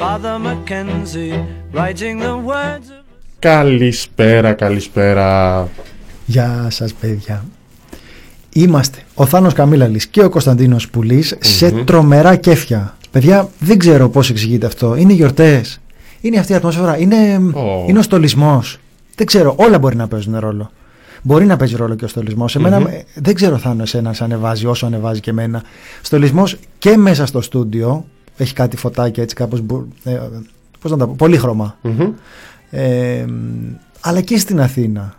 Father Mackenzie writing the words of... Καλησπέρα, καλησπέρα. Γεια σας παιδιά. Είμαστε ο Θάνος Καμίλαλης και ο Κωνσταντίνος Πουλής σε τρομερά κέφια. Παιδιά, δεν ξέρω πώς εξηγείται αυτό. Είναι γιορτές. Είναι αυτή η ατμόσφαιρα. Είναι, Ω. είναι ο στολισμός. Δεν ξέρω. Όλα μπορεί να παίζουν ρόλο. Μπορεί να παίζει ρόλο και ο στολισμός. Εμένα, ε, δεν ξέρω Θάνο εσένας σε ανεβάζει όσο ανεβάζει και εμένα. Στολισμός και μέσα στο στούντιο. Έχει κάτι φωτάκια έτσι κάπως... μπου- Ε, πώς να τα πω. Πολύχρωμα. Μμμ. Ε, αλλά και στην Αθήνα.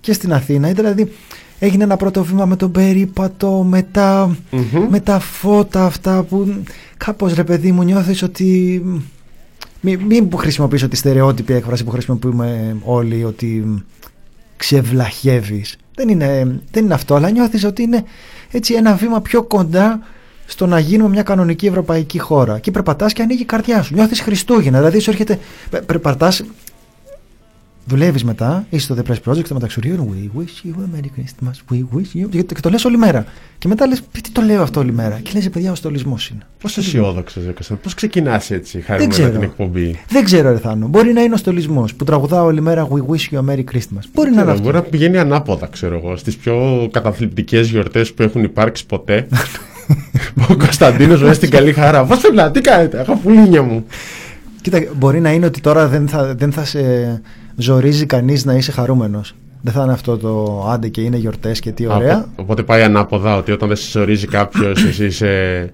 Και στην Αθήνα, ή δηλαδή έγινε ένα πρώτο βήμα με τον περίπατο, με τα, Μμμ. με τα φώτα αυτά που κάπως ρε παιδί μου νιώθεις ότι... Μην, μην που χρησιμοποιήσω τη στερεότυπη έκφραση που χρησιμοποιούμε όλοι ότι ξεβλαχεύεις. Δεν είναι, δεν είναι αυτό, αλλά νιώθεις ότι είναι έτσι ένα βήμα πιο κοντά στο να γίνουμε μια κανονική ευρωπαϊκή χώρα. Και περπατάς και ανοίγει η καρδιά σου. Νιώθεις Χριστούγεννα. Δηλαδή σου έρχεται. πε- Περπατάς Δουλεύεις μετά, είσαι στο The Press Project, στο μεταξουρίων. We wish you a Merry Christmas. We wish you. Και, και το λες όλη μέρα. Και μετά λες, τι το λέω αυτό όλη μέρα. Και λες, παιδιά, ο στολισμός είναι. Πόσο αισιόδοξος, Πώς ξεκινάς έτσι, χάρη Δεν με ξέρω. την εκπομπή; Δεν ξέρω, ρε Θάνο. Μπορεί να είναι ο στολισμός που τραγουδάω όλη μέρα We wish you a Merry Christmas. Μπορεί να είναι Ξέρω, αυτό. Μπορεί να πηγαίνει ανάποδα, ξέρω εγώ, στις πιο καταθλιπτικές γιορτές που έχουν υπάρξει ποτέ. ο Κωνσταντίνος μέσα στην καλή χαρά. Πώ μιλά, τι κάνετε, αγαπουλίνια μου. Κοίτα, μπορεί να είναι ότι τώρα δεν θα, δεν θα σε ζορίζει κανείς να είσαι χαρούμενος. Δεν θα είναι αυτό το άντε και είναι γιορτές και τι ωραία. Α, Οπότε πάει ανάποδα ότι όταν δεν σε ορίζει κάποιος, εσύ είσαι.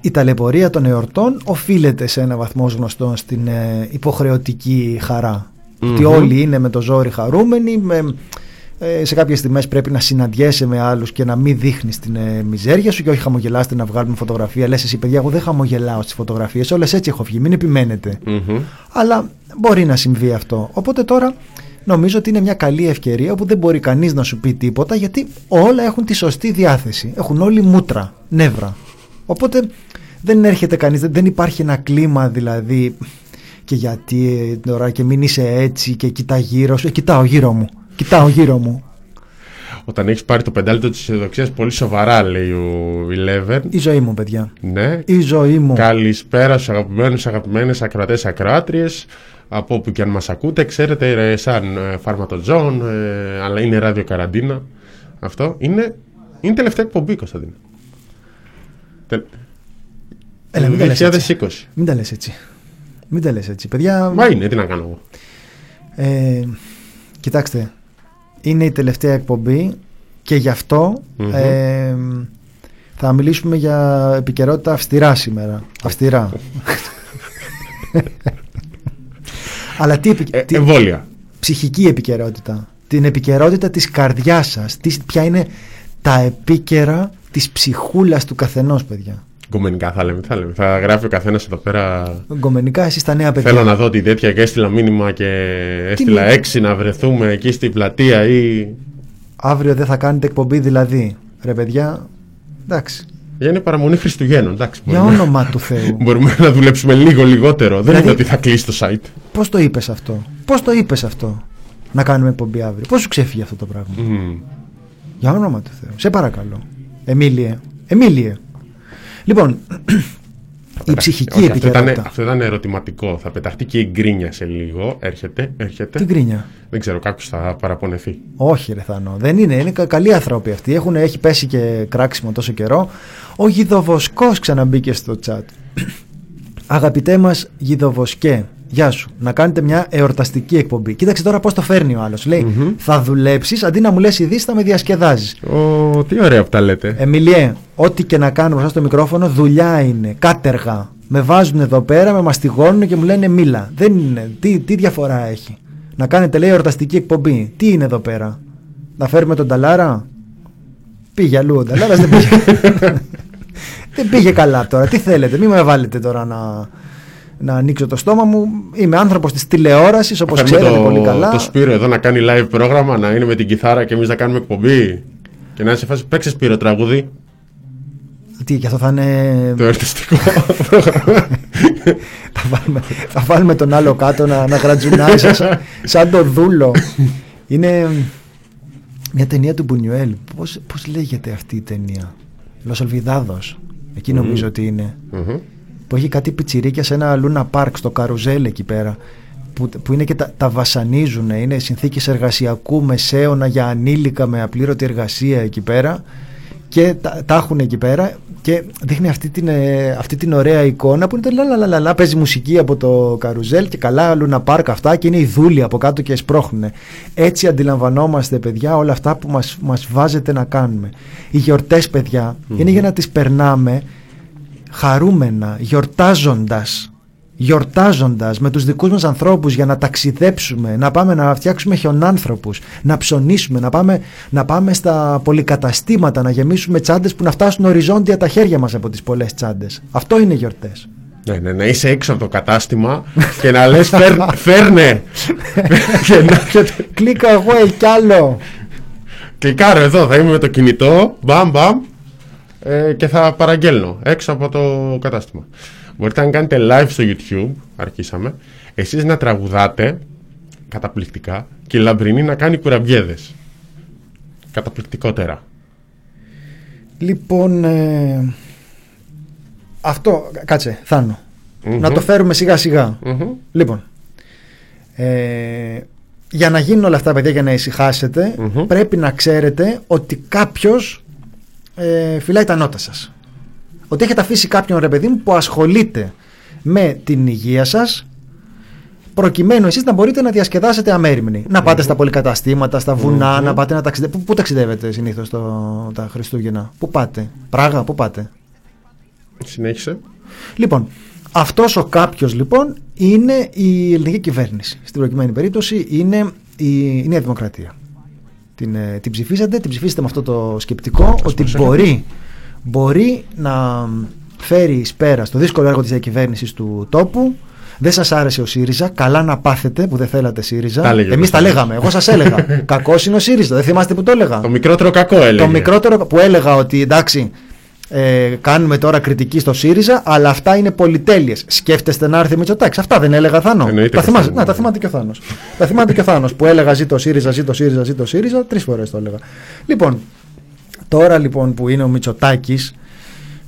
Η ταλαιπωρία των εορτών οφείλεται σε ένα βαθμό γνωστό στην ε, υποχρεωτική χαρά. Ότι όλοι είναι με το ζόρι χαρούμενοι, με, ε, σε κάποιες στιγμές πρέπει να συναντιέσαι με άλλους και να μην δείχνεις την ε, μιζέρια σου και όχι χαμογελάστε να βγάλουμε φωτογραφία. Λες εσύ παιδιά, εγώ δεν χαμογελάω στις φωτογραφίες, όλες έτσι έχω βγει, μην επιμένετε. Μμμ. Αλλά μπορεί να συμβεί αυτό. Οπότε τώρα νομίζω ότι είναι μια καλή ευκαιρία όπου δεν μπορεί κανείς να σου πει τίποτα γιατί όλα έχουν τη σωστή διάθεση. Έχουν όλοι μούτρα, νεύρα. Οπότε δεν έρχεται κανείς, δεν- δεν υπάρχει ένα κλίμα δηλαδή και γιατί ε, τώρα και μην είσαι έτσι και κοιτά γύρω σου. Ε, κοιτάω γύρω μου. Κοιτάω γύρω μου. Όταν έχεις πάρει το πεντάλεπτο της αισιοδοξίας πολύ σοβαρά, λέει ο Eleven. Η ζωή μου, παιδιά. Ναι. Η ζωή μου. Καλησπέρα στους αγαπημένους, αγαπημένες ακροατές, ακροάτριες. Από όπου και αν μας ακούτε, ξέρετε, ε, σαν ε, φάρματοτζόν, ε, αλλά είναι ράδιο καραντίνα. Αυτό είναι, είναι τελευταία εκπομπή, Κωνσταντίνο. Τε- Έλα, μην τα λες 2020. Μην τα λες έτσι. Μην τα λες έτσι. Παιδιά, Μα είναι, τι να κάνω εγώ. Ε, κοιτάξτε, είναι η τελευταία εκπομπή και γι' αυτο Μμμ. ε, θα μιλήσουμε για επικαιρότητα αυστηρά σήμερα. Αυστηρά. Αλλά τι, επικ- Ε, τι- εμβόλια. ψυχική επικαιρότητα. Την επικαιρότητα της καρδιάς σας. Τι, ποια είναι τα επίκαιρα της ψυχούλας του καθενός, παιδιά. Γκομενικά θα λέμε, θα λέμε. Θα γράφει ο καθένας εδώ πέρα. Γκομενικά εσείς τα νέα παιδιά. Θέλω να δω τη τέτοια και έστειλα μήνυμα και έστειλα μήνυμα; έξι να βρεθούμε εκεί στην πλατεία ή. Αύριο δεν θα κάνετε εκπομπή δηλαδή. Ρε παιδιά, εντάξει. Για είναι παραμονή Χριστουγέννων, εντάξει. Για μπορούμε- όνομα του Θεού. Μπορούμε να δουλέψουμε λίγο λιγότερο. Δεν Δηλαδή- είναι ότι θα κλείσει το site. Πώς το είπες αυτό; Πώς το είπες αυτό; Να κάνουμε εκπομπή αύριο. Πώς σου ξέφυγε αυτό το πράγμα; Μμμ. Για όνομα του Θεού. Σε παρακαλώ. Εμίλιε. Εμίλιε. Λοιπόν, η ψυχική Όχι, αυτό, ήταν, επικαιρότητα. αυτό ήταν ερωτηματικό. Θα πεταχτεί και η γκρίνια σε λίγο. Έρχεται, έρχεται. Τι γκρίνια; Δεν ξέρω, κάποιος θα παραπονεθεί. Όχι, ρε Θάνο. Δεν είναι. Είναι κα- καλοί άνθρωποι αυτοί. Έχουν, έχει πέσει και κράξιμο τόσο καιρό. Ο Γιδοβοσκός ξαναμπήκε στο chat. Αγαπητέ μας Γιδοβοσκέ, γεια σου. Να κάνετε μια εορταστική εκπομπή. Κοίταξε τώρα πώς το φέρνει ο άλλος. Λέει, θα δουλέψεις, αντί να μου λες ειδήσεις θα με διασκεδάζεις. Ω, τι ωραία που τα λέτε. Εμιλιέ, ό,τι και να κάνω μπροστά στο μικρόφωνο, δουλειά είναι, κάτεργα. Με βάζουν εδώ πέρα, με μαστιγώνουν και μου λένε μίλα. Δεν είναι. Τι, τι διαφορά έχει; Να κάνετε, λέει, εορταστική εκπομπή. Τι είναι εδώ πέρα; Να φέρουμε τον Ταλάρα. Πήγε αλλού ο Ταλάρα, δεν πήγε. δεν πήγε καλά τώρα. Τι θέλετε, μην με βάλετε τώρα να. Να ανοίξω το στόμα μου. Είμαι άνθρωπος της τηλεόρασης, όπως Φέρνουμε ξέρετε το, πολύ καλά. Το Σπύρο εδώ να κάνει live πρόγραμμα, να είναι με την κιθάρα και εμείς να κάνουμε εκπομπή. Και να είναι σε φάση παίξε Σπύρο τραγούδι. Τι, και αυτό θα είναι. Το ερωτιστικό πρόγραμμα. θα, βάλουμε, θα βάλουμε τον άλλο κάτω να, να γρατζουνάει σαν, σαν το δούλο. Είναι μια ταινία του Μπουνιουέλ. Πώς, πώς λέγεται αυτή η ταινία; Λος Ολβιδάδος. Εκεί νομίζω ότι είναι. Μμμ. Που έχει κάτι πιτσιρίκια σε ένα Λούνα Πάρκ στο καρουζέλ εκεί πέρα. Που, που είναι και τα, τα βασανίζουν. Είναι συνθήκες εργασιακού μεσαίωνα για ανήλικα με απλήρωτη εργασία εκεί πέρα. Και τα, τα έχουν εκεί πέρα και δείχνει αυτή την, ε, αυτή την ωραία εικόνα που είναι το λαλαλαλα, παίζει μουσική από το καρουζέλ και καλά Λούνα Πάρκ αυτά και είναι οι δούλοι από κάτω και σπρώχνουν. Έτσι αντιλαμβανόμαστε παιδιά όλα αυτά που μας, μας βάζετε να κάνουμε. Οι γιορτές παιδιά είναι για να τις περνάμε χαρούμενα, γιορτάζοντας γιορτάζοντας με τους δικούς μας ανθρώπους για να ταξιδέψουμε, να πάμε να φτιάξουμε χιονάνθρωπους, να ψωνίσουμε, να πάμε, να πάμε στα πολυκαταστήματα, να γεμίσουμε τσάντες που να φτάσουν οριζόντια τα χέρια μας από τις πολλές τσάντες. Αυτό είναι γιορτές. Ναι, ναι, να είσαι έξω από το κατάστημα και να λες «Φέρ- φέρνε. και να έρχεται. Κλίκα εγώ ε, κι άλλο. Κλικάρω εδώ, θα είμαι με το κινητό, μπαμ μπαμ ε, και θα παραγγέλνω έξω από το κατάστημα. Μπορείτε να κάνετε live στο YouTube, αρχίσαμε, εσείς να τραγουδάτε καταπληκτικά και η Λαμπρινή να κάνει κουραμπιέδες. Καταπληκτικότερα. Λοιπόν, ε, αυτό, κάτσε, Θάνο. Μμμ. Να το φέρουμε σιγά σιγά. Μμμ. Λοιπόν, ε, για να γίνουν όλα αυτά παιδιά για να ησυχάσετε Μμμ. πρέπει να ξέρετε ότι κάποιος ε, φυλάει τα νότα σας. Ότι έχετε αφήσει κάποιον ρε παιδί μου που ασχολείται με την υγεία σας προκειμένου εσείς να μπορείτε να διασκεδάσετε αμέριμνοι. Να πάτε στα πολυκαταστήματα, στα βουνά, να πάτε να ταξιδεύετε. Πού, πού ταξιδεύετε συνήθως το, τα Χριστούγεννα, πού πάτε, Πράγα, πού πάτε; Συνέχισε. Λοιπόν, αυτός ο κάποιος λοιπόν είναι η ελληνική κυβέρνηση. Στην προκειμένη περίπτωση είναι η, η Νέα Δημοκρατία. Την, ε, την ψηφίσατε, την ψηφίσατε με αυτό το σκεπτικό ότι προσέχετε. μπορεί, μπορεί να φέρει εις πέρα στο δύσκολο έργο της διακυβέρνησης του τόπου. Δεν σας άρεσε ο ΣΥΡΙΖΑ. Καλά να πάθετε που δεν θέλατε ΣΥΡΙΖΑ. Τα έλεγε ο Εμείς τα Κωνσταντίνος. λέγαμε. Εγώ σας έλεγα. Κακός είναι ο ΣΥΡΙΖΑ. Δεν θυμάστε που το έλεγα. Το μικρότερο κακό έλεγε. Το μικρότερο που έλεγα ότι εντάξει, ε, κάνουμε τώρα κριτική στο ΣΥΡΙΖΑ, αλλά αυτά είναι πολυτέλειες. Σκέφτεστε να έρθει Μητσοτάκης; Αυτά δεν έλεγα Θάνο. Εννοείται Τα, και θυμάσαι, αυτό. να, τα θυμάται και ο Θάνος. τα θυμάται και ο Θάνος που έλεγα ζήτω ΣΥΡΙΖΑ, ζήτω ΣΥΡΙΖΑ, ζήτω ΣΥΡΙΖΑ. Τρεις φορές το έλεγα. Λοιπόν, τώρα λοιπόν που είναι ο Μητσοτάκης,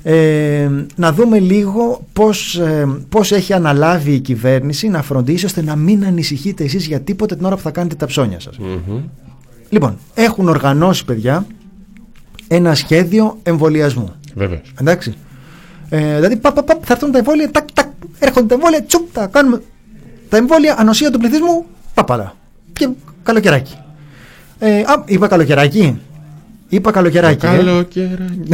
ε, να δούμε λίγο πώς, ε, πώς έχει αναλάβει η κυβέρνηση να φροντίσει ώστε να μην ανησυχείτε εσείς για τίποτε την ώρα που θα κάνετε τα ψώνια σας. Μμμ. Λοιπόν, έχουν οργανώσει παιδιά ένα σχέδιο εμβολιασμού. Βεβαίως. Εντάξει. Ε, δηλαδή, πα, πα, πα, θα έρθουν τα εμβόλια, τάκ, τάκ, έρχονται τα εμβόλια, τσουπ, τα κάνουμε. Τα εμβόλια, ανοσία του πληθυσμού, παπαλά. Και καλοκαιράκι. Ε, α, είπα καλοκαιράκι. Είπα καλοκαιράκι. ε. Καλοκαιράκι.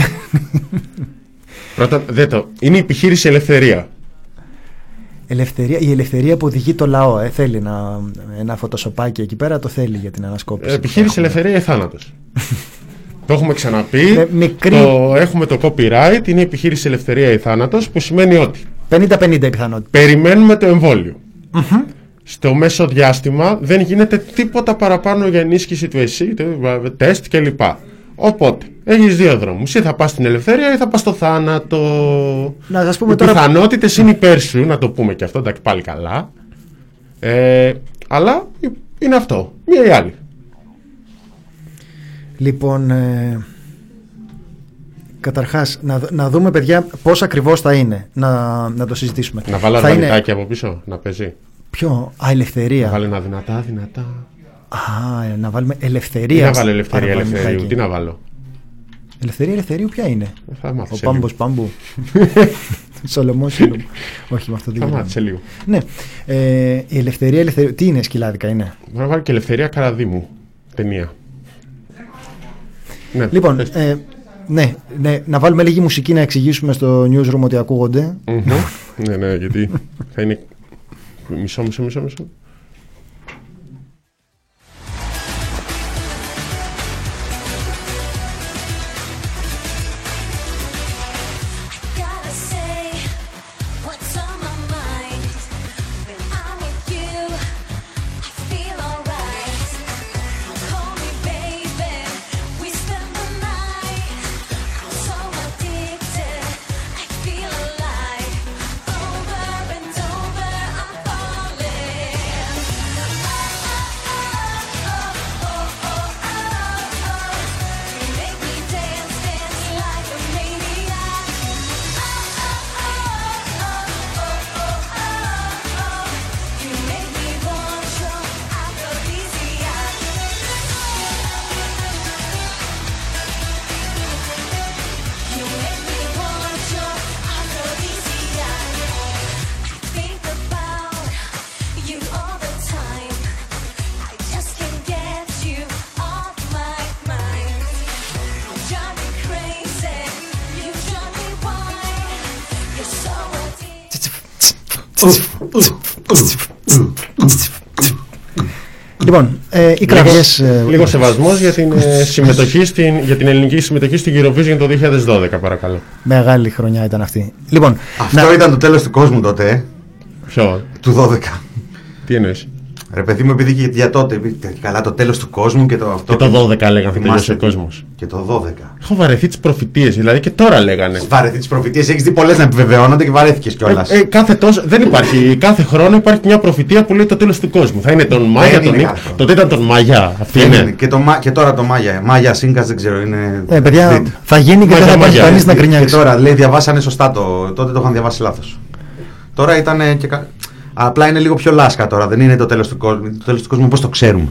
Πρώτα, δεν το. Είναι η επιχείρηση ελευθερία. Ελευθερία, η ελευθερία που οδηγεί το λαό. Ε, θέλει ένα, ένα φωτοσοπάκι εκεί πέρα, το θέλει για την ανασκόπηση. Ε, Επιχείρηση ελευθερία ή θάνατος. το έχουμε ξαναπεί. Με μικρή- Το, έχουμε το copyright. Είναι η επιχείρηση ελευθερία ή θάνατος που σημαίνει ότι 50-50 η πιθανότητα. περιμένουμε το εμβόλιο. Στο μέσο διάστημα δεν γίνεται τίποτα παραπάνω για ενίσχυση του ΕΣΥ, τε- τεστ κλπ. Οπότε, έχεις δύο δρόμους. Ή θα πας στην ελευθερία ή θα πας στο θάνατο. Να σας πούμε Οι τώρα- πιθανότητες είναι υπέρ σου, να το πούμε και αυτό, εντάξει, πάλι καλά. Ε, αλλά είναι αυτό. Μία ή άλλη. Λοιπόν, ε, καταρχάς, να, δ- να δούμε παιδιά πώς ακριβώς θα είναι, να, να το συζητήσουμε. Να βάλω θα είναι αρβανιτάκι από πίσω, να παίζει. Ποιο, α, ελευθερία. Να βάλω ένα δυνατά, δυνατά. Α, ε, να βάλουμε Τι ελευθερία. να βάλω ελευθερία, αρβανιτάκι. ελευθερίου; Τι να βάλω; Ελευθερία ελευθερίου ποια είναι; Θα μάθω Ο σε λίγο. Πάμπος Πάμπου. Σολομός Σολομός. Όχι με αυτό δεν Θα γίνεται. μάθω σε λίγο. Ναι. Ε, η ελευθερία ελευθερίου. Τι είναι σκυλάδικα είναι; Να βάλω και ελευθερία Καραδίμου. Ταινία. Ναι, Λοιπόν, πες. ε, ναι, ναι, να βάλουμε λίγη μουσική να εξηγήσουμε στο newsroom ότι ακούγονται. Μμμ. ναι, ναι, γιατί θα είναι. Μισό, μισό, μισό. μισό. Λοιπόν, ε, οι κραυγές... ε, Λίγος σεβασμός για, την, ε, συμμετοχή στην, για την ελληνική συμμετοχή στην Eurovision το 2012, παρακαλώ. Μεγάλη χρονιά ήταν αυτή. Λοιπόν, Αυτό να- ήταν το τέλος του κόσμου τότε, ε, Ποιο, του 12. τι εννοείς; Ρε παιδί μου, επειδή και για τότε, επειδή- καλά το τέλος του κόσμου και το αυτό. Και το 12 λέγανε θα τελειώσει Θυμάστε ο τι- κόσμος. Και το 12. Έχω βαρεθεί τις προφητείες, δηλαδή και τώρα λέγανε. Βαρεθεί τις προφητείες, έχεις δει πολλές να επιβεβαιώνονται και βαρέθηκες κιόλας. Ε, ε, κάθε, τόσο, δεν υπάρχει. Κάθε χρόνο υπάρχει μια προφητεία που λέει το τέλος του κόσμου. Θα είναι τον Μάγια, είναι τον Νίκ. κάθε χρόνο. Τότε ήταν τον Μάγια. Αυτή είναι. και, το, Μα- και τώρα το Μάγια. Μάγια Σίνκα δεν ξέρω, είναι. ε, παιδιά, δείτε. θα γίνει και Μάγια, δεν θα υπάρχει μάγια. κανείς να Και γκρινιάξει. τώρα λέει διαβάσανε σωστά το. Τότε το είχαν διαβάσει λάθος. Τώρα ήταν και. Κα- Απλά είναι λίγο πιο λάσκα τώρα. Δεν είναι το τέλος του κόσμου. Το τέλος του κόσμου όπως το ξέρουμε.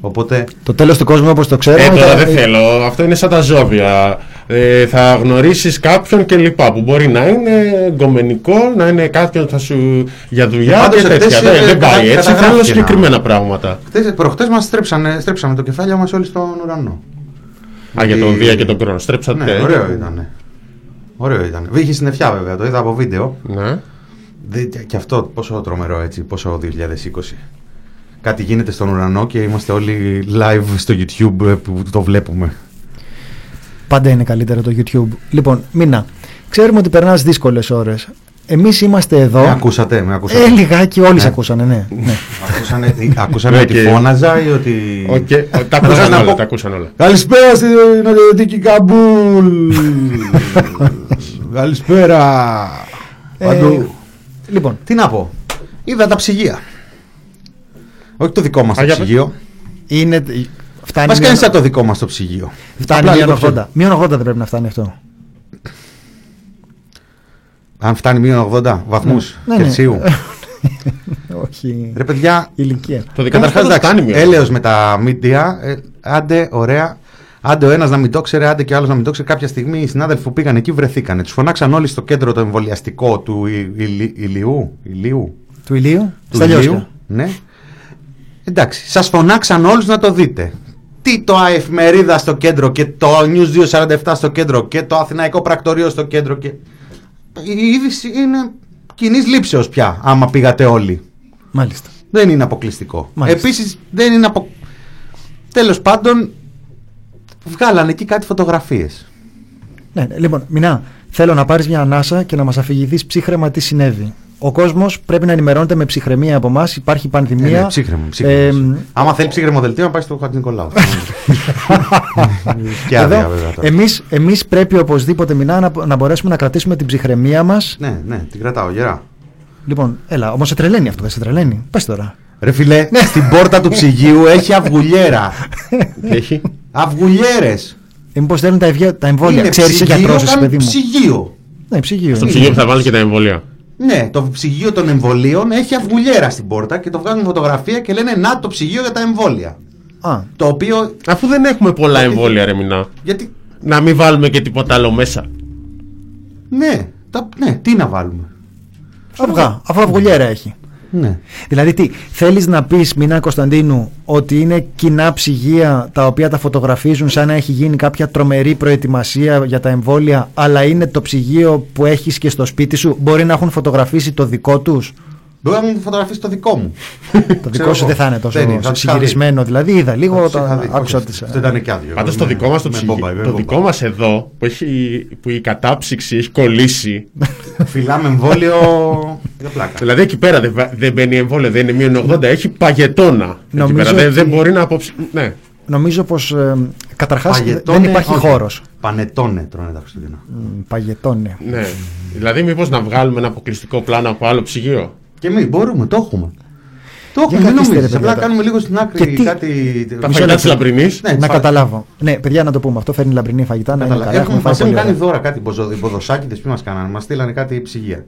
Οπότε. Το τέλος του κόσμου όπως το ξέρουμε... Ε, τώρα θα- δεν θέλω. Αυτό είναι σαν τα ζώβια. Ε, θα γνωρίσεις κάποιον και λοιπά. Που μπορεί να είναι γκομενικό, να είναι κάποιον θα σου για δουλειά Πάντως και εχθές, τέτοια. ε, Δεν, δεν πάει κατα- έτσι. καταγράφηκε Θέλω ένα- συγκεκριμένα πράγματα. Προχτές μας στρέψανε, στρέψαμε το κεφάλι μας όλοι στον ουρανό. Α, για τον Γιατί- Δία και τον Κρόνο. Στρέψατε. Ναι, ωραίο ήταν. Ωραίο ήταν. Είχε συννεφιά βέβαια, το είδα από βίντεο. Ναι. Δε- Και αυτό πόσο τρομερό έτσι, πόσο 2020. Κάτι γίνεται στον ουρανό και είμαστε όλοι live στο YouTube ε, που το βλέπουμε. Πάντα είναι καλύτερο το YouTube. Λοιπόν, Μίνα, ξέρουμε ότι περνάς δύσκολες ώρες. Εμείς είμαστε εδώ. Με ακούσατε, με ακούσατε. Ε, λιγάκι όλοι σε Ναι. ακούσανε, ναι. ναι. Ακούσανε, ε, ακούσανε Ναι, ότι και- φώναζα ή ότι... Οκ, Τα Καταρχάς ακούσαν να όλα. πω- Τα ακούσαν όλα. Καλησπέρα στην Νοτιοδυτική Καμπούλ. Καλησπέρα. Ε, Παντού. Λοιπόν, Τι να πω. Είδα τα ψυγεία. Όχι το δικό μας Α, το για πες. ψυγείο. είναι, φτάνει, Μας κάνεις μείον- σαν το δικό μας το ψυγείο. φτάνει Απλά μείον λίγο πιο- 80. Μείον 80 δεν πρέπει να φτάνει αυτό. Αν φτάνει μείον 80 βαθμούς Ναι, ναι. Κελσίου. Όχι. Ρε παιδιά, Ηλικία. Το δικό μας καταρχάς πάντως φτάνει εντάξει, μείον. έλεος με τα μίντια, ε, άντε ωραία. Άντε ο ένας να μην το ξέρει, άντε και ο άλλος να μην το ξέρει. Κάποια στιγμή οι συνάδελφοι που πήγαν εκεί βρεθήκανε. Τους φωνάξαν όλοι στο κέντρο το εμβολιαστικό του Ι- Ηλι- Ηλιού. Ηλίου. Του ηλίου; Του Στα Ηλίου. λιώσια. Ναι. Εντάξει, σας φωνάξαν όλους να το δείτε. Τι το Αεφημερίδα στο κέντρο και το News 247 στο κέντρο και το Αθηναϊκό Πρακτορείο στο κέντρο. Και... Η είδηση είναι κοινής λήψεως πια, άμα πήγατε όλοι. Μάλιστα. Δεν είναι αποκλειστικό. Μάλιστα. Επίσης δεν είναι απο... Τέλος πάντων, βγάλανε εκεί κάτι φωτογραφίες. Ναι, ναι, λοιπόν, Μινά, θέλω να πάρεις μια ανάσα και να μας αφηγηθείς ψύχρεμα τι συνέβη. Ο κόσμος πρέπει να ενημερώνεται με ψυχραιμία από εμάς. Υπάρχει πανδημία. Ναι, ψύχρεμο. ψύχρεμο. Ε, Άμα θέλει ψύχρεμο δελτίο, να πάει στο Χατζη Νικολάου. και άδεια, εδώ, βέβαια. τώρα. εμείς, εμείς πρέπει οπωσδήποτε Μινά να, να μπορέσουμε να κρατήσουμε την ψυχραιμία μας Ναι, ναι, την κρατάω γερά. Λοιπόν, έλα, όμως σε τρελαίνει αυτό, δεν σε τρελαίνει. Πες τώρα. Ρε φιλέ, στην πόρτα του ψυγείου έχει αυγουλιέρα. Τι έχει; Αυγουλιέρες. Ε, μήπως θέλουν τα, ευγε- τα εμβόλια. Ξέρεις είσαι γιατρός εσύ παιδί μου. ψυγείο. Ναι, ψυγείο. Στο είναι. ψυγείο που θα βάλει και τα εμβόλια. Ναι, το ψυγείο των εμβολίων έχει αυγουλιέρα στην πόρτα και το βγάζουν φωτογραφία και λένε Να το ψυγείο για τα εμβόλια. Α, Το οποίο. Αφού δεν έχουμε πολλά εμβόλια, ρε Μινά. Γιατί. Να μην βάλουμε και τίποτα άλλο μέσα. Ναι, τα, ναι, τι να βάλουμε. αυγά, αφού αυγουλιέρα έχει. Ναι. Δηλαδή τι, θέλεις να πεις Μινά Κωνσταντίνου ότι είναι κοινά ψυγεία τα οποία τα φωτογραφίζουν σαν να έχει γίνει κάποια τρομερή προετοιμασία για τα εμβόλια αλλά είναι το ψυγείο που έχεις και στο σπίτι σου; Μπορεί να έχουν φωτογραφίσει το δικό τους; Μπορεί να μου φωτογραφίσει το δικό μου. το δικό σου εγώ. δεν θα είναι τόσο Δεν είναι, θα τους είχα συγκυρισμένο δηλαδή είδα λίγο Θα τους είχα όταν δει. άκουσα Όχι, τις Αυτό ήταν και άδειο. Πάντως Με- το δικό μας το με ψυγείο. μπόμπα, με Το μπόμπα. δικό μας εδώ που, έχει, που η κατάψυξη έχει κολλήσει. Φυλάμε εμβόλιο για πλάκα. δηλαδή εκεί πέρα δεν, βα- δεν μπαίνει εμβόλιο, δεν είναι μείον 80, έχει παγετώνα. Εκεί Νομίζω πέρα δεν, ότι- δεν μπορεί να αποψει... Ναι. νομίζω πως ε, καταρχάς Παγετώνε, δεν υπάρχει όχι. χώρος Πανετώνε τρώνε τα Χριστούγεννα. Μ, παγετώνε ναι. δηλαδή, μήπως να βγάλουμε ένα αποκλειστικό πλάνο από άλλο ψυγείο; Και εμείς μπορούμε, το έχουμε. Το Για έχουμε, μην καθίστε, ρε νομίζεις. Απλά παιδιά, κάνουμε λίγο στην Και άκρη τι- κάτι. Τα Μισό φαγητά λεπτό. τη λαμπρινή. Ναι, να τις καταλάβω ναι παιδιά να το πούμε αυτό φέρνει λαμπρινή φαγητά να είναι Κατάλαβα. καλά έχουμε Έχουμε, μας φάει έχουν πολύ κάνει ωραία. δώρα κάτι μποζο- ποδοσάκιδες, τι μας κάνανε. Μας στείλανε κάτι ψυγεία.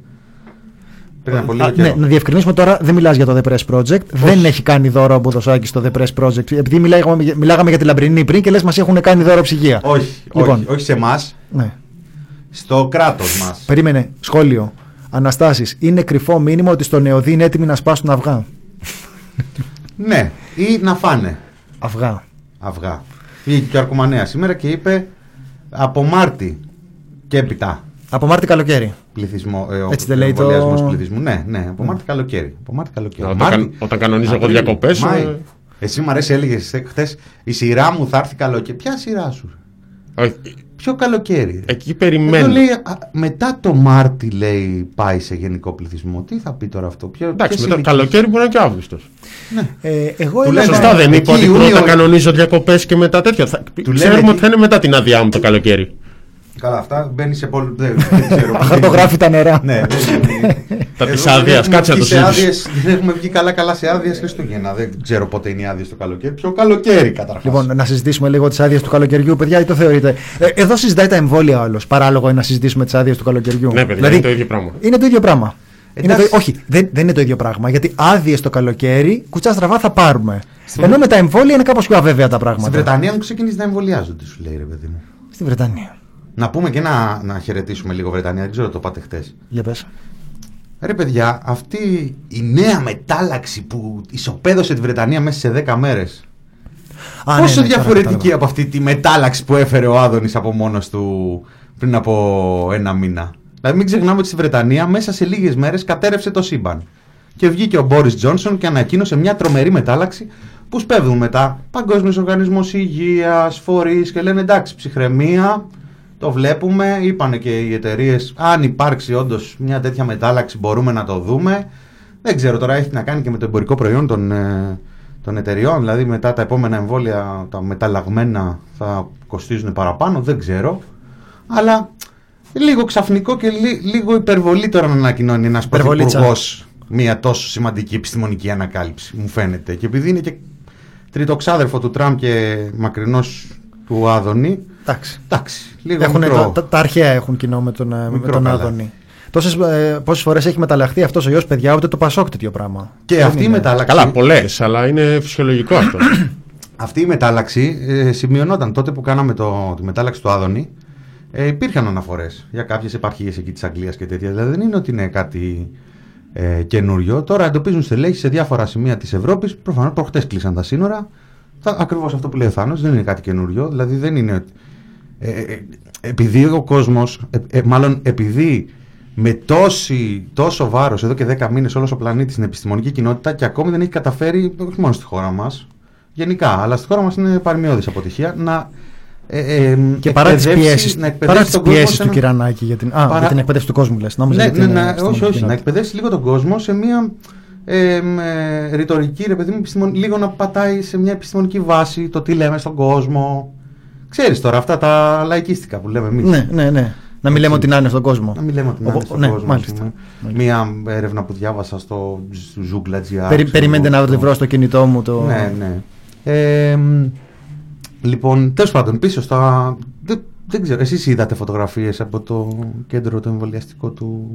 Πριν από λίγο Α, ναι, καιρό. να διευκρινίσουμε τώρα, δεν μιλάς για το The Press Project. Δεν έχει κάνει δώρο ο Μποδοσάκης στο The Press Project. Επειδή μιλάγαμε, μιλάγαμε για τη Λαμπρινή πριν και λες μας έχουν κάνει δώρο ψυγεία. Όχι, Λοιπόν. όχι, όχι σε εμάς, Ναι. στο κράτος μας. Περίμενε, σχόλιο. Αναστάσεις, είναι κρυφό μήνυμα ότι στο Νεοδί είναι έτοιμοι να σπάσουν αυγά. Ναι, ή να φάνε Αυγά. αυγά. Βγήκε και ο Αρκουμανέα σήμερα και είπε από Μάρτι και έπειτα. Από Μάρτι καλοκαίρι. πληθυσμό. Ε, ο Έτσι δεν λέει το- εμβολιασμός πληθυσμού. Ναι, ναι, από Μάρτι καλοκαίρι. Από Μάρτι καλοκαίρι. Όταν, Μάρτι- καν- όταν κανονίζω εγώ Απρίλιο, διακοπέ. Μάη. Εσύ μου αρέσει, έλεγες χθες η σειρά μου θα έρθει καλοκαίρι. Ποια σειρά σου, Ποιο καλοκαίρι. Εκεί Εδώ περιμένω. λέει, α, μετά το Μάρτι λέει πάει σε γενικό πληθυσμό. Τι θα πει τώρα αυτό. Ποιο, Εντάξει, ποιες μετά ηλικίες; καλοκαίρι μπορεί να είναι και Αύγουστος. Ε, εγώ Του έλεγα- λέω, Σωστά δεν εκεί είπα ότι Ιούνιο- πρώτα κανονίζω διακοπές και μετά τέτοια. Θα... Του λένε Ξέρουμε εκεί- ότι θα είναι μετά την άδειά μου το καλοκαίρι. Καλά, αυτά μπαίνει σε πολύ. Δεν, δεν ξέρω. Χαρτογράφει τα νερά. Ναι, δεν Τα Εδώ της δεν άδειας, έχουμε κάτσε να βγει το σε ζήσεις. άδειες- Δεν έχουμε βγει καλά-καλά σε άδειες Χριστούγεννα. Δεν ξέρω πότε είναι οι άδειες το καλοκαίρι. Ποιο καλοκαίρι καταρχάς. Λοιπόν, να συζητήσουμε λίγο τις άδειες του καλοκαιριού, παιδιά, ή το θεωρείτε. Ε, εδώ συζητάει τα εμβόλια ο άλλος. Παράλογο είναι να συζητήσουμε τις άδειες του καλοκαιριού. Ναι, παιδιά, είναι το ίδιο πράγμα. Είναι το ίδιο πράγμα. Είναι Εντάξει. το, όχι, δεν, δεν είναι το ίδιο πράγμα. Γιατί άδειες το καλοκαίρι, κουτσά στραβά θα πάρουμε. Ενώ με τα εμβόλια είναι κάπως πιο αβέβαια τα πράγματα. Στην Βρετανία μου ξεκίνησε να εμβολιάζονται, σου λέει ρε παιδί μου. Στη Βρετανία. Να πούμε και να, να χαιρετήσουμε λίγο Βρετανία. Δεν ξέρω το πάτε χτες. Για πες. Ρε παιδιά, αυτή η νέα μετάλλαξη που ισοπαίδωσε τη Βρετανία μέσα σε 10 μέρες. Α, Πόσο ναι, ναι, τώρα διαφορετική κατάλαβα. από αυτή τη μετάλλαξη που έφερε ο Άδωνης από μόνος του πριν από ένα μήνα. Δηλαδή, μην ξεχνάμε ότι στη Βρετανία μέσα σε λίγες μέρες κατέρευσε το σύμπαν. Και βγήκε ο Μπόρις Τζόνσον και ανακοίνωσε μια τρομερή μετάλλαξη που σπέβδουν μετά Παγκόσμιος Οργανισμός Υγείας, φορείς και λένε εντάξει, ψυχραιμία, το βλέπουμε. Είπανε και οι εταιρείες, αν υπάρξει όντως μια τέτοια μετάλλαξη, μπορούμε να το δούμε. Δεν ξέρω τώρα, έχει να κάνει και με το εμπορικό προϊόν των, ε, των εταιριών. Δηλαδή, μετά τα επόμενα εμβόλια, τα μεταλλαγμένα θα κοστίζουν παραπάνω. Δεν ξέρω. Αλλά λίγο ξαφνικό και λί- λίγο υπερβολή τώρα να ανακοινώνει ένας Υπερβολίτσα. πρωθυπουργός μια τόσο σημαντική επιστημονική ανακάλυψη, μου φαίνεται. Και επειδή είναι και τριτοξάδερφο του Τραμπ και μακρινός του Άδωνη, Εντάξει. εντάξει, λίγο Έχουν, μικρό. τα, τα, τα αρχαία έχουν κοινό με τον, ε, με Μικρό τον καλά. Άδωνη. Τόσες, ε, πόσες φορές έχει μεταλλαχθεί αυτός ο γιος παιδιά ούτε το Πασόκ τέτοιο πράγμα. Και Δεν αυτή η είναι. μετάλλαξη. Καλά, πολλές, αλλά είναι φυσιολογικό αυτό. Αυτή η μετάλλαξη ε, σημειωνόταν τότε που κάναμε το, τη μετάλλαξη του Άδωνη. Ε, υπήρχαν αναφορές για κάποιες επαρχίες εκεί της Αγγλίας και τέτοια. Δηλαδή δεν είναι ότι είναι κάτι ε, καινούριο. Τώρα εντοπίζουν στελέχη σε διάφορα σημεία της Ευρώπης. Προφανώς προχτές κλείσαν τα σύνορα. Ακριβώς αυτό που λέει ο Θάνος, δεν είναι κάτι καινούριο. Δηλαδή δεν είναι. ότι- Ε, ε, επειδή ο κόσμος, ε, ε, μάλλον επειδή με τόση, τόσο βάρος εδώ και 10 μήνες όλος ο πλανήτης στην επιστημονική κοινότητα και ακόμη δεν έχει καταφέρει, όχι μόνο στη χώρα μας, γενικά, αλλά στη χώρα μας είναι παρμιώδης αποτυχία, να. Ε, ε, Και παρά τις εκπαιδεύσει- πιέσεις, να εκπαιδεύσει παρά τις τον κόσμο πιέσεις σε του ένα- Κυρανάκη για την, α, Παρά- για την εκπαίδευση του κόσμου λες. Νόμιζα ναι, για ναι, την, ναι, ε, όχι, επιστημονική όχι, να κοινότητα. εκπαιδεύσει λίγο τον κόσμο σε μια ε, με ρητορική, ρε παιδί μου, επιστημον- λίγο να πατάει σε μια επιστημονική βάση το τι λέμε στον κόσμο. Ξέρεις τώρα αυτά τα λαϊκίστικα που λέμε εμείς. Ναι, ναι, ναι. Να μην λέμε ότι να είναι στον κόσμο. Να μην λέμε ότι να είναι Οπό- στον ναι, κόσμο. μάλιστα. ας πούμε. Μία έρευνα που διάβασα στο Zoogla.gr. Περι, ξέρω περιμένετε εγώ, να στο- βρω στο κινητό μου το. Ναι, ναι. Ε, μ, λοιπόν, τέλος πάντων, πίσω στα. Δεν, δεν ξέρω, εσείς είδατε φωτογραφίες από το κέντρο το εμβολιαστικό του,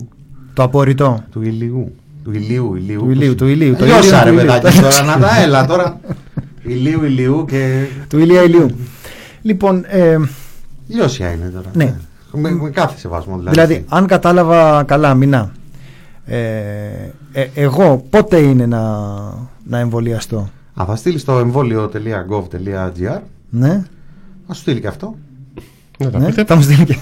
Το απορριτό. του ηλίου. Του ηλίου, ηλίου. Του ηλίου, πώς- του ηλίου, το Λιώσα, ηλίου, ρε του παιδάκι ηλίου. τώρα, να τα έλα τώρα. ηλίου, ηλίου και. Του Ηλία Ηλίου. Λοιπόν, ε, Λιώσια είναι τώρα. Ναι. Με, με κάθε σεβασμό δηλαδή. δηλαδή, αν κατάλαβα καλά, μηνά. Ε, ε, εγώ πότε είναι να, να εμβολιαστώ; Α, θα στείλεις στο εμβόλιο.gov.gr. Ναι, Θα σου στείλει και αυτό. Να τα ναι πείτε. θα μου στείλει και.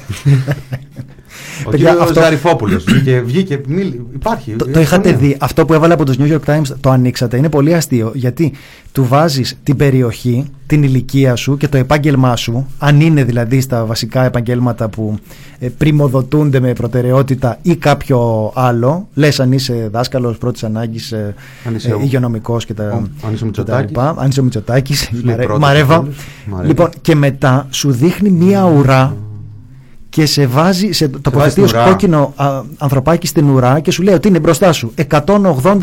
Ο Παιδιά, κύριος αυτό- Ζαριφόπουλος βγήκε, βγήκε μίλη- υπάρχει. Το, το είχατε συμφωνία. δει. Αυτό που έβαλε από τους New York Times το ανοίξατε. Είναι πολύ αστείο γιατί του βάζεις την περιοχή, την ηλικία σου και το επάγγελμά σου, αν είναι δηλαδή στα βασικά επαγγέλματα που ε, πρημοδοτούνται με προτεραιότητα ή κάποιο άλλο. Λες αν είσαι δάσκαλος πρώτης ανάγκης, ε, Αν είσαι ε, ο- υγειονομικός και τα, ο- αν είσαι ο και τα Μητσοτάκης. λοιπά. Αν είσαι ο Μητσοτάκης, λέει Μαρέ- πρώτος Μαρέβα. από όλους. Μαρέβα. Λοιπόν, και μετά σου δείχνει μία ουρά και σε βάζει, σε τοποθετεί στην ως ουρά. κόκκινο α, ανθρωπάκι στην ουρά και σου λέει ότι είναι μπροστά σου 180.000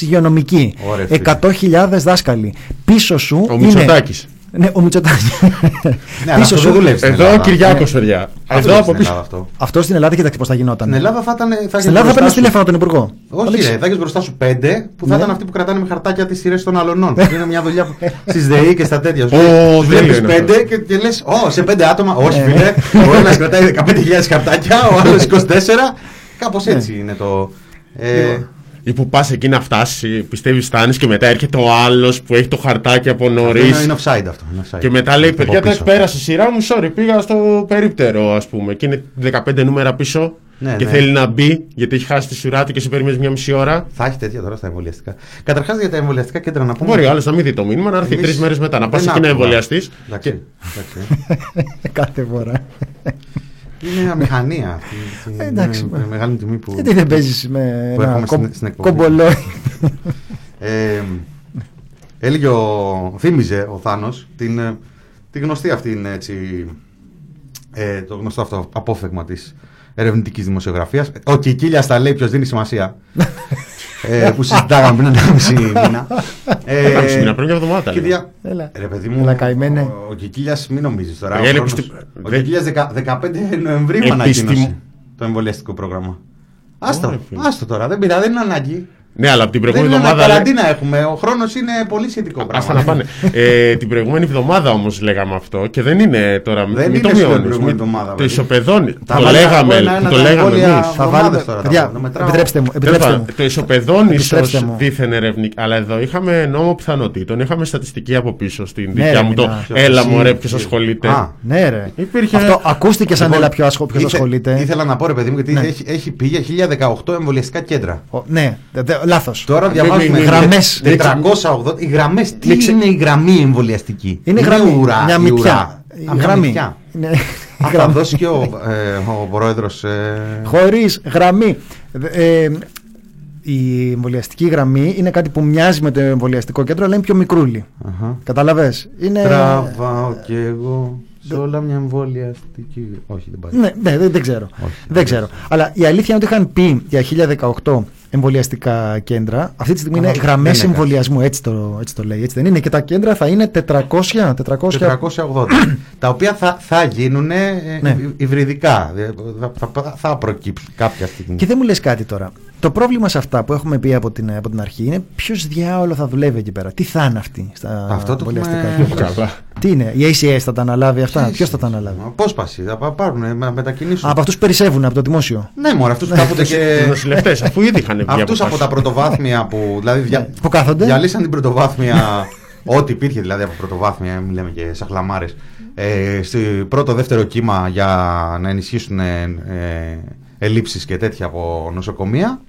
υγειονομικοί, Ωραία, φίλε. 100.000 δάσκαλοι. Πίσω σου Ο είναι... Μητσοτάκης. Ναι, ο Μητσοτάκης. Ναι, αλλά αυτό δεν δουλεύει στην Εδώ ο Ελλάδα. Κυριάκος, Ναι. παιδιά. Δεν Εδώ δουλεύει από στην πίσω. Ελλάδα αυτό. Αυτό στην Ελλάδα κοίταξε πώ θα γινόταν. Στην Ελλάδα θα ήταν. Θα Στην έχεις Ελλάδα θα μπροστά παίρνεις σου- τηλέφωνο τον Υπουργό. Όχι, ρε, θα έχεις μπροστά σου πέντε που θα Ναι. ήταν αυτοί που κρατάνε με χαρτάκια τις σειρές των αλωνών. είναι μια δουλειά στις ΔΕΗ και στα τέτοια. Ω, Βλέπεις τέλειο είναι πέντε αυτό. και, και λες, Ω, σε πέντε άτομα. Όχι, Ε. φίλε. Ο ένας κρατάει 15.000 χαρτάκια, ο άλλος 24. Κάπως Ναι. έτσι είναι το. Ε, Λοιπόν. Ή που πας εκεί να φτάσει, πιστεύεις φτάνεις και μετά έρχεται ο άλλος που έχει το χαρτάκι από νωρίς. είναι, είναι offside αυτό. είναι offside. Και μετά λέει: Από Παιδιά, πίσω. δεν πέρασε η σειρά μου. Sorry, πήγα στο περίπτερο, ας πούμε. Και είναι 15 νούμερα πίσω. Ναι, και ναι. θέλει να μπει γιατί έχει χάσει τη σειρά του και σε περιμένεις μια μισή ώρα. Θα έχει τέτοια τώρα στα εμβολιαστικά. Καταρχάς για τα εμβολιαστικά κέντρα να πούμε. Μπορεί ο άλλος να μην δει το μήνυμα, να έρθει Εμείς τρεις μέρες μετά, να πας δεν εκεί να άκουγα. εμβολιαστείς. Εντάξει, εντάξει. Κάθε φορά. Είναι μια μηχανία αυτή. Ε, εντάξει, Είναι μα. μεγάλη τιμή που. Γιατί δεν παίζεις με που ένα έχουμε κομ- στην- στην εκπομπή. κομπολόι. Ε, έλεγε ο, θύμιζε ο Θάνος την, ε, τη γνωστή αυτή είναι έτσι, ε, το γνωστό αυτό απόφεγμα της ερευνητικής δημοσιογραφίας. Ο Κικίλιας τα λέει ποιος δίνει σημασία. ε, που συζητάγαμε πριν ένα μισή μήνα. Ε, Κάμιση μήνα, πριν μια εβδομάδα. και λέω. δια... Έλα. Ρε παιδί μου, Έλα, καημένε. ο, ο Κικίλιας μην νομίζεις τώρα. Ε, Ο, έλεγε χρόνος- πως τι- ο δεν- Κικίλιας δεκα- 15 Νοεμβρίου Επιστημο- ανακοίνωσε το εμβολιαστικό πρόγραμμα. Άστο, Ωραία, φίλε. άστο τώρα, δεν πειράζει, δεν είναι ανάγκη. Ναι, αλλά από την Δεν προηγούμενη είναι εβδομάδα. λέει- καραντίνα έχουμε. Ο χρόνος είναι πολύ σχετικό πράγμα. Άστα να πάνε. ε, την προηγούμενη εβδομάδα όμως λέγαμε αυτό και δεν είναι τώρα. Δεν μην είναι το στην μειώνεις, προηγούμενη μην- εβδομάδα, Το παιδί. ισοπεδώνει. Τα Το βάλα λέγαμε, από ένα-ένα το τα λέγαμε εμβόλια εμείς. Θα εβδομάδες βάλουμε. τώρα, τα Παιδιά, το μετράω. επιτρέψτε μου. Επιτρέψτε μου. Το ισοπεδώνεις ίσω Επιτρέψτε μου. δίθεν ερευνη. Αλλά εδώ είχαμε νόμο πιθανότητων. Είχαμε στατιστική από πίσω στην Ναι, δικιά ρε, μου. Το μηνά. έλα Εσύ, μου ρε, ποιος εσύ. ασχολείται. Α, Ναι, ρε. Υπήρχε- Αυτό ακούστηκε σαν Λοιπόν, έλα πιο ασχο- ποιος ήθε- ασχολείται. Ήθελα να πω ρε παιδί μου, γιατί Ναι. έχει, έχει πει για 1018 εμβολιαστικά κέντρα. Ο- Ναι, λάθος. Τώρα Μην- διαβάζουμε μην- μην- γραμμές. 480. Οι γραμμές, τι Μην ξε- είναι η γραμμή εμβολιαστική; Είναι γραμμή. ουρά, Μια η μυτιά. ουρά. Η Α, μια γραμμή. μυτιά. Είναι- Α, θα γραμμή. δώσει και ο, ε, ο πρόεδρος ε, Χωρίς γραμμή. Ε, η εμβολιαστική γραμμή είναι κάτι που μοιάζει με το εμβολιαστικό κέντρο, αλλά είναι πιο μικρούλι. αχα. Κατάλαβε. Είναι. Τραβάω κι εγώ σε όλα μια εμβολιαστική. Όχι, δεν πάει. Ναι, ναι, δεν, δεν ξέρω. Όχι, δεν ξέρω. Αλλά η αλήθεια είναι ότι είχαν πει για 1018 εμβολιαστικά κέντρα. Αυτή τη στιγμή Αλλά είναι δεν γραμμές έκανε. εμβολιασμού. Έτσι το, έτσι το λέει. Έτσι δεν είναι. Και τα κέντρα θα είναι 400. 400 480. τα οποία θα, θα γίνουν Ναι. υβριδικά. Ε, Θα, θα, θα προκύψουν κάποια στιγμή. Και δεν μου λες κάτι τώρα. Το πρόβλημα σε αυτά που έχουμε πει από την, από την αρχή είναι ποιος διάολο θα δουλεύει εκεί πέρα. Τι θα είναι αυτοί στα Αυτό το εμβολιαστικά έχουμε- κέντρα. Καλά. Τι είναι, η ACS θα τα αναλάβει αυτά; Ποιος θα τα αναλάβει; Απόσπαση, θα πά- πάρουν, να μετακινήσουν. Από αυτούς περισσεύουν από το δημόσιο. Ναι, μόνο αυτούς που κάθονται Οι και. νοσηλευτέ, αφού ήδη είχαν βγει Αυτούς αποφάσεις. από τα πρωτοβάθμια που. Δηλαδή, δια... Που κάθονται. διαλύσαν την πρωτοβάθμια. Ό,τι υπήρχε δηλαδή από πρωτοβάθμια, μιλάμε και σαχλαμάρες. Ε, στο πρώτο, δεύτερο κύμα για να ενισχύσουν ε, ε, ελλείψεις και τέτοια από νοσοκομεία.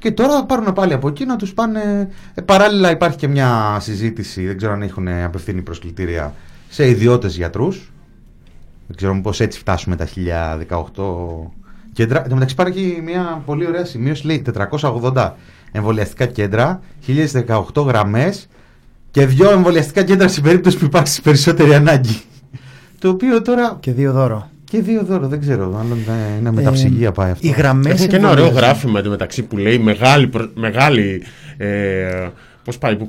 Και τώρα θα πάρουν πάλι από εκεί να τους πάνε. Ε, παράλληλα υπάρχει και μια συζήτηση, δεν ξέρω αν έχουν απευθύνει προσκλητήρια σε ιδιώτες γιατρούς. Δεν ξέρω μήπως έτσι φτάσουμε τα 1018 κέντρα. Εν τω μεταξύ υπάρχει μια πολύ ωραία σημείωση, λέει 480 εμβολιαστικά κέντρα, 1018 γραμμές και δύο εμβολιαστικά κέντρα στην περίπτωση που υπάρξει περισσότερη ανάγκη. Το οποίο τώρα Και δύο δώρο. Και δύο δώρο, δεν ξέρω, μάλλον ε, είναι μεταψυγεία πάει αυτό. Οι γραμμές. Έχουν και ένα ωραίο γράφημα εντωμεταξύ που λέει μεγάλη. προ- μεγάλη ε, Πώς πάει, που,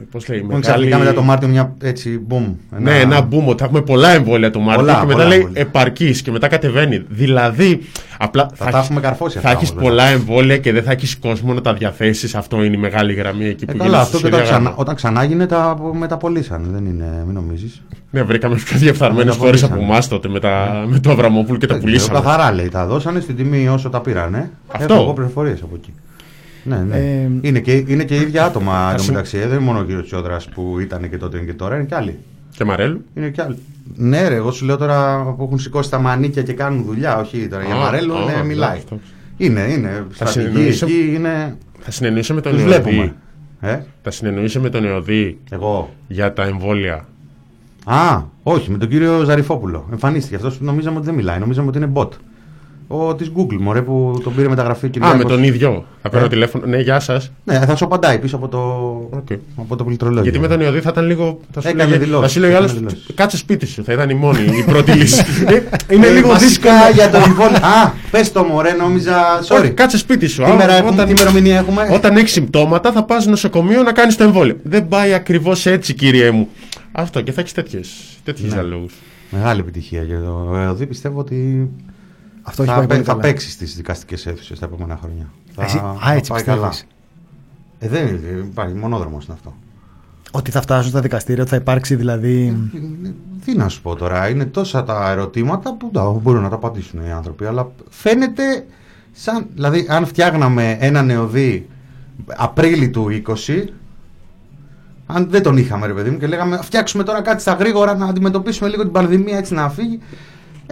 ε, πώς λέει, Μου ξαφνικά μετά το Μάρτιο μια έτσι μπουμ. Ναι, ένα boom ότι θα έχουμε πολλά εμβόλια το Μάρτιο Πολλά, και μετά πολλά λέει εμβόλια. επαρκής και μετά κατεβαίνει. Δηλαδή, απλά Θα τα έχουμε καρφώσει θα αυτά έχεις όμως, πολλά εμβόλια και δεν θα έχεις κόσμο να τα διαθέσεις. Αυτό είναι η μεγάλη γραμμή εκεί Ε, που καλά, γίνεται αυτό στη και όταν, Συρία ξανά, Γάμα. όταν ξανά έγινε τα μεταπολίσαν. Δεν είναι, μην νομίζεις. Ναι, βρήκαμε πιο διεφθαρμένες Τα χώρες πουλήσανε. από εμάς τότε με, τα, με το Αβραμόπουλο και τα πουλήσαμε. Καθαρά λέει, τα δώσανε στην τιμή όσο τα πήρανε. Αυτό. Έχω εγώ πληροφορίες από εκεί. Ναι, ναι. Ε, είναι, και, είναι και ίδια άτομα Ας- εντωμεταξύ. ε, Δεν είναι μόνο ο κύριος Τσιόδρας που ήταν και τότε και τώρα, είναι και άλλοι. Και Μαρέλου. Είναι και άλλοι. Ναι, ρε, εγώ σου λέω τώρα που έχουν σηκώσει τα μανίκια και κάνουν δουλειά. Όχι τώρα για Α, Μαρέλο, α, ναι, ναι, μιλάει. αυτό. Είναι, είναι. Στρατηγοί συνεννοήσω- εκεί είναι. Θα συνεννοήσω με τον Τους Εωδή. βλέπουμε. Ε, Θα συνεννοήσω με τον Εωδή εγώ. για τα εμβόλια. Α, όχι, με τον κύριο Ζαριφόπουλο. Εμφανίστηκε αυτός που νομίζαμε ότι δεν μιλάει. Νομίζαμε ότι είναι bot. Ο της Google, μωρέ, που τον πήρε μεταγραφή και Α, με τον ίδιο. Θα παίρνω Ε. τηλέφωνο. Ναι, γεια σας. Ναι, θα σου απαντάει πίσω από το, Οκ. από το πληκτρολόγιο. Γιατί με τον Ιωδή θα ήταν λίγο. Θα σου Έκανε λέγε- δηλώσεις, θα σου λέει ο έκανε άλλος. δηλώσεις. Κάτσε σπίτι σου. Θα ήταν η μόνη, η πρώτη λύση. Ε, Είναι Ε, λίγο βασικά δύσκολο. για το εμβόλιο. Α, πες το μωρέ, νόμιζα. Όχι, Sorry. Κάτσε σπίτι σου. Τι Α, μέρα έχουμε, όταν- τι ημερομηνία έχουμε; Όταν έχεις συμπτώματα, θα πας νοσοκομείο να κάνεις το εμβόλιο. Δεν πάει ακριβώς έτσι, κύριε μου. Αυτό και θα έχεις τέτοιου Ναι. διαλόγου. Μεγάλη επιτυχία για το ΕΟΔΗ. Πιστεύω ότι Αυτό έχει θα, πάει πολύ πέ- θα καλά. παίξεις στις δικαστικές αίθουσες τα επόμενα χρόνια. Εσύ- Θα- α, θα έτσι πάει πιστεύεις; Ε, δεν είναι, υπάρχει μονόδρομος είναι αυτό. Ότι θα φτάσουν στα δικαστήρια, ότι θα υπάρξει δηλαδή. Τι να σου πω τώρα, είναι τόσα τα ερωτήματα που τα, μπορούν να τα απαντήσουν οι άνθρωποι, αλλά φαίνεται σαν, δηλαδή αν φτιάγναμε ένα νεοδί Απρίλη του 20, αν δεν τον είχαμε ρε παιδί μου και λέγαμε φτιάξουμε τώρα κάτι στα γρήγορα να αντιμετωπίσουμε λίγο την πανδημία έτσι να φύγει,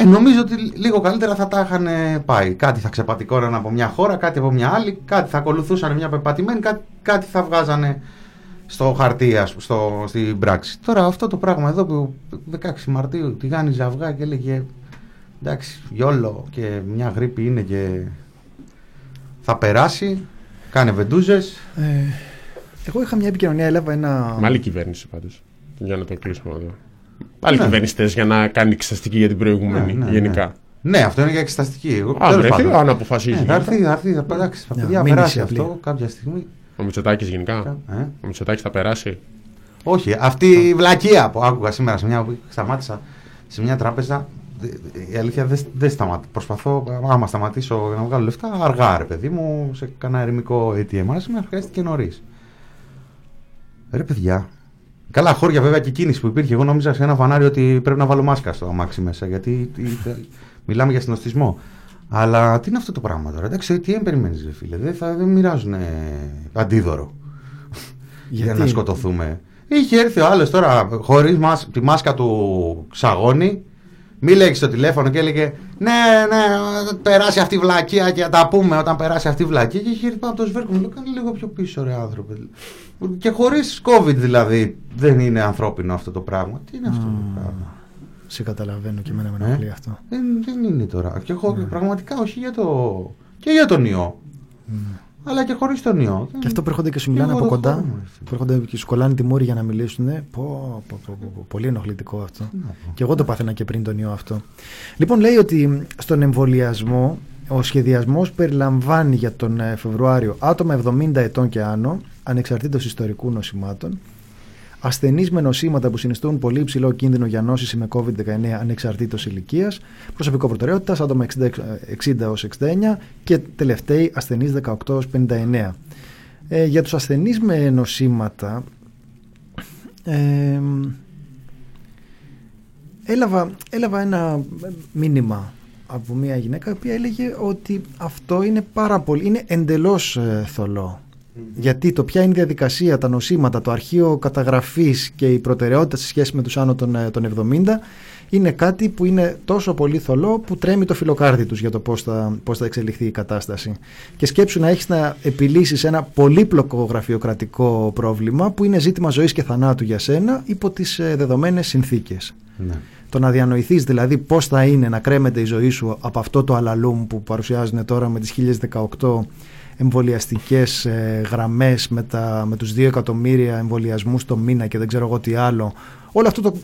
Ε, νομίζω ότι λίγο καλύτερα θα τα είχαν πάει. Κάτι θα ξεπατικώναν από μια χώρα, κάτι από μια άλλη, κάτι θα ακολουθούσαν μια πεπατημένη, κάτι, κάτι θα βγάζανε στο χαρτί, ας, πούμε, στο, στην πράξη. Τώρα αυτό το πράγμα εδώ που 16 Μαρτίου τη γάνει αυγά και έλεγε εντάξει, γιόλο και μια γρήπη είναι και θα περάσει, κάνε βεντούζες. Ε, εγώ είχα μια επικοινωνία, έλαβα ένα. Με άλλη κυβέρνηση πάντως. Για να το κλείσουμε εδώ. Άλλοι Ναι. κυβερνητές για να κάνει εξεταστική για την προηγούμενη. Ναι, ναι, γενικά. Ναι, αυτό είναι για εξεταστική. Εγώ, Α, τέλος βρεθεί, πάντων. αν αποφασίζει. Ναι, θα έρθει, θα έρθει, θα εντάξει, θα Μια παιδιά, μήνυση περάσει απλή. αυτό κάποια στιγμή. Ο Μητσοτάκης γενικά. Ε; Ο Μητσοτάκης θα περάσει. Όχι, αυτή η βλακεία που άκουγα σήμερα σε μια, σταμάτησα σε μια τράπεζα. δε- δε- Η αλήθεια δεν δεν σταματά. Προσπαθώ, άμα σταματήσω να βγάλω λεφτά, αργά ρε παιδί μου, σε κανένα ερημικό ATM. Αλλά σήμερα χρειάστηκε νωρίς. Ρε παιδιά. Καλά, χώρια βέβαια και κίνηση που υπήρχε. Εγώ νόμιζα σε ένα φανάρι ότι πρέπει να βάλω μάσκα στο αμάξι μέσα. Γιατί τι- τι- μιλάμε για συνοστισμό. Αλλά τι είναι αυτό το πράγμα τώρα; Εντάξει, τι περιμένεις, ρε φίλε; Δεν, θα, δεν μοιράζουν αντίδωρο για Γιατί; να σκοτωθούμε. Είχε έρθει ο άλλος τώρα χωρίς τη μάσκα του ξαγώνει. Μίλεγε στο τηλέφωνο και έλεγε Ναι, ναι, περάσει αυτή η βλακεία και θα τα πούμε όταν περάσει αυτή η βλακεία. Και είχε έρθει πάνω από το σβέρκο μου. Λέω Κάνε λίγο πιο πίσω, ρε άνθρωπε. Και χωρίς COVID δηλαδή δεν είναι ανθρώπινο αυτό το πράγμα. Τι είναι αυτό το πράγμα; Σε καταλαβαίνω και εμένα με Ε; ενοχλεί αυτό. Δεν, δεν είναι τώρα. Και εγώ πραγματικά όχι για το. και για τον ιό. Αλλά και χωρίς τον ιό. Και αυτό που έρχονται και σου μιλάνε Εγώ από το κοντά, χώρο μου, ρε φίλε. που έρχονται και σου κολλάνε τη μούρη για να μιλήσουν. Πω, πω, πω, πω, πω, πολύ ενοχλητικό αυτό. να πω. Και εγώ το πάθαινα και πριν τον ιό αυτό. Λοιπόν, λέει ότι στον εμβολιασμό ο σχεδιασμός περιλαμβάνει για τον ε, Φεβρουάριο άτομα 70 ετών και άνω, ανεξαρτήτως ιστορικού νοσημάτων, ασθενείς με νοσήματα που συνιστούν πολύ υψηλό κίνδυνο για νόσηση με COVID-19 ανεξαρτήτως ηλικίας, προσωπικό προτεραιότητας, άτομα 60, 60 έως 69 και τελευταίοι ασθενείς 18 έως 59. Ε, για τους ασθενείς με νοσήματα, ε, έλαβα, έλαβα ένα μήνυμα από μια γυναίκα η οποία έλεγε ότι αυτό είναι πάρα πολύ, είναι εντελώς ε, θολό. Γιατί το ποια είναι η διαδικασία, τα νοσήματα, το αρχείο καταγραφής και η προτεραιότητα σε σχέση με τους άνω των, ε, των 70 είναι κάτι που είναι τόσο πολύ θολό που τρέμει το φιλοκάρδι τους για το πώς θα, πώς θα εξελιχθεί η κατάσταση. Και σκέψου να έχεις να επιλύσεις ένα πολύπλοκο γραφειοκρατικό πρόβλημα που είναι ζήτημα ζωής και θανάτου για σένα υπό τις ε, δεδομένες συνθήκες. Ναι. Το να διανοηθείς δηλαδή πώς θα είναι να κρέμεται η ζωή σου από αυτό το αλαλούμ που παρουσιάζουν τώρα με τις 1018 εμβολιαστικές ε, γραμμές με, τα, με τους 2 εκατομμύρια εμβολιασμούς το μήνα και δεν ξέρω εγώ τι άλλο. Όλο αυτό το...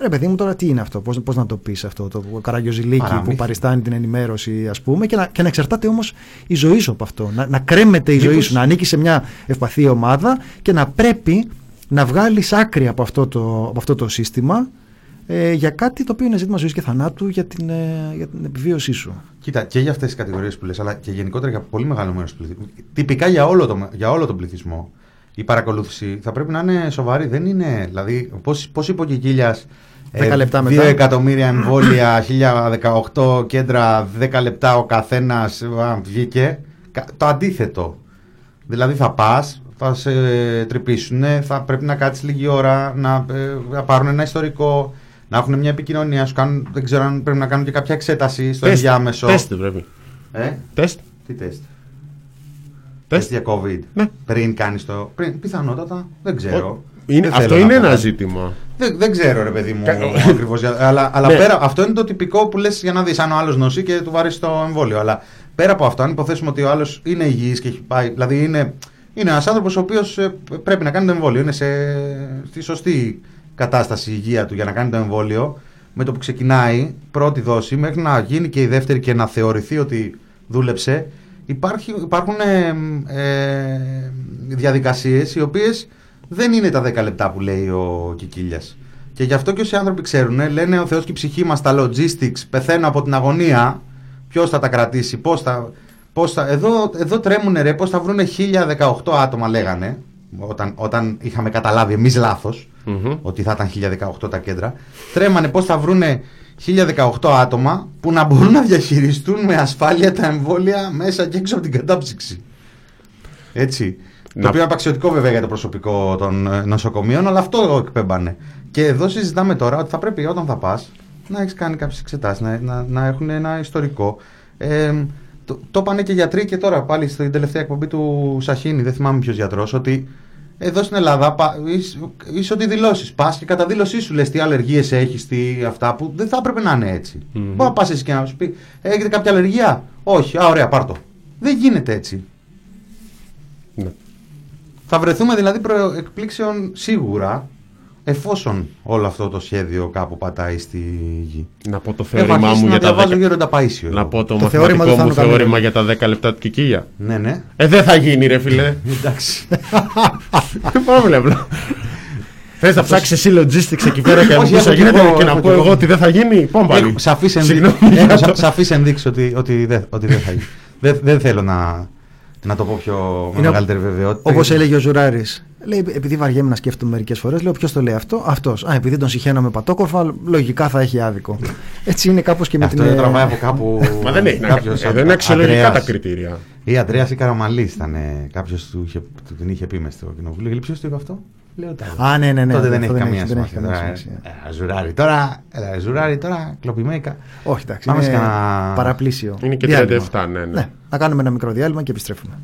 Ρε παιδί μου τώρα τι είναι αυτό, πώς, πώς να το πεις αυτό; Το καραγιοζηλίκι που Παραμύθι. παριστάνει την ενημέρωση ας πούμε και να, και να εξαρτάται όμως η ζωή σου από αυτό. Να, να κρέμεται η ζωή Μήπως- σου, να ανήκει σε μια ευπαθή ομάδα και να πρέπει να βγάλεις άκρη από αυτό το, από αυτό το σύστημα ε, για κάτι το οποίο είναι ζήτημα ζωής και θανάτου για την, ε, για την επιβίωσή σου. Κοίτα, και για αυτές τις κατηγορίες που λες, αλλά και γενικότερα για πολύ μεγάλο μέρος του πληθυσμού. Τυπικά για όλο, το, για όλο τον πληθυσμό, η παρακολούθηση θα πρέπει να είναι σοβαρή. Δεν είναι. Δηλαδή, πώς είπε ο Κικίλιας. Δέκα λεπτά 2 μετά. εκατομμύρια εμβόλια, 1018 κέντρα, 10 λεπτά ο καθένας βγήκε. Κα- Το αντίθετο. Δηλαδή θα πας, θα σε τρυπήσουν, θα πρέπει να κάτσεις λίγη ώρα, να, ε, να πάρουν ένα ιστορικό, να έχουν μια επικοινωνία, σου κάνουν, δεν ξέρω αν πρέπει να κάνουν και κάποια εξέταση στο Τεστ, ενδιάμεσο. Τεστ πρέπει. Ε, Τεστ. τι τεστ; Τεστ. για COVID. Ναι. Πριν κάνεις το. Πριν, πιθανότατα, δεν ξέρω. Είναι, Δεν αυτό θέλω είναι να πω ένα κάτι. ζήτημα. Δεν, δεν ξέρω, ρε παιδί μου, Κα- ακριβώς. Αλλά, αλλά Ναι. πέρα, αυτό είναι το τυπικό που λες για να δεις αν ο άλλος νοσεί και του βαρέσει το εμβόλιο. Αλλά πέρα από αυτό, αν υποθέσουμε ότι ο άλλος είναι υγιής και έχει πάει. Δηλαδή είναι, είναι ένας άνθρωπος ο οποίος πρέπει να κάνει το εμβόλιο. Είναι σε, στη σωστή κατάσταση η υγεία του για να κάνει το εμβόλιο. Με το που ξεκινάει πρώτη δόση μέχρι να γίνει και η δεύτερη και να θεωρηθεί ότι δούλεψε, υπάρχει, υπάρχουν ε, ε, διαδικασίες οι οποίες δεν είναι τα 10 λεπτά που λέει ο Κικίλιας. Και γι' αυτό και όσοι άνθρωποι ξέρουν, λένε ο Θεός και η ψυχή μας, τα logistics, πεθαίνω από την αγωνία, ποιος θα τα κρατήσει, πώς θα... Πώς θα εδώ, εδώ τρέμουνε ρε, πώς θα βρούνε 1018 άτομα λέγανε, όταν, όταν είχαμε καταλάβει εμείς λάθος, Μμμ. ότι θα ήταν 1018 τα κέντρα. Τρέμανε πώς θα βρούνε 1018 άτομα που να μπορούν να διαχειριστούν με ασφάλεια τα εμβόλια μέσα και έξω από την κατάψυξη. Έτσι. Να- Το οποίο είναι απαξιωτικό βέβαια για το προσωπικό των ε, νοσοκομείων, αλλά αυτό εκπέμπανε. Και εδώ συζητάμε τώρα ότι θα πρέπει όταν θα πας να έχεις κάνει κάποιες εξετάσεις, να, να, να έχουν ένα ιστορικό. Ε, το, το είπανε και γιατροί και τώρα πάλι στην τελευταία εκπομπή του Σαχίνη, δεν θυμάμαι ποιος γιατρός, ότι εδώ στην Ελλάδα είσαι ότι δηλώσεις. Πας και κατά δήλωσή σου λες τι αλλεργίες έχεις, τι αυτά που δεν θα έπρεπε να είναι έτσι. Mm-hmm. Μπορεί να πας εσύ και να σου πει: Έχετε κάποια αλλεργία; Όχι, α, ωραία, πάρ το. Δεν γίνεται έτσι. Ναι. Θα βρεθούμε δηλαδή προεκπλήξεων σίγουρα εφόσον όλο αυτό το σχέδιο κάπου πατάει στη γη. Να πω το θεώρημά μου για τα 10... Να πω το, το μαθηματικό μου θεώρημα για τα 10 λεπτά του Κικίλια. Ναι, ναι. Ε, δεν θα γίνει ρε φίλε. Εντάξει. Πρόβλημα. Θες να ψάξεις εσύ logistics εκεί πέρα και να μου γίνεται και να πω εγώ ότι δεν θα γίνει. Πάμε πάλι. Σαφής ενδείξει ότι δεν θα γίνει. Δεν θέλω να να το πω πιο με μεγαλύτερη βεβαιότητα. Όπως έλεγε ο Ζουράρης. Λέει, επειδή βαριέμαι να σκέφτομαι μερικές φορές, λέω ποιος το λέει αυτό; Αυτός. Α, επειδή τον συχαίνω με πατόκορφα, λογικά θα έχει άδικο. Έτσι είναι κάπως και με αυτό την. Αυτό τραβάει από κάπου. Μα δεν έχει. δεν είναι αξιολογικά τα κριτήρια. Ή Αντρέας ή Καραμαλής ήταν κάποιος που την είχε πει μες στο κοινοβούλιο. Ποιος το είπε αυτό; Λέω Α, ναι, ναι, ναι. Τότε δεν έχει καμία σημασία. Ε, ζουράρι τώρα, ζουράρι τώρα, κλοπημέικα. Όχι, εντάξει. Πάμε είναι παραπλήσιο. Είναι και 37, ναι, ναι. Να κάνουμε ένα μικρό διάλειμμα και επιστρέφουμε.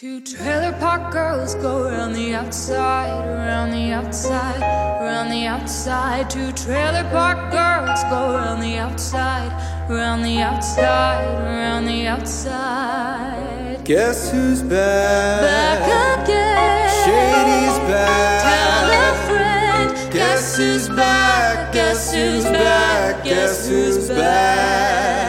Two trailer park girls go around the outside, around the outside, around the outside. Two trailer park girls go around the outside, around the outside, around the outside. Guess who's back? Back again. Shady's back. Tell a friend. Guess who's back? Guess who's back? Guess who's back?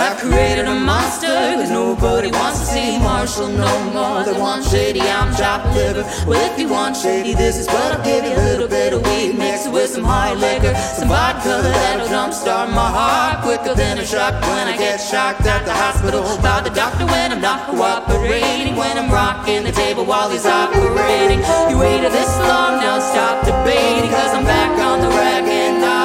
I created a monster. Cause nobody wants to see Marshall no more. They want shady, I'm chopped liver Well if you want shady, this is what I'll give you. A little bit of weed mixed with some hard liquor. Some vodka that'll jumpstart my heart Quicker than a shock when I get shocked at the hospital By the doctor when I'm not cooperating When I'm rocking the table while he's operating. You waited this long, now stop debating Cause I'm back on the rag and ovulating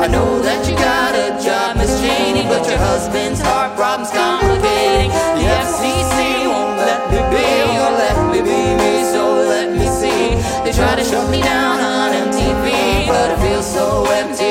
I know that you got a job, Miss Cheney But your husband's heart problem's complicating. The FCC won't let me be, or let me be me, so let me see. They try to shut me down on MTV, but it feels so empty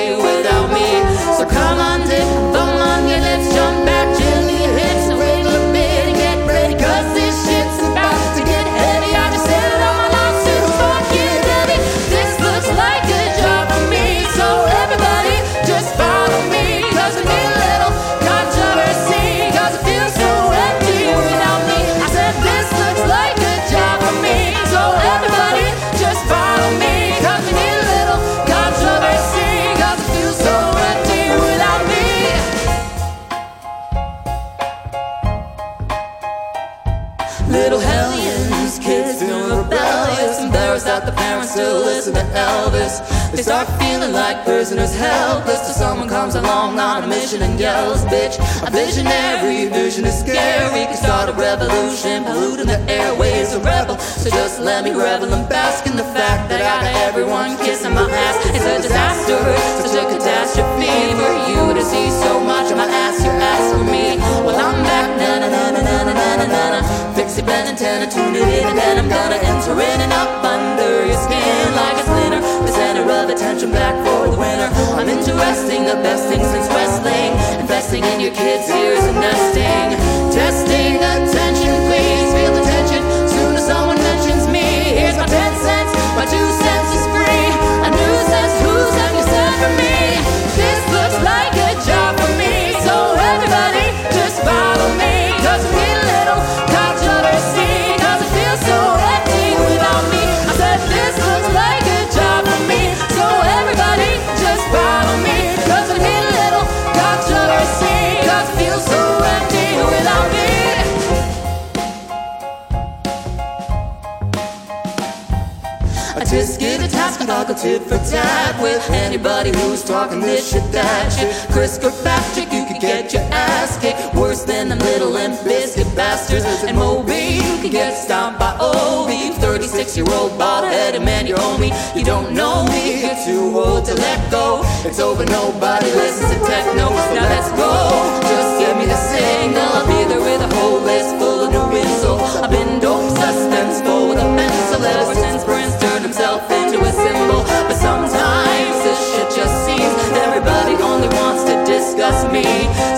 They start feeling like prisoners, helpless till someone comes along on a mission and yells, "Bitch!" A visionary vision is scary. Can start a revolution, polluting the airways, a rebel. So just let me revel and bask in the fact that out of everyone kissing my ass, it's a disaster, such a catastrophe for you to see so much of my ass. You ask for me, well I'm back, na na na na na na na na bend antenna, tune it in, and then I'm gonna enter in and up under your skin like a splinter. The center of attention back for the winner. I'm interesting, the best thing since wrestling. Investing in your kids' ears and nesting. Testing attention, please feel the tension. Soon as someone mentions me, here's my ten cents. My two cents is free. A nuisance, who's have you sent for me? talk a tit for tat with anybody who's talking this shit, that shit. Chris Kirkpatrick, you could get your ass kicked worse than them little limp biscuit bastards. And Moby, you could get stomped by Obi, 36 year old bald headed man, you owe me. You don't know me, you're too old to let go. It's over, nobody listens to techno. Now let's go, just give me the signal. I'll be there with a whole list full of new info. I've been dope suspenseful with a pencil ever since into a symbol. But sometimes this shit just seems that everybody only wants to disgust me.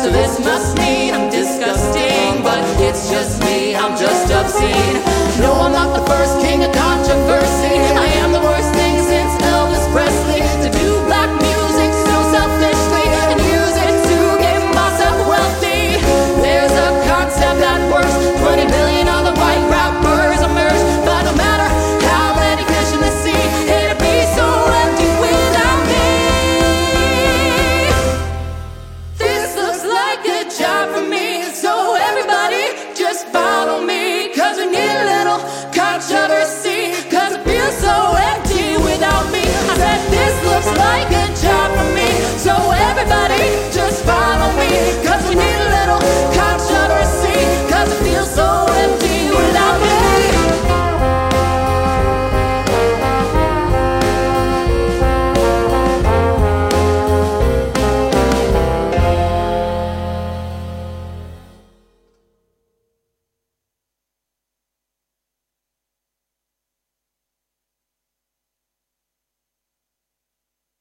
So this must mean I'm disgusting, but it's just me, I'm just obscene. No, I'm not the first king of controversy. I am the worst.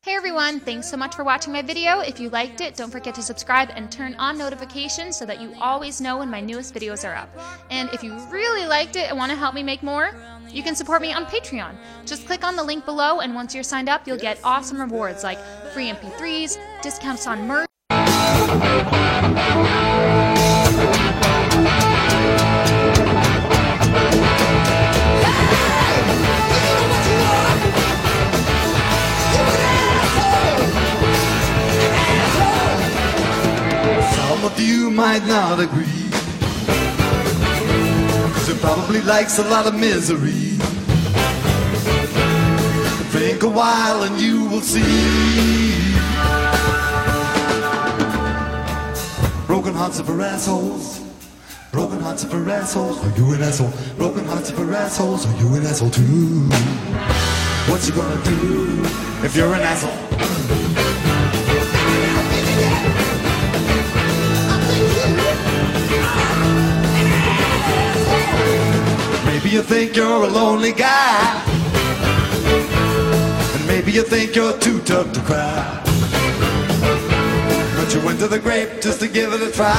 Hey everyone, thanks so much for watching my video. If you liked it, don't forget to subscribe and turn on notifications so that you always know when my newest videos are up. And if you really liked it and want to help me make more, you can support me on Patreon. Just click on the link below, and once you're signed up, you'll get awesome rewards like free MP3s, discounts on merch. You might not agree. Cause it probably likes a lot of misery. Think a while and you will see. Broken hearts are for assholes. Broken hearts are for assholes. Are you an asshole? Broken hearts are for assholes. Are you an asshole too? What you gonna do if you're an asshole? Maybe you think you're a lonely guy. And maybe you think you're too tough to cry. But you went to the grape just to give it a try.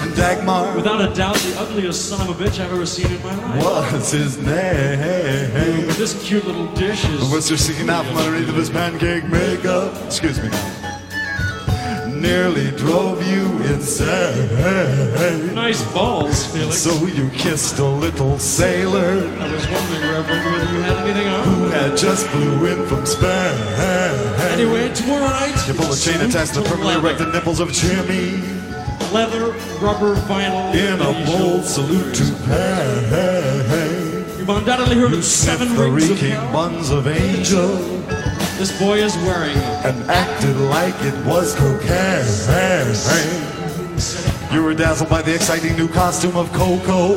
And Dagmar Without a doubt, the ugliest son of a bitch I've ever seen in my life. What's his name. This cute little dish is. Mr. sticking out from underneath of his pancake makeup. Excuse me. Nearly drove you insane. Nice balls, Felix. So you kissed a little sailor I was wondering, Reverend, whether you had anything who on. had just flew in from Spain. Anyway, tomorrow night. You pull a chain attached to permanently erect the nipples of Jimmy Leather, rubber, vinyl. in a bold salute to pain. You've undoubtedly heard You of seven the rings of buns of angel This boy is wearing. and acted like it was cocaine. You were dazzled by the exciting new costume of Coco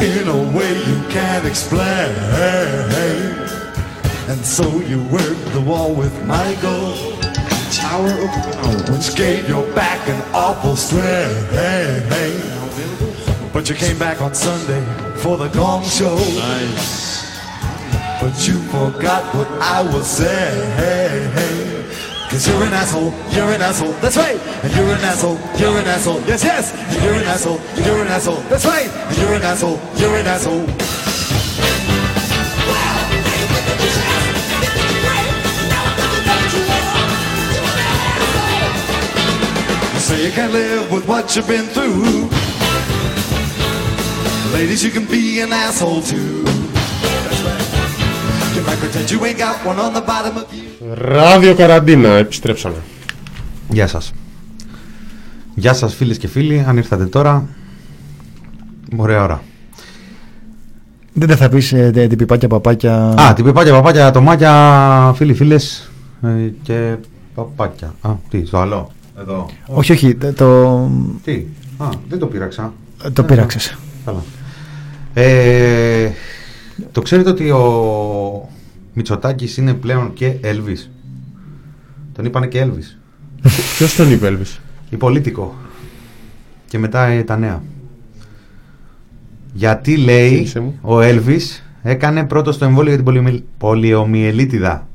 in a way you can't explain. And so you worked the wall with Michael, Tower of Power. which gave your back an awful strain. But you came back on Sunday for the Gong Show. Nice. But you forgot what I was saying. Cause you're an asshole, you're an asshole, that's right. And you're an asshole, you're an asshole, yes, yes. And you're an asshole, you're an asshole, that's right. And you're an asshole, you're an asshole. Say you can't live with what you've been through. Ladies, you can be an asshole too. That's right. Ράδιο Καραντίνα, επιστρέψαμε. Γεια σας. Γεια σας φίλες και φίλοι, αν ήρθατε τώρα, ωραία ώρα. Δεν θα πεις ε, τε- την πιπάκια παπάκια. Α, την πιπάκια, παπάκια, ατομάκια, φίλοι, φίλες ε, και παπάκια. Α, τι, στο άλλο. Εδώ. Όχι, όχι, τε- το, Τι, α, δεν το πείραξα. το πείραξες. Καλά. Ε, το ξέρετε ότι ο Μητσοτάκης είναι πλέον και Elvis. Τον είπανε και Elvis. Ποιος τον είπε, Έλβης; Η πολίτικο. Και μετά ε, τα νέα. Γιατί λέει Φίλησε μου. ο Έλβης έκανε πρώτο στο εμβόλιο για την πολυομι- πολιομιελίτιδα.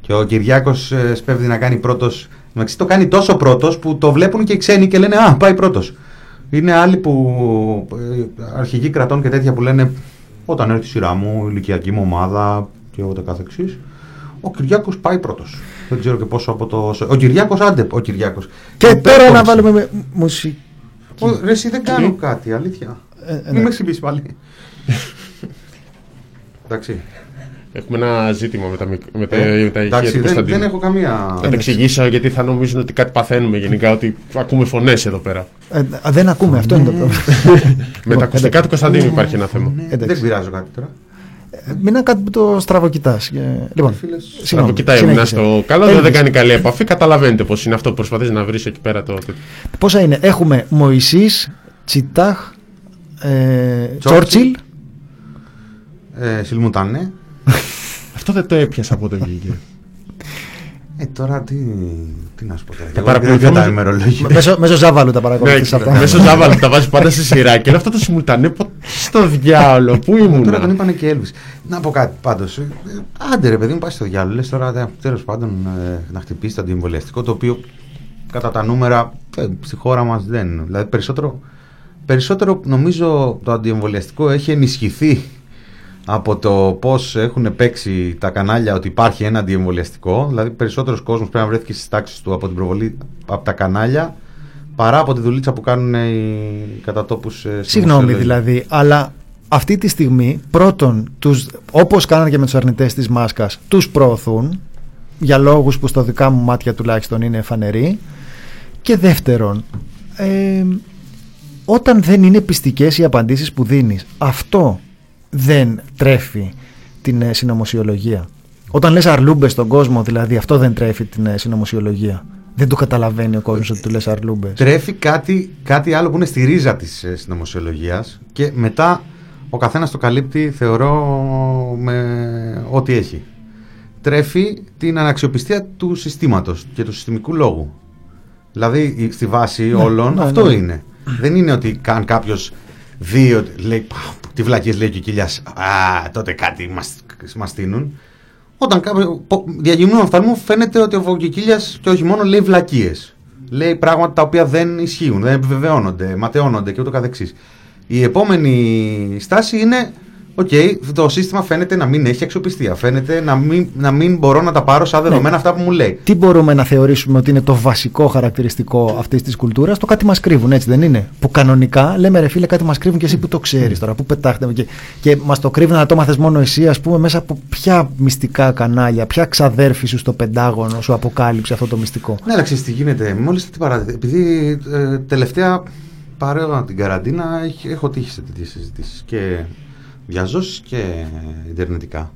Και ο Κυριάκος ε, σπέβδει να κάνει πρώτος. Εντάξει, το κάνει τόσο πρώτος που το βλέπουν και οι ξένοι και λένε Α, πάει πρώτος. Είναι άλλοι που ε, αρχηγοί κρατών και τέτοια που λένε Όταν έρθει η σειρά μου, η ηλικιακή μου ομάδα και ούτε καθεξής Ο Κυριάκος πάει πρώτος. Δεν ξέρω και πόσο από το. Ο Κυριάκος, άντε, ο Κυριάκος. Και Ο τώρα να Πέρκονς. βάλουμε με- μουσική. Ω, Ρε, εσύ δεν κάνω κάτι, αλήθεια. Ε, ε, Μην ναι. με ξυπνήσεις πάλι. Εντάξει. Έχουμε ένα ζήτημα με τα, μικ- με τα, Ε, με τα ηχεία εντάξει, του δεν, Κωνσταντίνου. δεν έχω καμία. Θα τα εξηγήσω γιατί θα νομίζουν ότι κάτι παθαίνουμε γενικά, ότι ακούμε φωνές εδώ πέρα. Ε, α, δεν ακούμε, αυτό είναι το πρόβλημα. Με τα ακουστικά του Κωνσταντίνου υπάρχει ένα θέμα. Δεν Εντάξει. πειράζω κάτι τώρα. Ε, Μην είναι κάτι που το στραβοκοιτάς. Ε, Λοιπόν, Φίλες, Να το συγγνώμη, κοιτάει ο συνέχισε. Μινάς στο καλό, δεν Έλβης. κάνει καλή επαφή. Καταλαβαίνετε πώς είναι αυτό που προσπαθείς να βρεις εκεί πέρα το. το- Πόσα είναι, έχουμε Μωυσής, Τσιτάχ, ε, Τσόρτσιλ, Ε, Σιλμουτάνε. Αυτό δεν το έπιασα από το βγήκε. Ε, τώρα τι, τι να σου πω τώρα. Τα Εγώ παρακολουθώ δεν τα μέσω- ημερολόγια. μέσω, μέσω Ζάβαλου τα Ναι, παρακολουθείς αυτά. μέσω Ζάβαλου τα βάζεις πάντα σε σειρά και είναι αυτό το συμμουλτανέ. πο- Στο διάολο, πού Τώρα τον ήμουν. είπανε και Elvis. Να πω κάτι πάντως. Άντε ρε παιδί μου, πάει στο διάλογο. Λες τώρα τέλος πάντων ε, να χτυπήσει το αντιεμβολιαστικό το οποίο κατά τα νούμερα ε, στη χώρα μας δεν. Δηλαδή περισσότερο, περισσότερο νομίζω το αντιεμβολιαστικό έχει ενισχυθεί από το πώς έχουν παίξει τα κανάλια ότι υπάρχει ένα αντιεμβολιαστικό. Δηλαδή περισσότερος κόσμος πρέπει να βρέθηκε στις τάξεις του από την προβολή από τα κανάλια παρά από τη δουλίτσα που κάνουν οι κατατόπους. Συγγνώμη δηλαδή, αλλά αυτή τη στιγμή πρώτον, τους, όπως κάνανε και με τους αρνητές της μάσκας, τους προωθούν για λόγους που στα δικά μου μάτια τουλάχιστον είναι φανεροί και δεύτερον, ε, όταν δεν είναι πειστικές οι απαντήσεις που δίνεις, αυτό δεν τρέφει την ε, συνωμοσιολογία. Όταν λες αρλούμπες στον κόσμο, δηλαδή αυτό δεν τρέφει την ε, συνωμοσιολογία. Δεν το καταλαβαίνει ο κόσμος ότι του λες αρλούμπες. τρέφει κάτι, κάτι άλλο που είναι στη ρίζα της ε, συνωμοσιολογίας και μετά ο καθένας το καλύπτει θεωρώ με ό,τι έχει. Τρέφει την αναξιοπιστία του συστήματος και του συστημικού λόγου. Δηλαδή η- στη βάση όλων ναι, αυτό ναι. είναι. Δεν είναι ότι καν κάποιος δει ότι λέει «Πα, τι βλακίες λέει και ο Κίλιας α τότε κάτι μας, μας στείνουν. Όταν κάποιο, πο- διαγυμνούν αυτά μου φαίνεται ότι ο Κικίλιας και όχι μόνο λέει βλακίες. Λέει πράγματα τα οποία δεν ισχύουν, δεν επιβεβαιώνονται, ματαιώνονται και ούτω καθεξής. Η επόμενη στάση είναι Οκ, το σύστημα φαίνεται να μην έχει αξιοπιστία. Φαίνεται να μην, να μην μπορώ να τα πάρω σαν δεδομένα αυτά που μου λέει. Τι μπορούμε να θεωρήσουμε ότι είναι το βασικό χαρακτηριστικό αυτής της κουλτούρας, το κάτι μας κρύβουν, έτσι δεν είναι; Που κανονικά λέμε ρε φίλε, κάτι μας κρύβουν και εσύ που το ξέρεις τώρα, που πετάχτε και, και μας το κρύβουν να το μάθες μόνο εσύ, ας πούμε, μέσα από ποια μυστικά κανάλια, ποια ξαδέρφη σου στο Πεντάγωνο σου αποκάλυψε αυτό το μυστικό; Ναι, αλλά ξέρεις τι γίνεται. Μόλις τι παράδειγμα. Επειδή ε, τελευταία παρέα την καραντίνα έχ- έχω τύχει σε τέτοιες συζητήσεις και διαζώσεις και ιντερνετικά.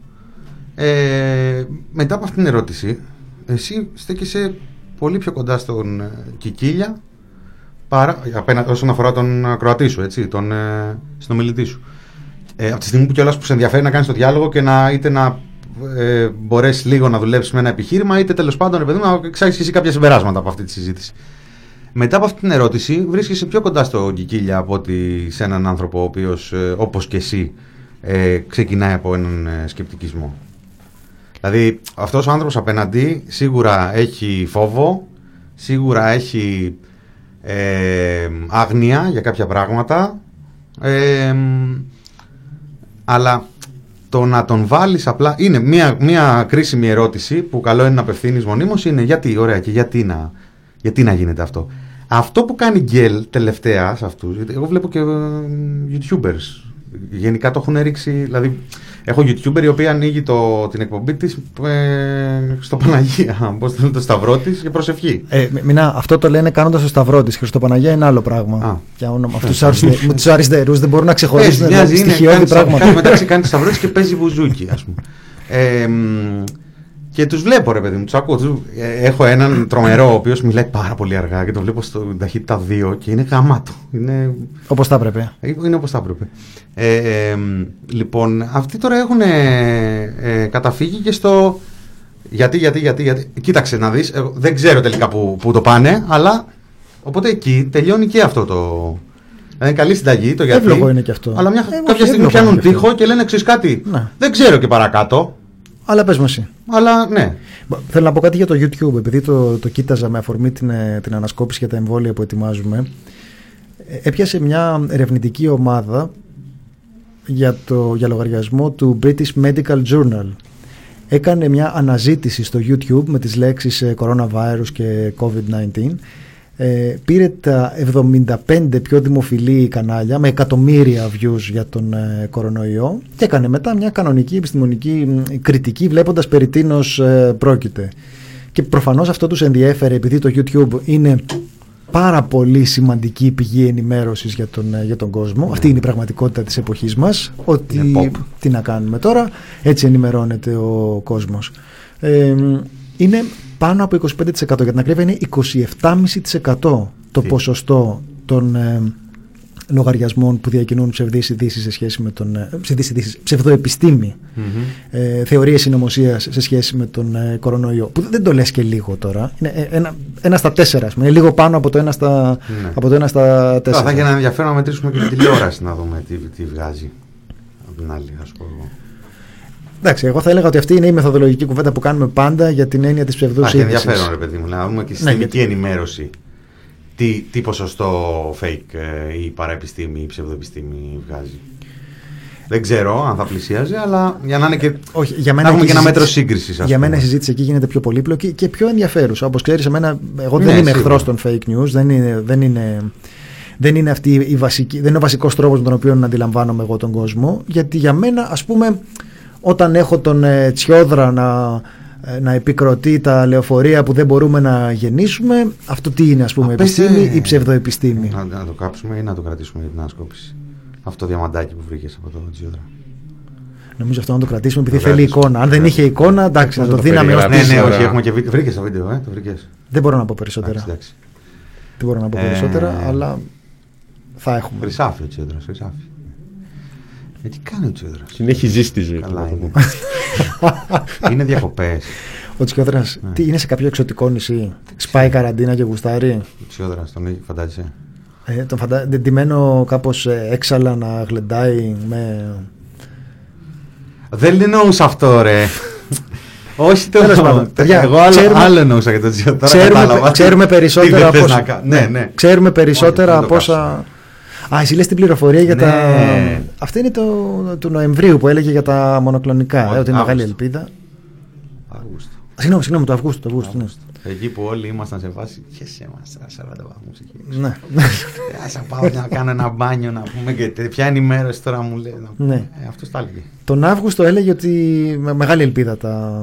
Ε, μετά από αυτήν την ερώτηση, εσύ στέκεσαι πολύ πιο κοντά στον ε, Κικίλια παρά, απένα- όσον αφορά τον ακροατή σου, έτσι, τον ε, συνομιλητή σου. Ε, από τη στιγμή που κιόλας που σε ενδιαφέρει να κάνεις το διάλογο και να είτε να ε, μπορέσεις λίγο να δουλέψεις με ένα επιχείρημα, είτε τέλος πάντων ρε παιδί μου, να εξάγει εσύ κάποια συμπεράσματα από αυτή τη συζήτηση. Μετά από αυτή την ερώτηση, βρίσκεσαι πιο κοντά στο Κικίλια από ότι σε έναν άνθρωπο ο οποίος, ε, όπως και εσύ, ε, ξεκινάει από έναν ε, σκεπτικισμό. Δηλαδή, αυτός ο άνθρωπος απέναντι σίγουρα έχει φόβο, σίγουρα έχει ε, άγνοια για κάποια πράγματα. Ε, αλλά το να τον βάλεις απλά είναι μια, μια κρίσιμη ερώτηση που καλό είναι να απευθύνεις μονίμως είναι γιατί, ωραία και γιατί να, γιατί να γίνεται αυτό. Αυτό που κάνει γκέλ τελευταία σε αυτούς, γιατί εγώ βλέπω και ε, YouTubers, γενικά το έχουν ρίξει, δηλαδή έχω YouTuber η οποία ανοίγει το, την εκπομπή της ε, στο Παναγία, πώς το λένε, το σταυρό της για προσευχή. Ε, μ- Μινά, αυτό το λένε κάνοντας το σταυρό της. Χριστοπαναγία είναι άλλο πράγμα. Α. Για όνομα. Αυτού τους αριστερούς δεν μπορούν να ξεχωρίσουν Έτσι, δηλαδή, μοιάζει, είναι, στοιχειώδη κάνει, πράγματα. κάνει μεταξύ κάνει τις σταυρώσεις και παίζει βουζούκι, ας πούμε. Ε, μ, και τους βλέπω ρε παιδί μου, τους ακούω. Τους, ε, έχω έναν τρομερό ο οποίος μιλάει πάρα πολύ αργά και το βλέπω στην ταχύτητα 2 και είναι γαμάτο. Είναι, Όπως θα έπρεπε. είναι όπως θα έπρεπε. Ε, ε, μ, λοιπόν, αυτοί τώρα έχουν ε, ε, καταφύγει και στο... Γιατί, γιατί, γιατί, γιατί. Κοίταξε να δεις, εγώ δεν ξέρω τελικά που, που το πάνε, αλλά οπότε εκεί τελειώνει και αυτό το... Δηλαδή είναι καλή συνταγή το γιατί. Εύλογο είναι και αυτό. Αλλά μια, Ε, όχι, κάποια στιγμή εύλογο πιάνουν είναι και αυτό. τείχο και λένε ξέρεις κάτι. Ναι. Δεν ξέρω και παρακάτω. Αλλά πες μου εσύ. Αλλά ναι. Μπα, Θέλω να πω κάτι για το YouTube, επειδή το, το κοίταζα με αφορμή την, ε, την ανασκόπηση για τα εμβόλια που ετοιμάζουμε. Ε, Έπιασε μια ερευνητική ομάδα για, το, για λογαριασμό του British Medical Journal. Έκανε μια αναζήτηση στο YouTube με τις λέξεις ε, coronavirus και COVID-19. Ε, πήρε τα 75 πιο δημοφιλή κανάλια με εκατομμύρια views για τον ε, κορονοϊό και έκανε μετά μια κανονική επιστημονική μ, κριτική βλέποντας περί τίνος ε, πρόκειται. Και προφανώς αυτό τους ενδιέφερε επειδή το YouTube είναι πάρα πολύ σημαντική πηγή ενημέρωσης για τον, ε, για τον κόσμο. Αυτή είναι η πραγματικότητα της εποχής μας. Ότι Είναι pop. τι να κάνουμε τώρα, έτσι ενημερώνεται ο κόσμος. Ε, είναι πάνω από 25% για την ακρίβεια είναι 27,5% το Τι. ποσοστό των ε, λογαριασμών που διακινούν ψευδείς ειδήσεις σε σχέση με τον. ε, ψευδείς ειδήσεις, ψευδοεπιστήμη, ε, θεωρίες συνωμοσίας σε σχέση με τον ε, κορονοϊό. Που δεν το λες και λίγο τώρα. Είναι ε, ένα, ένα στα τέσσερα, ας πούμε. Είναι λίγο πάνω από το ένα στα, Ναι. από το ένα στα Τώρα τέσσερα. θα έχει ένα ενδιαφέρον να μετρήσουμε και την τηλεόραση να δούμε τι, τι βγάζει. Από την άλλη, ας πω εγώ. Εντάξει, εγώ θα έλεγα ότι αυτή είναι η μεθοδολογική κουβέντα που κάνουμε πάντα για την έννοια της ψευδούς Υπάρχει είδησης. ενδιαφέρον, ρε παιδί μου, να δούμε και στη Ναι, συστημική γιατί- ενημέρωση τι, τι ποσοστό fake ε, η παραεπιστήμη ή η ψευδοεπιστήμη βγάζει. Δεν ξέρω αν θα πλησίαζε, αλλά για να είναι και. Όχι, για να μένα έχουμε και και ένα η μέτρο συζήτηση- σύγκριση. Για μένα η συζήτηση εκεί γίνεται πιο πολύπλοκη και πιο ενδιαφέρουσα. Όπως ξέρεις, εμένα, εγώ δεν Ναι, είμαι σίγουρα. εχθρό των fake news. Δεν είναι, δεν είναι, δεν είναι, αυτή η βασική, δεν είναι ο βασικός τρόπος με τον οποίο να αντιλαμβάνομαι εγώ τον κόσμο. Γιατί για μένα, ας πούμε, όταν έχω τον ε, Τσιόδρα να, ε, να επικροτεί τα λεωφορεία που δεν μπορούμε να γεννήσουμε, αυτό τι είναι, ας πούμε, Α, πες, επιστήμη ε, ή ψευδοεπιστήμη; Να, να το κάψουμε ή να το κρατήσουμε για την άσκοπηση. Αυτό το διαμαντάκι που βρήκες από το Τζιόδρα. Νομίζω αυτό να το κρατήσουμε επειδή Το θέλει κρατήσουμε. εικόνα. Αν δεν είχε εικόνα, εντάξει, να Να το το δίναμε ως περιγράψεις. Ναι, ναι, Ωραία. όχι, έχουμε και βίντεο. Βρήκες το βίντεο, ε, το βρήκες. Δεν μπορώ να πω περισσότερα. Εντάξει, εντάξει. Δεν μπορώ να πω Ε, περισσότερα, αλλά θα έχουμε. Χρυσάφι ο Τσιόδρα, χρυσάφι. Ε, τι κάνει ο Τσιόδρας; Την έχει ζήσει τη ζωή του. Καλά να το είναι. πούμε. είναι διακοπές. Ο Τσιόδρας, Ναι. τι είναι σε κάποιο εξωτικό νησί; Σπάει καραντίνα και γουστάρει; Ο Τσιόδρας, τον έχει φαντάζεσαι. Ε, τον φαντα... ντυμένο κάπως έξαλα να γλεντάει με. Δεν εννοούσα αυτό, ρε. Όχι το Τέλος πάντων, παιδιά, Εγώ άλλο, ξέρουμε- άλλο εννοούσα για τον Τσιόδρα. Τώρα ξέρουμε, κατάλαβα. ξέρουμε Τι περισσότερα δεν από θες όσα- να κα- Ναι, ναι. Ξέρουμε περισσότερα Όχι, δεν από το όσα. Κάψουμε. Α, εσύ λες την πληροφορία για Ναι. τα. Αυτή είναι το, του Νοεμβρίου που έλεγε για τα μονοκλονικά. Όχι, Ε, ότι είναι μεγάλη Αύγουστο. ελπίδα. Αύγουστο. Συγγνώμη, συγγνώμη, το Αυγούστου. Το Αυγούστου, ναι. Εκεί που όλοι ήμασταν σε φάση. Χέσαι μα, 40 βαθμούς εκεί. ναι. Α Ε, πάω να κάνω ένα μπάνιο να πούμε και τε- ποια ενημέρωση τώρα μου λέει. να πούμε. Ναι. Ε, αυτό τα έλεγε. Τον Αύγουστο έλεγε ότι με μεγάλη ελπίδα τα.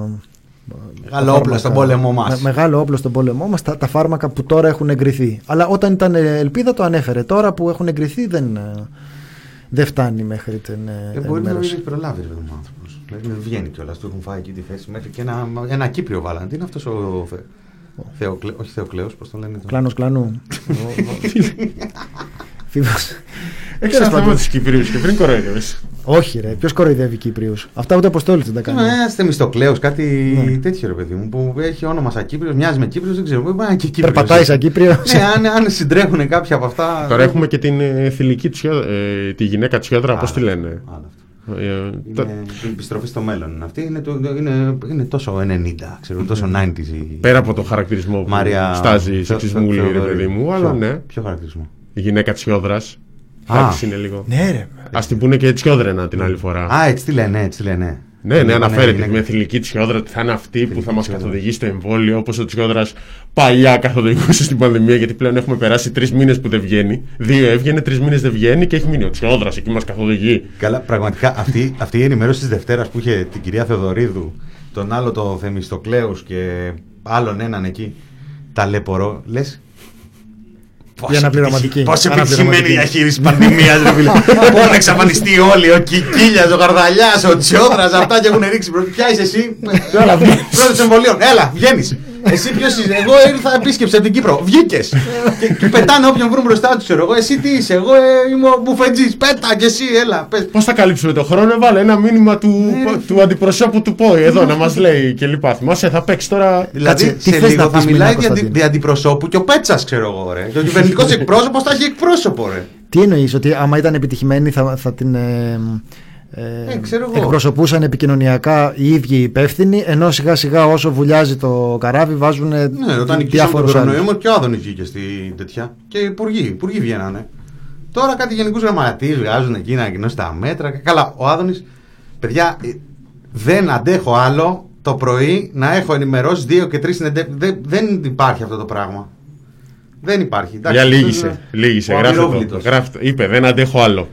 Μεγάλο τα όπλο φάρμακα- στον πόλεμό μας. με- μεγάλο όπλο στον πόλεμό μας, τα, τα φάρμακα που τώρα έχουν εγκριθεί. Αλλά όταν ήταν ε, ελπίδα το ανέφερε. Τώρα που έχουν εγκριθεί δεν, ε, δεν φτάνει μέχρι την ε, Δεν μπορεί να μην ενημέρωση. έχει προλάβει ρε, ο άνθρωπος. Δηλαδή δεν βγαίνει κιόλας. Του έχουν φάει εκεί τη θέση μέχρι και ένα, ένα Κύπριο βάλανε. Τι είναι αυτός ο. Θε... Θεοκλε... Όχι Θεοκλέος, πώς το λένε. το- Κλάνος κλάνου. Φίβος. Έχει ένα θέμα τους Κυπρίους και πριν κοροϊδεύεις. Όχι, ρε. Ποιος κοροϊδεύει Κύπριους; Αυτά ούτε αποστόλης δεν τα κάνει. Ένα Θεμιστοκλέο, κάτι Ναι. τέτοιο ρε παιδί μου που έχει όνομα σαν Κύπριος, μοιάζει με Κύπριος, δεν ξέρω. Μπορεί να είναι και Κύπριος. Περπατάει σαν Κύπριος. Ναι, αν, αν συντρέχουν κάποια από αυτά. Τώρα έχουμε και την ε, θηλυκή Τσιόδρα, ε, τη γυναίκα Τσιόδρα, πώς τη λένε; Άλλο αυτό. Ε, το- Είναι η επιστροφή στο μέλλον. είναι Αυτή είναι, το, είναι, είναι τόσο 90, ξέρω, τόσο 90s. η- Πέρα από το χαρακτηρισμό που Μαρία. στάζει Θεο- σεξισμούλη, ρε Θεοδωρίδου. παιδί μου, Ποιο- αλλά ναι. Ποιο χαρακτηρισμό; Η γυναίκα Τσιόδρας. Α. Εντάξει είναι λίγο. ναι, ρε. Α την πούνε και Τσιόδρενα την άλλη φορά. Α, έτσι τι λένε, έτσι τι λένε. Ναι, ναι, αναφέρεται είναι- με θηλυκή Τσιόδρα ότι θα είναι αυτή που Θηλυκή θα μας Τσιόδρα. καθοδηγεί στο εμβόλιο, όπως ο Τσιόδρας παλιά καθοδηγούσε στην πανδημία, γιατί πλέον έχουμε περάσει τρεις μήνες που δεν βγαίνει. Δύο έβγαινε, τρεις μήνες δεν βγαίνει και έχει μείνει ο Τσιόδρας εκεί μας καθοδηγεί. Καλά, πραγματικά αυτή, αυτή η ενημέρωση της Δευτέρας που είχε την κυρία Θεοδωρίδου, τον άλλο το Θεμιστοκλέους και άλλον έναν εκεί, ταλαίπωρο, λες. Η αναπληρωματική. Πόσο Αναπληρωματική. επιτυχημένη διαχείριση πανδημίας, ρε φίλε. Μπορεί να εξαφανιστεί όλοι. Ο Κικίλια, ο Γαρδαλιά, ο Τσιόδρας, αυτά και έχουν ρίξει. μπρο- Ποια είσαι εσύ, Έλα, βγες. Πρώτο εμβολίων. Έλα, βγαίνεις. Εσύ ποιος είσαι, εγώ ήρθα επίσκεψη από την Κύπρο. Βγήκες. και, και πετάνε όποιον βρουν μπροστά τους, ξέρω εγώ. Εσύ τι είσαι, εγώ ε, είμαι ο μπουφετζής. Πέτα και εσύ, έλα. Πες. Πώς θα καλύψουμε το χρόνο, βάλε ένα μήνυμα του, Ναι, ρε. του αντιπροσώπου του ΠΟΗ εδώ να μας λέει και λοιπά. Θυμάσαι, θα παίξει τώρα. Δηλαδή Κάτσε, τι σε θες λίγο να θα πεις, μιλάει Μινά δια, Κωνσταντίνε; δια αντιπροσώπου και ο Πέτσας, ξέρω εγώ, ρε. Και ο κυβερνητικός εκπρόσωπος θα έχει εκπρόσωπο, ρε. Τι εννοείς, ότι άμα ήταν επιτυχημένη θα, θα την. Ε, ε, Ε, ξέρω εγώ. εκπροσωπούσαν επικοινωνιακά οι ίδιοι οι υπεύθυνοι, ενώ σιγά σιγά όσο βουλιάζει το καράβι βάζουν Ναι, όταν νικήσαμε τον διάφορους κορονοϊό, άλλους. μόνο και ο Άδωνης βγήκε στην τέτοια. Και οι υπουργοί, οι υπουργοί βγαίνανε. Τώρα κάτι γενικούς γραμματείς βγάζουν εκεί να ανακοινώσει τα μέτρα. Καλά, ο Άδωνης, παιδιά, ε, δεν αντέχω άλλο το πρωί να έχω ενημερώσει δύο και τρεις συνεντεύξει. Δεν, δεν υπάρχει αυτό το πράγμα. Δεν υπάρχει. εντάξει, Για αυτό λύγησε. είναι Λύγησε. ο Γράφτε το. αμυρόβλητος. Γράφτε. Είπε, δεν αντέχω άλλο.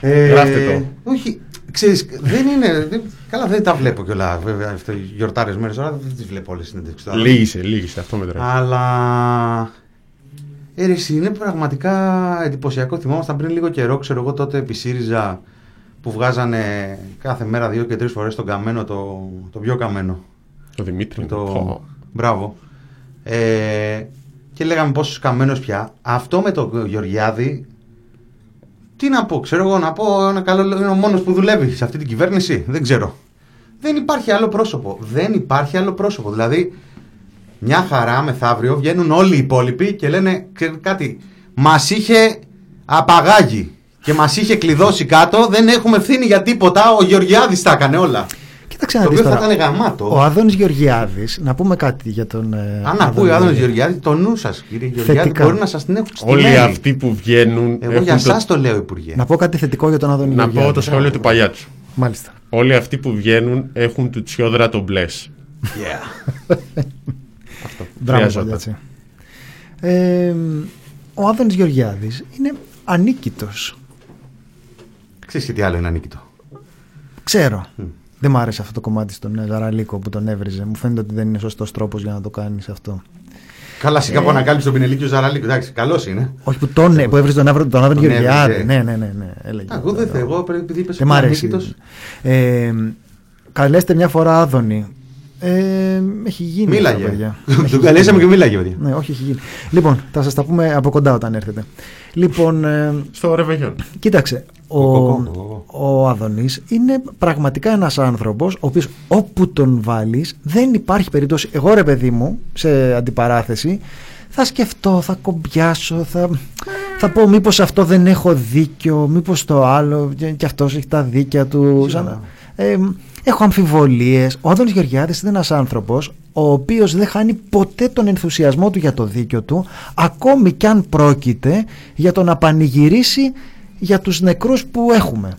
Ε, Γράφτε το. Όχι, ξέρεις, δεν είναι. Δεν, καλά, δεν τα βλέπω κιόλα. Βέβαια, αυτό, οι γιορτάρες μέρες τώρα δεν τις βλέπω όλες τι συνεντεύξει. Λύγησε, λύγησε. Αυτό μετράει. Αλλά. Ε, ρε, εσύ, είναι πραγματικά εντυπωσιακό. Θυμόμασταν πριν λίγο καιρό, ξέρω εγώ τότε επί ΣΥΡΙΖΑ που βγάζανε κάθε μέρα δύο και τρεις φορές τον καμένο, το, το πιο καμένο. Το Δημήτρη. Το... Πω. Μπράβο. Ε, και λέγαμε πόσος καμένος πια. Αυτό με τον Γεωργιάδη Τι να πω, ξέρω εγώ να πω ένα καλό είναι ο μόνος που δουλεύει σε αυτή την κυβέρνηση. Δεν ξέρω. Δεν υπάρχει άλλο πρόσωπο. Δεν υπάρχει άλλο πρόσωπο. Δηλαδή, μια χαρά μεθαύριο βγαίνουν όλοι οι υπόλοιποι και λένε «Ξέρετε κάτι. Μας είχε απαγάγει και μας είχε κλειδώσει κάτω. Δεν έχουμε ευθύνη για τίποτα. Ο Γεωργιάδης τα έκανε όλα. Κοίταξε Το να δεις οποίο θα τώρα. ήταν γαμάτο. Ο Άδωνης Γεωργιάδης, να πούμε κάτι για τον ε, Αν ακούει ο Άδωνο Γεωργιάδη, το νου σας, κύριε Γεωργιάδη, Θετικά. μπορεί να σας την έχουν Όλοι στημένη. αυτοί που βγαίνουν. Εγώ έχουν για το- εσά το λέω, Υπουργέ. Να πω κάτι θετικό για τον Άδωνη Να Γεωργιάδη. πω το σχόλιο του Παλιάτσου. Μάλιστα. Όλοι αυτοί που βγαίνουν έχουν του τσιόδρα τον μπλες. Yeah. Μπράβο, Χρειαζόταν. Παλιάτση. Ε, ο Άδωνης Γεωργιάδης είναι ανίκητος. Ξέρεις και τι άλλο είναι ανίκητο. Ξέρω. Δεν μ' άρεσε αυτό το κομμάτι στον ε, Ζαραλίκο που τον έβριζε. Μου φαίνεται ότι δεν είναι σωστός τρόπος για να το κάνεις αυτό. Καλά, σιγά που ανακάλυψε τον Πινελίκιο Ζαραλίκο. Εντάξει, καλός είναι. Όχι που, τον, που έβριζε τον, Άβρο- τον Άδωνη Τον Γεωργιάδη. έβριζε. Ναι, ναι, ναι. ναι έλεγε. Α, Εγώ δεν θέλω. Εγώ πρέπει- επειδή είπες Δεν μ' αρέσει. Ε, καλέστε μια φορά Άδωνη. Ε, έχει γίνει. αυτό, Μίλαγε. παιδιά. Τον καλέσαμε και μίλαγε, παιδιά. Ναι, όχι, έχει γίνει. Λοιπόν, θα σας τα πούμε από κοντά όταν έρθετε. Λοιπόν, ε, Στο Ρεβεγιόν. κοίταξε. Ο, Κοκο, κοκο. ο Άδωνης είναι πραγματικά ένας άνθρωπος ο οποίος όπου τον βάλεις δεν υπάρχει περίπτωση εγώ ρε παιδί μου σε αντιπαράθεση θα σκεφτώ, θα κομπιάσω θα, θα πω μήπως αυτό δεν έχω δίκιο μήπως το άλλο και, και αυτός έχει τα δίκια του σαν να- ε, έχω αμφιβολίες ο Άδωνης Γεωργιάδης είναι ένας άνθρωπος ο οποίος δεν χάνει ποτέ τον ενθουσιασμό του για το δίκιο του ακόμη κι αν πρόκειται για το να πανηγυρίσει για τους νεκρούς που έχουμε.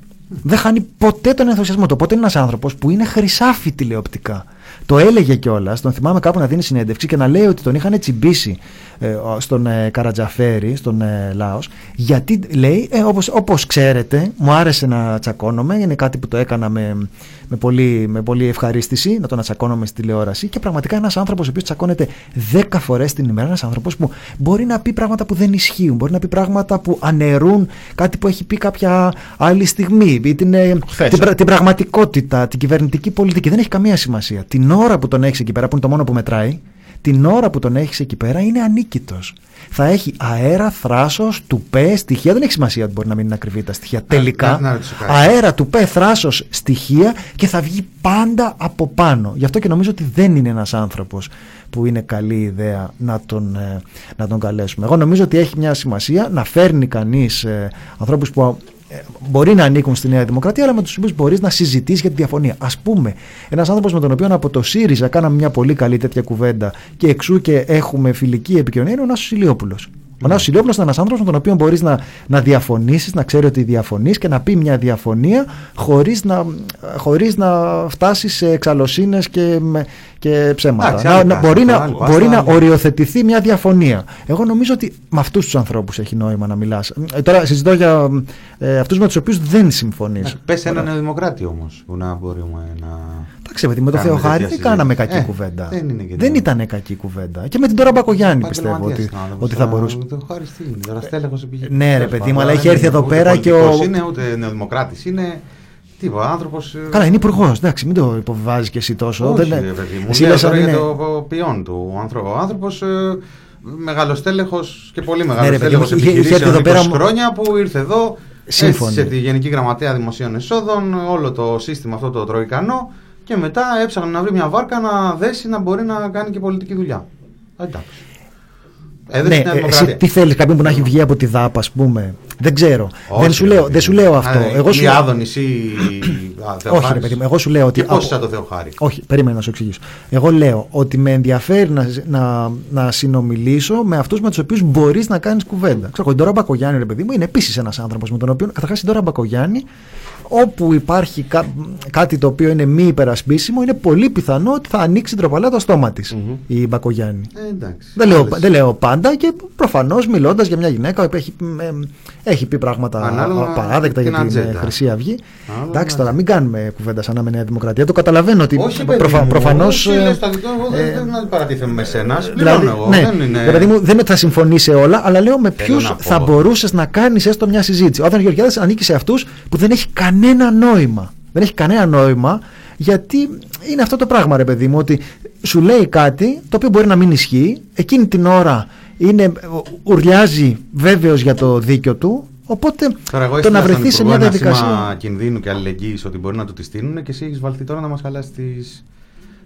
Δεν χάνει ποτέ τον ενθουσιασμό του. Οπότε είναι ένας άνθρωπος που είναι χρυσάφι τηλεοπτικά. Το έλεγε κιόλας, τον θυμάμαι κάπου να δίνει συνέντευξη και να λέει ότι τον είχαν τσιμπήσει ε, ο- στον ε, Καρατζαφέρη, στον ε, Λάος, γιατί λέει, ε, όπως, όπως ξέρετε, μου άρεσε να τσακώνομαι, είναι κάτι που το έκανα με, με, πολύ, με πολύ ευχαρίστηση, να τον τσακώνομαι στη τηλεόραση και πραγματικά ένας άνθρωπος ο οποίος τσακώνεται 10 φορές την ημέρα, ένας άνθρωπος που μπορεί να πει πράγματα που δεν ισχύουν, μπορεί να πει πράγματα που αναιρούν κάτι που έχει πει κάποια άλλη στιγμή, ή την, ε, Χθες. την, πρα- την πραγματικότητα, την κυβερνητική πολιτική. Δεν έχει καμία σημασία. Την ώρα που τον έχεις εκεί πέρα, που είναι το μόνο που μετράει, την ώρα που τον έχεις εκεί πέρα είναι ανίκητος. Θα έχει αέρα, θράσος, τουπέ, στοιχεία. Δεν έχει σημασία ότι μπορεί να μην είναι ακριβή τα στοιχεία. Τελικά, να- να ρωτήσω κάτι. αέρα, τουπέ, θράσος, στοιχεία και θα βγει πάντα από πάνω. Γι' αυτό και νομίζω ότι δεν είναι ένας άνθρωπος που είναι καλή ιδέα να τον, ε, να τον καλέσουμε. Εγώ νομίζω ότι έχει μια σημασία να φέρνει κανείς ε, ανθρώπους που ε, μπορεί να ανήκουν στη Νέα Δημοκρατία, αλλά με τους οποίους μπορείς να συζητήσεις για τη διαφωνία. Α πούμε, ένας άνθρωπος με τον οποίο από το ΣΥΡΙΖΑ κάναμε μια πολύ καλή τέτοια κουβέντα και εξού και έχουμε φιλική επικοινωνία είναι ο Νάσος Ηλιόπουλος. Ο Νάσος Ηλιόπουλος είναι ένας άνθρωπος με τον οποίο μπορείς να, να διαφωνήσεις, να ξέρει ότι διαφωνείς και να πει μια διαφωνία χωρίς να, χωρίς να φτάσεις σε εξαλωσίνες και, με- και ψέματα. Εντάξει, να, άλλη να- πάστα, μπορεί να, άλλη πάστα, μπορεί να άλλη. οριοθετηθεί μια διαφωνία. Εγώ νομίζω ότι με αυτούς τους ανθρώπους έχει νόημα να μιλάς. τώρα συζητώ για ε, αυτούς με τους οποίους δεν συμφωνείς. Πες ένα νεοδημοκράτη όμως που να μπορούμε να. Εντάξει, παιδί, με τον Κάνουμε Θεοχάρη τέτοια δεν κάναμε συζήτηση. κακή Ε, κουβέντα. δεν είναι και δεν τίποτα. ήταν κακή κουβέντα. Και με την τώρα Μπακογιάννη πιστεύω Επαγγελματίας ότι, είναι ο άνθρωπος, ότι θα τώρα, μπορούσε. Το χάρη τι είναι, τώρα στέλεχος επί- Ναι, ρε τέλος παιδί πάντων, μου, αλλά δεν έχει έρθει είναι εδώ ούτε πέρα και πολιτικός ο- Είναι ούτε νεοδημοκράτης, είναι. Τίποτα, άνθρωπος. Καλά, είναι υπουργός. Εντάξει, μην το υποβιβάζεις και εσύ τόσο. Όχι, δεν, ρε παιδί μου. εσύ Λέω λες αν τώρα για είναι- το ποιόν του ανθρώπου. Ο άνθρωπος μεγαλοστέλεχος και πολύ Ναι, ρε μεγάλο παιδί μου, στέλεχο είχε- είχε έρθει επιχειρήσεων εδώ 20 πέρα- χρόνια που ήρθε εδώ. Σύμφωνοι. Έστησε τη Γενική Γραμματέα Δημοσίων Εσόδων, όλο το σύστημα αυτό το τροϊκανό και μετά έψαχνε να βρει μια βάρκα να δέσει να μπορεί να κάνει και πολιτική δουλειά. Εντάξει. Έδωσε Ναι, στην ε, Δημοκρατία. εσύ τι θέλεις, κάποιον που να έχει βγει από τη ΔΑΠ, ας πούμε. Δεν ξέρω. Όχι, δεν, σου ρε λέω, παιδί δεν σου μου. λέω αυτό. Α, εγώ σου Ή Άδωνης ή α, Όχι, Θεοχάρης. ρε παιδί μου, εγώ σου λέω ότι. Και πώς από- σαν το Θεοχάρη; Όχι, περίμενα να σου εξηγήσω. Εγώ λέω ότι με ενδιαφέρει να, να, να συνομιλήσω με αυτούς με τους οποίους μπορείς να κάνεις κουβέντα. Ξέρω, η Ντόρα Μπακογιάννη, ρε παιδί μου, είναι επίσης ένας άνθρωπος με τον οποίο. Καταρχάς, η Ντόρα Μπακογιάννη, όπου υπάρχει κά- κάτι το οποίο είναι μη υπερασπίσιμο, είναι πολύ πιθανό ότι θα ανοίξει τροπαλά το στόμα της η Μπακογιάννη. Ε, εντάξει. Δεν λέω, Άλλες. δεν λέω πάντα και προφανώς μιλώντας για μια γυναίκα που έχει, ε, έχει πει πράγματα Ανάλογα παράδεκτα την για την ε, ατζέντα. Χρυσή Αυγή. Ανάλογα Εντάξει την τώρα, μην κάνουμε κουβέντας σαν να είμαι Νέα Δημοκρατία. Το καταλαβαίνω ότι Όχι, παιδί προφα, μου, προφανώς. όχι, λες τα δικά μου, δεν- δεν αντιπαρατίθεμαι με σένα. Δηλαδή, Πληρώνω εγώ. ναι, δεν είναι... δηλαδή μου, δεν είναι ότι θα συμφωνεί σε όλα, αλλά λέω με ποιους να πω. θα μπορούσες να κάνεις έστω μια συζήτηση. Όταν Γεωργιάδης ανήκει σε αυτούς που δεν έχει κανένα νόημα. Δεν έχει κανένα νόημα γιατί είναι αυτό το πράγμα, ρε παιδί μου, ότι σου λέει κάτι το οποίο μπορεί να μην ισχύει. Εκείνη την ώρα είναι, ουρλιάζει βέβαιος για το δίκιο του. Οπότε Τώρα, εγώ το έστειλα να στον βρεθείς σε Υπουργό μια ένα διαδικασία. σήμα κινδύνου και αλληλεγγύης ότι μπορεί να του τη στείλουν και εσύ έχεις βαλθεί τώρα να μας χαλάσει τις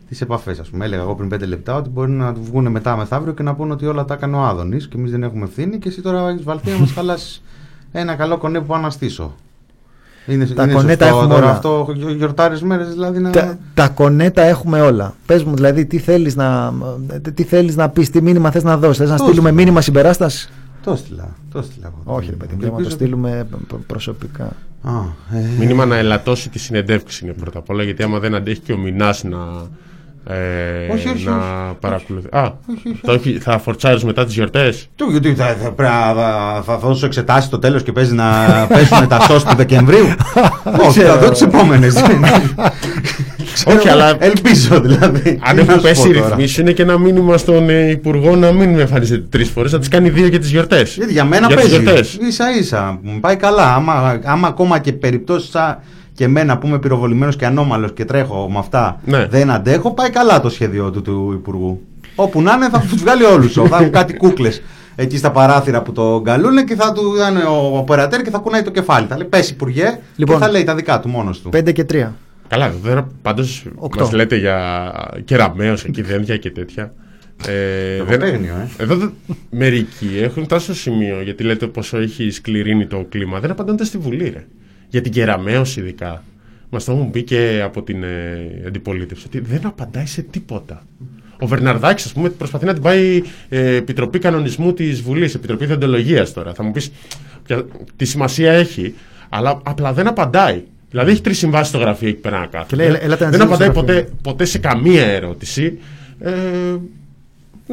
τις επαφές. Α πούμε, έλεγα εγώ πριν 5 λεπτά ότι μπορεί να του βγουν μετά μεθαύριο και να πούνε ότι όλα τα έκανε ο Άδωνης και εμείς δεν έχουμε ευθύνη και εσύ τώρα έχεις βαλθεί να μας χαλάσει ένα καλό κονέ που πάω να στήσω. Είναι, Τα είναι κονέ τα σωστό έχουμε τώρα όλα. αυτό γιορτάρεις μέρες δηλαδή να. Τα, τα κονέτα έχουμε όλα. Πες μου δηλαδή τι θέλεις να, τι θέλεις να πεις, τι μήνυμα θες να δώσεις. Θες να Το στείλουμε στείλα. μήνυμα συμπεράστασης; Το στείλα. Το στείλα εγώ. Όχι, ρε παιδί, μου, να το Ελπίζω- στείλουμε προ- προσωπικά. Α, ε, Μήνυμα να ελαττώσει τη συνεντεύξη είναι πρώτα απ' όλα, γιατί άμα δεν αντέχει και ο Μινάς να. Ε, Όχι, όχι, να όχι. παρακολουθεί. Α, Όχι, όχι. το έχει- θα φορτσάρεις μετά τις γιορτές; Το γιατί θα, θα, πρέπει να- θα, θα δώσω εξετάσεις στο τέλος και παίζει να πέσουν τα σώσ του Δεκεμβρίου; Όχι, θα δω τις επόμενες. Όχι, αλλά- Ελπίζω δηλαδή. Αν Τι να έχουν σου πέσει πω οι τώρα. ρυθμίσεις, είναι και ένα μήνυμα στον ε, Υπουργό να μην με εμφανίζεται τρεις φορές, να τις κάνει δύο για τις γιορτές. Γιατί για μένα για τις παίζει. γιορτές. σα ίσα. Μου πάει καλά. Άμα, άμα ακόμα και περιπτώσεις σαν και εμένα που είμαι πυροβολημένος και ανώμαλος και τρέχω με αυτά Ναι. δεν αντέχω, πάει καλά το σχέδιο του, του Υπουργού. Όπου να είναι θα τους βγάλει όλους. θα έχουν κάτι κούκλες εκεί στα παράθυρα που το καλούν και θα του είναι ο οπερατέρ και θα κουνάει το κεφάλι. Θα λέει Πες Υπουργέ Λοιπόν. και θα λέει τα δικά του μόνος του. 5 και 3. Καλά, δεν πάντως Οκτώ. μας λέτε για κεραμαίο εκεί, δέντια και τέτοια. Ε, Λογοπαίγνιο, ε. Εδώ δεν- μερικοί έχουν φτάσει στο σημείο γιατί λέτε πόσο έχει σκληρύνει το κλίμα. Δεν απαντώνται στη Βουλή, ρε. Για την κεραμαίο ειδικά. Μας το έχουν πει και από την ε, αντιπολίτευση ότι δεν απαντάει σε τίποτα. Ο Βερναρδάκης, ας πούμε, προσπαθεί να την πάει ε, Επιτροπή Κανονισμού της Βουλής, Επιτροπή Διοντολογία τώρα. Θα μου πεις τι σημασία έχει, αλλά απλά δεν απαντάει. Δηλαδή έχει τρεις συμβάσεις στο γραφείο εκεί πέρα να κάθεται. λέει, «Έλατε να δεν ζήσεις απαντάει στο γραφείο». ποτέ, ποτέ σε καμία ερώτηση. Ε,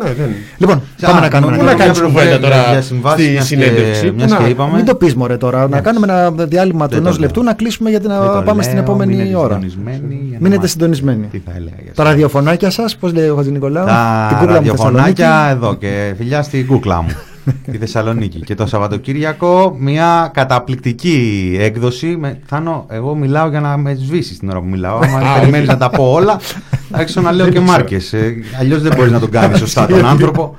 ναι, δεν. Λοιπόν, πάμε να κάνουμε πού ένα να κάνεις διάλειμμα. κουβέντα τώρα για συμβάσεις, στη μιας και- συνέντευξη, μιας πού και να- είπαμε. Μην το πεις μωρέ τώρα. Να κάνουμε ένα διάλειμμα του Δεν το ενό λέω. λεπτού να κλείσουμε γιατί Δεν να το πάμε στην λέω, επόμενη μείνετε ώρα. συντονισμένοι για να Μείνετε μας- συντονισμένοι. Τι θα έλεγα για Τα ραδιοφωνάκια σας, πώς λέει ο Χατζη Νικολάου. Τα την κούκλα μου στη ραδιοφωνάκια Θεσσαλονίκη. εδώ και φιλιά στην κούκλα μου. Τη Θεσσαλονίκη. Και το Σαββατοκύριακο μια καταπληκτική έκδοση. Με, Θάνο, εγώ μιλάω για να με σβήσει την ώρα που μιλάω. Αν περιμένεις να τα πω όλα, θα άρχισα να λέω και μάρκες. Ε, Αλλιώς δεν μπορείς να τον κάνεις σωστά τον άνθρωπο.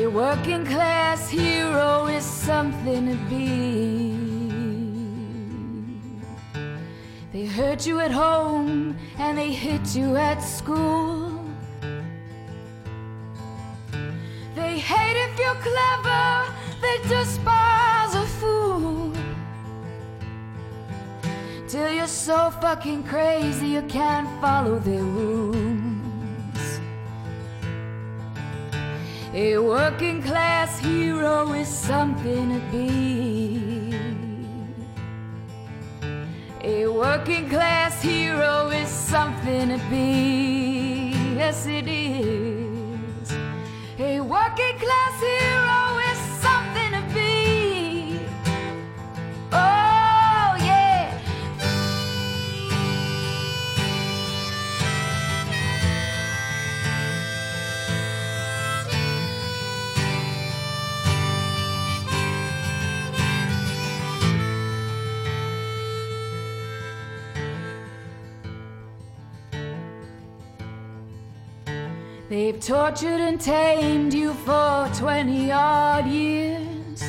A working class hero is something to be. They hurt you at home and they hit you at school. They hate if you're clever, they despise a fool. Till you're so fucking crazy you can't follow their rules. A working class hero is something to be. A working class hero is something to be. Yes, it is. A working class hero They've tortured and tamed you for 20 odd years.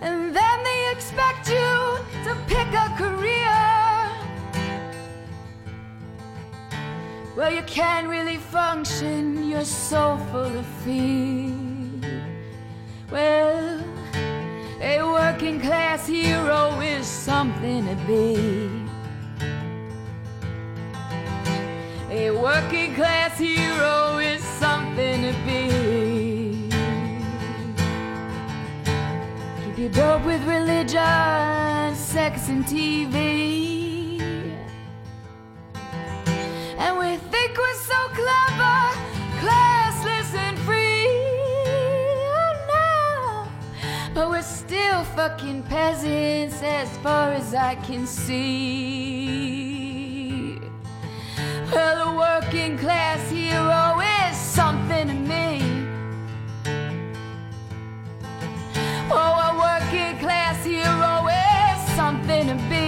And then they expect you to pick a career. Well, you can't really function, you're so full of fear. Well, a working class hero is something to be. A working class hero is something to be. Keep you dope with religion, sex, and TV. And we think we're so clever, classless, and free. Oh no, but we're still fucking peasants as far as I can see. Well, a working class hero is something to me. Oh, a working class hero is something to be.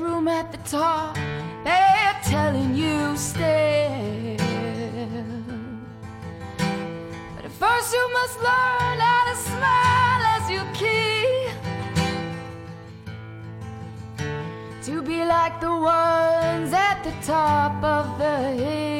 Room at the top. They're telling you stay. But at first you must learn how to smile as you keep. To be like the ones at the top of the hill.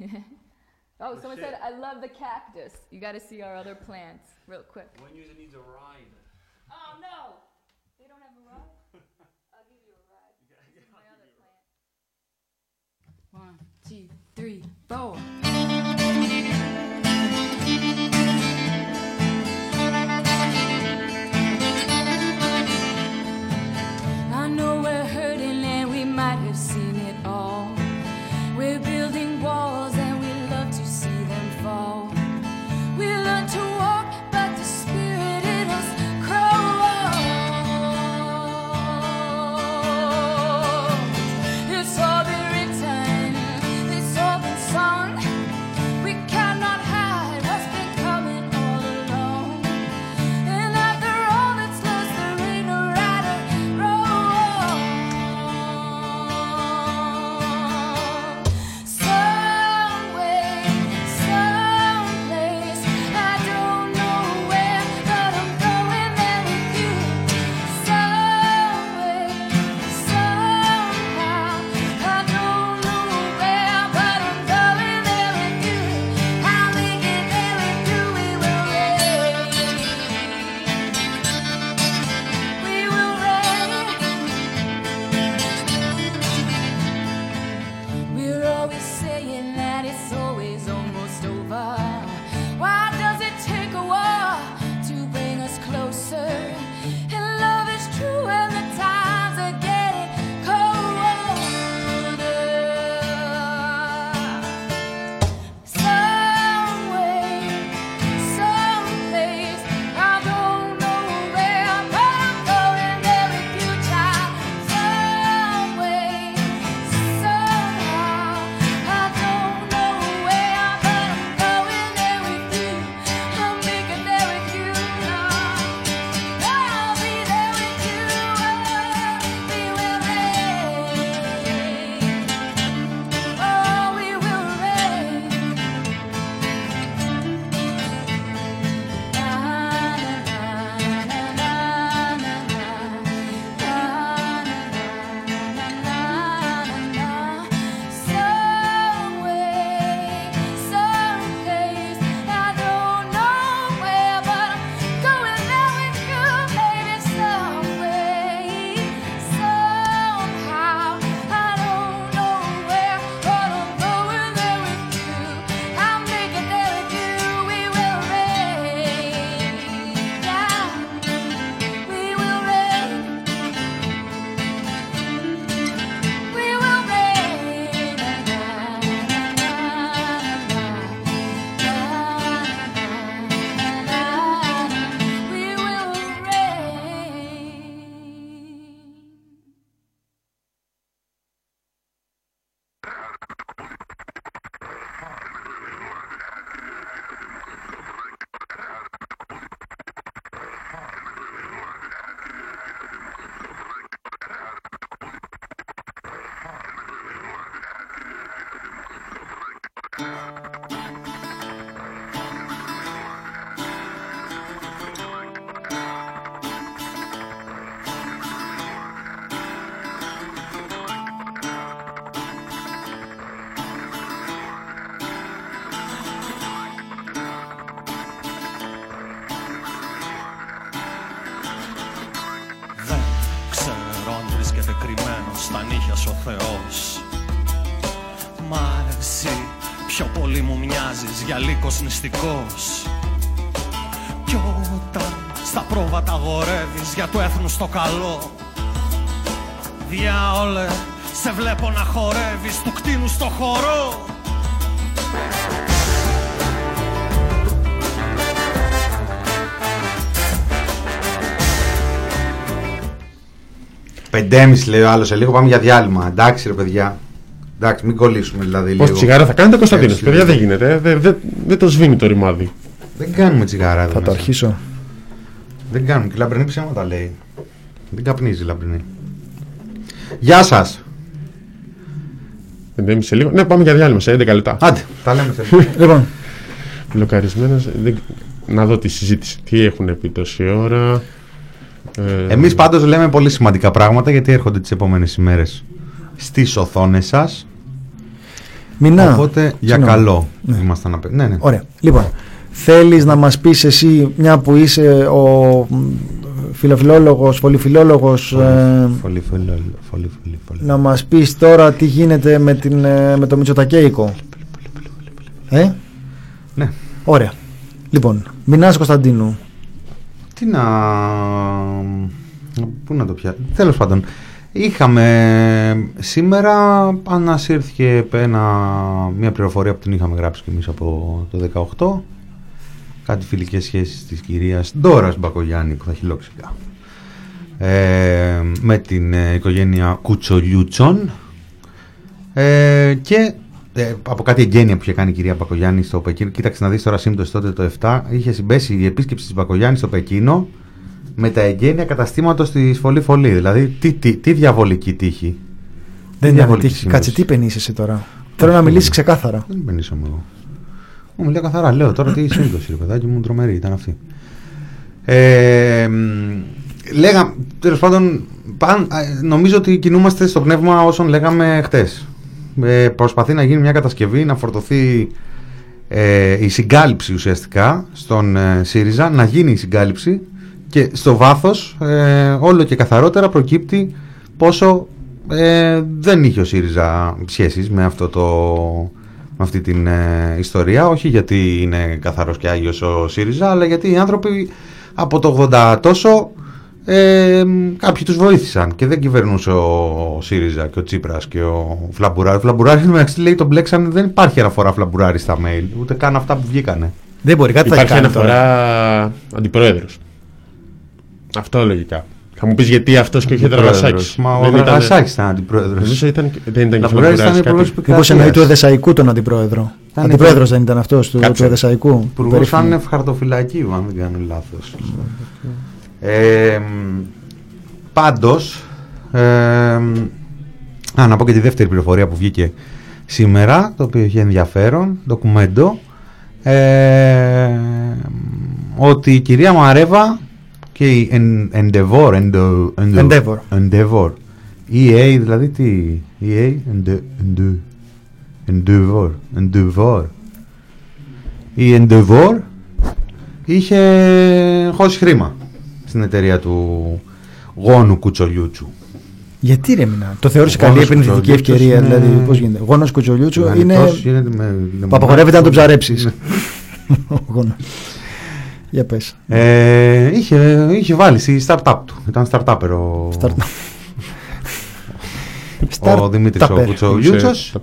Yeah. Oh, oh, someone shit. said, I love the cactus. You got to see our other plants real quick. One user needs a ride. Oh, no. They don't have a ride? I'll give you a ride. You gotta, yeah, my other plant. One, two, three, four. μυστικός Κι όταν στα πρόβατα γορεύεις για το έθνος το καλό Διάολε, σε βλέπω να χορεύεις του κτίνου στο χορό Πεντέμιση λέει ο άλλος σε λίγο. Πάμε για διάλειμμα. Εντάξει, ρε παιδιά. Εντάξει, μην κολλήσουμε δηλαδή. Πώ τσιγάρα θα κάνετε Κωνσταντίνος. Παιδιά δεν γίνεται. Ε. Δε, δε, δεν- δεν το σβήνει το ρημάδι. Δεν κάνουμε τσιγάρα. εδώ Θα το μέσα. αρχίσω. Δεν κάνουμε. Και η Λαμπρινή ψέματα λέει. Δεν καπνίζει η Λαμπρινή. Γεια σας. 5,5 σε λίγο. Ναι, πάμε για διάλειμμα σε 11 λεπτά. Άντε, τα λέμε σε λίγο. Λοιπόν, Μπλοκαρισμένος. Να δω τη συζήτηση. Τι έχουν πει τόση ώρα. Ε, Εμείς πάντως λέμε πολύ σημαντικά πράγματα γιατί έρχονται τις επόμενες ημέρες στις οθόνες σας. Μηνά. Οπότε για Συγγνώμη. καλό ήμασταν απ' Ναι, ναι. Ωραία. Λοιπόν, θέλεις να μας πεις εσύ, μια που είσαι ο μ, φιλοφιλόλογος, πολυφιλόλογος, ε, Πολύ, πολύ, πολύ, πολύ, πολύ. να μας πεις τώρα τι γίνεται με, την, ε, με το Μητσοτακέικο. Ε; Ναι. Ωραία. Λοιπόν, Μινάς Κωνσταντίνου. Τι να. Πού να το πιάσω. Τέλος πάντων, είχαμε. Σήμερα ανασύρθηκε ένα, μια πληροφορία που την είχαμε γράψει και εμείς από το 18. Κάτι φιλικές σχέσεις της κυρίας Ντόρας Μπακογιάννη που θα χειλόξυγα. Ε, με την ε, οικογένεια Κουτσολιούτσων ε, και ε, από κάτι εγγένεια που είχε κάνει η κυρία Μπακογιάννη στο Πεκίνο. Κοίταξε να δεις τώρα σύμπτωση τότε το 7. Είχε συμπέσει η επίσκεψη της Μπακογιάννης στο Πεκίνο με τα εγγένεια καταστήματος της Φωλή Φωλή. Δηλαδή, τι, τι, τι διαβολική τύχη. Δεν είναι διαβολική τύχη. σύμπτωση. Κάτσε, τι πενείς εσύ τώρα. Θέλω να μιλήσεις ξεκάθαρα. Δεν μπαινήσω εγώ. Μου μιλάω καθαρά. Λέω τώρα τι σύμπτωση, ρε παιδάκι μου, τρομερή ήταν αυτή. Ε, μ, λέγα, τέλος πάντων, παν, α, νομίζω ότι κινούμαστε στο πνεύμα όσων λέγαμε χτες. Ε, προσπαθεί να γίνει μια κατασκευή, να φορτωθεί ε, η συγκάλυψη ουσιαστικά στον ε, ΣΥΡΙΖΑ, να γίνει η συγκάλυψη και στο βάθος ε, όλο και καθαρότερα προκύπτει πόσο ε, δεν είχε ο ΣΥΡΙΖΑ σχέσεις με, αυτό το, με αυτή την ε, ιστορία όχι γιατί είναι καθαρός και άγιος ο ΣΥΡΙΖΑ αλλά γιατί οι άνθρωποι από το 80 τόσο ε, κάποιοι τους βοήθησαν και δεν κυβερνούσε ο ΣΥΡΙΖΑ και ο Τσίπρας και ο Φλαμπουράρης. Ο Φλαμπουράρης μεταξύ λέει τον μπλέξανε δεν υπάρχει αναφορά Φλαμπουράρη στα mail ούτε καν αυτά που βγήκανε. Δεν μπορεί, κάτι θα έχει Υπάρχει κάνει τώρα. αναφορά αντιπρόεδρος. Αυτό λογικά. Θα μου πεις γιατί αυτός και όχι ο Δραγασάκη. Μα ο Δραγασάκης ήταν αντιπρόεδρος. Νομίζω ήταν, δεν ήταν και Λαμπουράρης ήταν Φλαμπουράρης υπουργός κάτι. Μήπως εννοεί του επικρατείας. Εδεσαϊκού τον αντιπρόεδρο. Ήταν Αντιπρόεδρος δεν ήταν αυτός του, του Κάτσε. Εδεσαϊκού. του Υπουργός περίφημου. άνευ χαρτοφυλακίου, αν δεν κάνω λάθος. Ε, μ, πάντως, ε, μ, α, να πω και τη δεύτερη πληροφορία που βγήκε σήμερα, το οποίο έχει ενδιαφέρον, ντοκουμέντο, ε, μ, ότι η κυρία Μαρέβα και η Εν- Endeavor, Endo- Endo- Endeavor. Endeavor, EA δηλαδή τι, EA, Ende- Ende- Endeavor, Endeavor, η Endeavor είχε χώσει χρήμα στην εταιρεία του γόνου Κουτσολιούτσου. Γιατί ρε μηνά, το θεώρησε Γόνος καλή επενδυτική Κουτσολιούτσος ευκαιρία, είναι- δηλαδή πώς γίνεται; Γόνος Κουτσολιούτσου είναι Δανειτός γίνεται με- που απαγορεύεται να τον ψαρέψεις. Ναι. Ο γόνος. Για πες. Ε, είχε, είχε βάλει στη startup του. Ήταν startupper ο, Start- ο Δημήτρης ο Startupper. Κουτσολιούτσος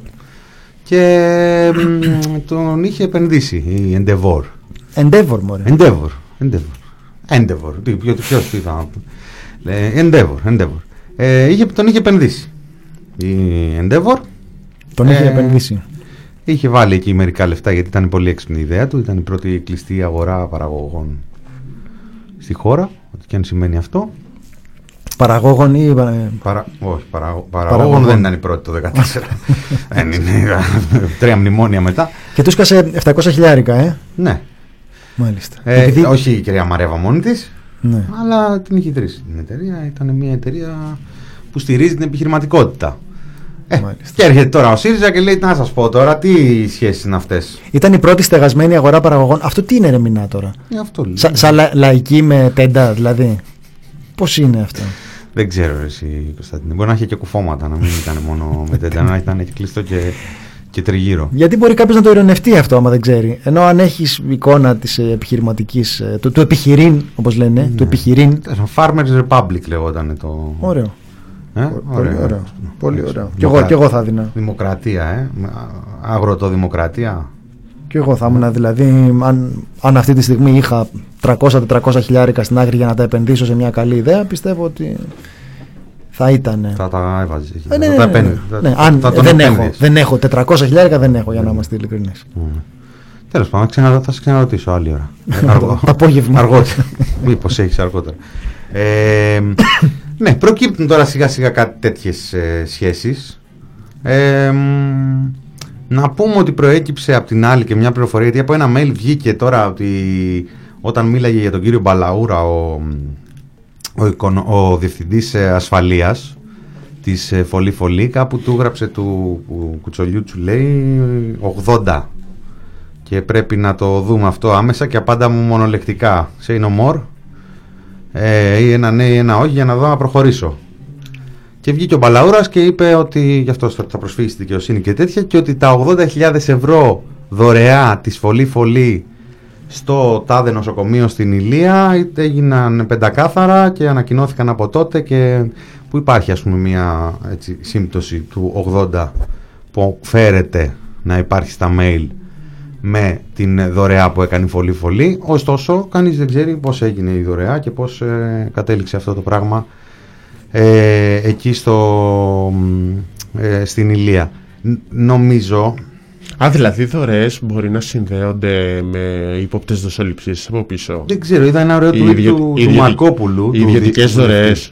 και μ, τον είχε επενδύσει η Endeavor. Endeavor μωρέ. Endeavor. Endeavor. Endeavor. Τι, ποιο, ποιος τι θα... Ε, Endeavor. Endeavor. Ε, είχε, τον είχε επενδύσει. Η Endeavor Τον είχε Ε, επενδύσει. Είχε βάλει εκεί μερικά λεφτά γιατί ήταν πολύ έξυπνη η ιδέα του. Ήταν η πρώτη κλειστή αγορά παραγωγών στη χώρα. Ό,τι και αν σημαίνει αυτό. Παραγόγων ή... ε, Παρα... Όχι, παραγω... παραγωγών Παραγωγών. δεν ήταν η πρώτη το 2014. δεν είναι. Τρία μνημόνια μετά. Και τους έσκασε 700 χιλιάρικα, ε; Ναι. Μάλιστα. Ε, Επειδή- Όχι η κυρία Μαρέβα μόνη της, Ναι. αλλά την είχε ιδρύσει την εταιρεία. Ήταν μια εταιρεία που στηρίζει την επιχειρηματικότητα. Ε, Μάλιστα. και έρχεται τώρα ο ΣΥΡΙΖΑ και λέει: Να σας πω τώρα, τι σχέσεις είναι αυτές. Ήταν η πρώτη στεγασμένη αγορά παραγωγών. Αυτό τι είναι ρε μηνά τώρα; Ε, αυτό λέει. Σα, σαν λα- λαϊκή με τέντα δηλαδή. Πώς είναι αυτό; Δεν ξέρω ρε, εσύ Κωνσταντίνε. Μπορεί να είχε και κουφώματα, να μην ήταν μόνο με τέτοια, να ήταν και κλειστό και, και τριγύρω. Γιατί μπορεί κάποιος να το ειρωνευτεί αυτό, άμα δεν ξέρει. Ενώ αν έχεις εικόνα της επιχειρηματικής, του, του επιχειρήν, όπως λένε, Ναι. του επιχειρήν. Farmers Republic λεγόταν το. Ωραίο. Ε, Πολύ ωραίο. Πολύ ωραίο. Κι εγώ, Δημοκρα- κι εγώ θα δίνα. Δημοκρατία, ε. Με- α- Αγροτοδημοκρατία. Κι εγώ θα ήμουν δηλαδή, αν, αν αυτή τη στιγμή είχα 300-400 χιλιάρικα στην άκρη για να τα επενδύσω σε μια καλή ιδέα, πιστεύω ότι θα ήταν. Θα τα έβαζες. Ε, ναι, θα ναι, τα ναι, επένδυε. ναι. Θα- Ναι, θα- αν θα τον δεν, έχω, επένδυες. δεν έχω 400 χιλιάρικα, δεν έχω για να είμαστε ειλικρινείς. Τέλος πάντων, θα ξανα- θα σε ξαναρωτήσω άλλη ώρα. Το απόγευμα. Αργότερα. Μήπως έχεις αργότερα. Ε, ναι, προκύπτουν τώρα σιγά σιγά κάτι τέτοιες σχέσεις. Ε, μ, να πούμε ότι προέκυψε από την άλλη και μια πληροφορία, γιατί από ένα mail βγήκε τώρα ότι όταν μίλαγε για τον κύριο Μπαλαούρα ο, ο, εικονο- ο διευθυντής ε, ασφαλείας της ε, Φωλή Φωλή κάπου του γράψε του που- κουτσολιού του λέει 80 και πρέπει να το δούμε αυτό άμεσα και απάντα μου μονολεκτικά. Say no more ε, ή ένα ναι ή ένα όχι για να δω να προχωρήσω. Και βγήκε ο Μπαλαούρας και είπε ότι γι' αυτό θα προσφύγει στη δικαιοσύνη και τέτοια και ότι τα 80.000 ευρώ δωρεά της Φωλή Φωλή στο τάδε νοσοκομείο στην Ηλία είτε έγιναν πεντακάθαρα και ανακοινώθηκαν από τότε και που υπάρχει ας πούμε μια έτσι, σύμπτωση του 80 που φέρεται να υπάρχει στα mail με την δωρεά που έκανε η Φωλή Φωλή ωστόσο κανείς δεν ξέρει πως έγινε η δωρεά και πως ε, κατέληξε αυτό το πράγμα ε, εκεί στο, μ, ε, στην Ηλία Ν- νομίζω Α, δηλαδή δωρεές μπορεί να συνδέονται με ύποπτε δοσοληψίες από πίσω. Δεν ξέρω, είδα ένα ωραίο Οι tweet ιδιω- του, οι του ιδιωτικ- Μαρκόπουλου. Οι του ιδιωτικές δι- του δωρεές. βουλευτή.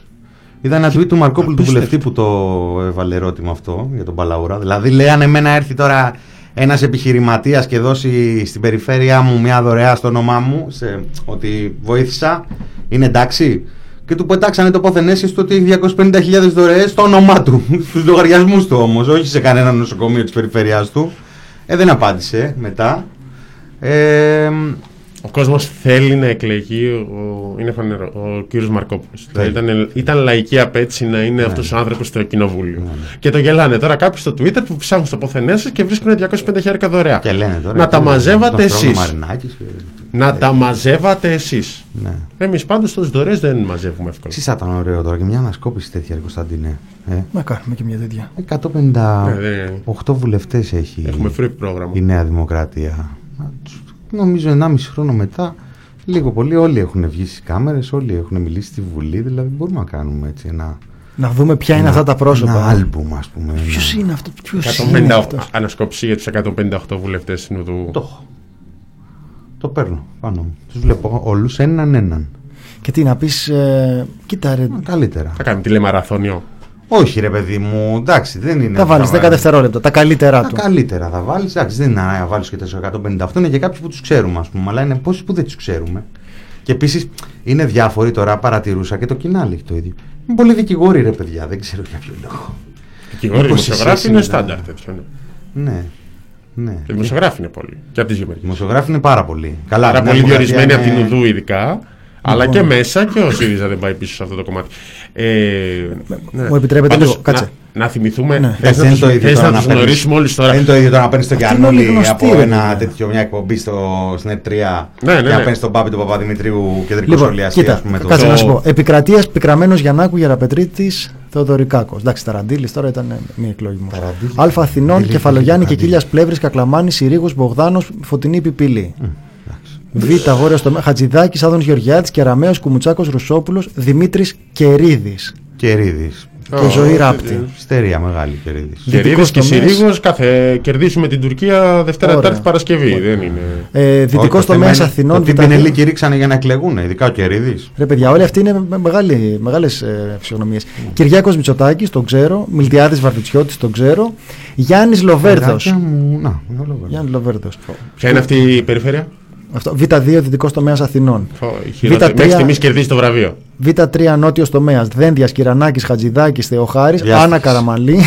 Είδα ένα tweet του Μαρκόπουλου του Απίστευτο. βουλευτή που το έβαλε ερώτημα αυτό για τον Παλαούρα. Δηλαδή, λέει, αν εμένα έρθει τώρα ένας επιχειρηματίας και δώσει στην περιφέρειά μου μια δωρεά στο όνομά μου, σε, ότι βοήθησα, είναι εντάξει. Και του πετάξανε το πόθεν αίσθηση του ότι έχει 250.000 δωρεές στο όνομά του. Στους λογαριασμούς του όμως, όχι σε κανένα νοσοκομείο της περιφέρειάς του. Ε, δεν απάντησε μετά. Ε, Ο κόσμος θέλει να εκλεγεί, ο, είναι φανερό, ο κύριος Μαρκόπουλος. Δηλαδή ήταν, ήταν λαϊκή απέτηση να είναι αυτός ο άνθρωπος στο κοινοβούλιο. Και το γελάνε τώρα κάποιοι στο Twitter που ψάχνουν στο ποθενέ σα και βρίσκουν 250 χιλιάρικα δωρεά. Και λένε τώρα. να τα τι, μαζεύατε τον Θρόνο εσείς. Μαρινάκης και- Να τα μαζεύατε εσείς. Ναι. Εμείς πάντως του δωρεές δεν μαζεύουμε εύκολα. Εσείς θα ήταν ωραίο τώρα και μια ανασκόπηση τέτοια, ρε Κωνσταντίνε. Ε, Να κάνουμε και μια τέτοια. 158 βουλευτές έχει Ναι, Έχουμε free πρόγραμμα. η Νέα Δημοκρατία. Να τους- Νομίζω 1,5 χρόνο μετά, λίγο πολύ, όλοι έχουν βγει στις κάμερες, όλοι έχουν μιλήσει στη Βουλή, δηλαδή μπορούμε να κάνουμε έτσι ένα... Να δούμε ποια είναι ένα- αυτά τα πρόσωπα. Ένα άλμπουμ, ας πούμε. ένα- Ποιος είναι αυτό, ποιος 158 είναι αυτός; ανασκόψη για τους 158 βουλευτές συνοδού. Το έχω. Το παίρνω πάνω μου. Τους βλέπω όλους έναν έναν. Και τι να πεις, ε, κοίτα ρε. Καλύτερα. Θα κάνουμε τηλεμαραθώνιο. Όχι ρε παιδί μου, εντάξει δεν είναι. Τα βάλεις θα 10 δευτερόλεπτα, τα καλύτερα Τα του. καλύτερα θα βάλεις. Εντάξει, δεν είναι να βάλεις και τα 158. Είναι και κάποιοι που τους ξέρουμε, ας πούμε. Αλλά είναι πόσοι που δεν τους ξέρουμε. Και επίσης είναι διάφοροι τώρα, παρατηρούσα και το κοινάλι έχει το ίδιο. Είναι πολλοί δικηγόροι, ρε παιδιά, δεν ξέρω για ποιο λόγο. Δικηγόροι, Μήπως δημοσιογράφοι εσείς είναι είναι, στάνταρ τέτοιο. ναι. Ναι. Ναι. Και δημοσιογράφοι είναι πολλοί. Και από τις δύο μεριέ. Δημοσιογράφοι είναι πάρα πολλοί. Καλά, Πάρα η Νέα πολύ Δημοκρατία διορισμένοι από είναι- την Ουδού ειδικά. Αλλά Λοιπόν. και μέσα και ο ΣΥΡΙΖΑ δεν πάει πίσω σε αυτό το κομμάτι. Ε, ναι. Μου επιτρέπετε Πάντως, λίγο, κάτσε. Να, να θυμηθούμε. Ναι. Θες Εντάξει, να δεν τους, είναι το ίδιο θες τώρα να να τους παίρνεις- γνωρίσουμε όλοι τώρα. Δεν είναι το ίδιο τώρα να παίρνεις το Αυτοί είναι όλοι Γιάννουλη γνωστοί, από ρε ένα παιδιά. τέτοιο, μια εκπομπή στο, στην ΕΤ3 Ναι, ναι, και να ναι. παίρνεις τον Πάπη του Παπαδημητρίου κεντρικό Λοιπόν, σχολιαστή. κοίτα, ας πούμε, το- κάτσε να το- σου πω. Επικρατείας πικραμένος Γιαννάκου Γεραπετρίτης Θεοδωρικάκος. Εντάξει, Ταραντήλη τώρα ήταν ε, μία εκλογή μου. Ταραντήλης. Αλφα Αθηνών, Ταραντήλης, Κεφαλογιάννη και Ταραντήλης. Κίλιας Πλεύρης, Κακλαμάνης, Συρίγος, Μπογδάνος, Φωτεινή Πιπηλή. Β. Βόρειος στο Χατζηδάκης, Άδων Γεωργιάτης, Κεραμαίο, Κουμουτσάκος, Ρουσόπουλος, Δημήτρης Κερίδης. Κερίδης. Και ζωή ράπτη. Στερία μεγάλη Κερίδης. Κερίδης Δυτικός και τομέας. Συρίγος κάθε κερδίσουμε την Τουρκία Δευτέρα, Ωραία. Τετάρτη, Παρασκευή. Δεν είναι. Ε, Δυτικός Όχι, το θέμα τομέας είναι Αθηνών, Το τι Β2. πινελίκι ρίξανε για να εκλεγούν, ειδικά ο Κερίδης. Ρε παιδιά, όλοι αυτοί είναι με μεγάλη, μεγάλες ε, φυσιογνωμίες. Κυριάκος Μητσοτάκης, τον ξέρω. Μιλτιάδης Βαρβιτσιώτης, τον ξέρω. Γιάννης Λοβέρδος. Παιδάκια μου, Να, είναι όλο βέβαια. Γιάννη Λοβέρδος. Ποια είναι αυτή η περιφέρεια; Αυτό. Β2 Δυτικός τομέας Αθηνών. Η χειρότερη. Β3. Μέχρι στιγμής κερδίζει το βραβείο. Β3 Νότιος τομέας. Δένδιας, Κυρανάκης, Χατζηδάκης, Θεοχάρης, Γεια σας. Άννα Καραμαλή,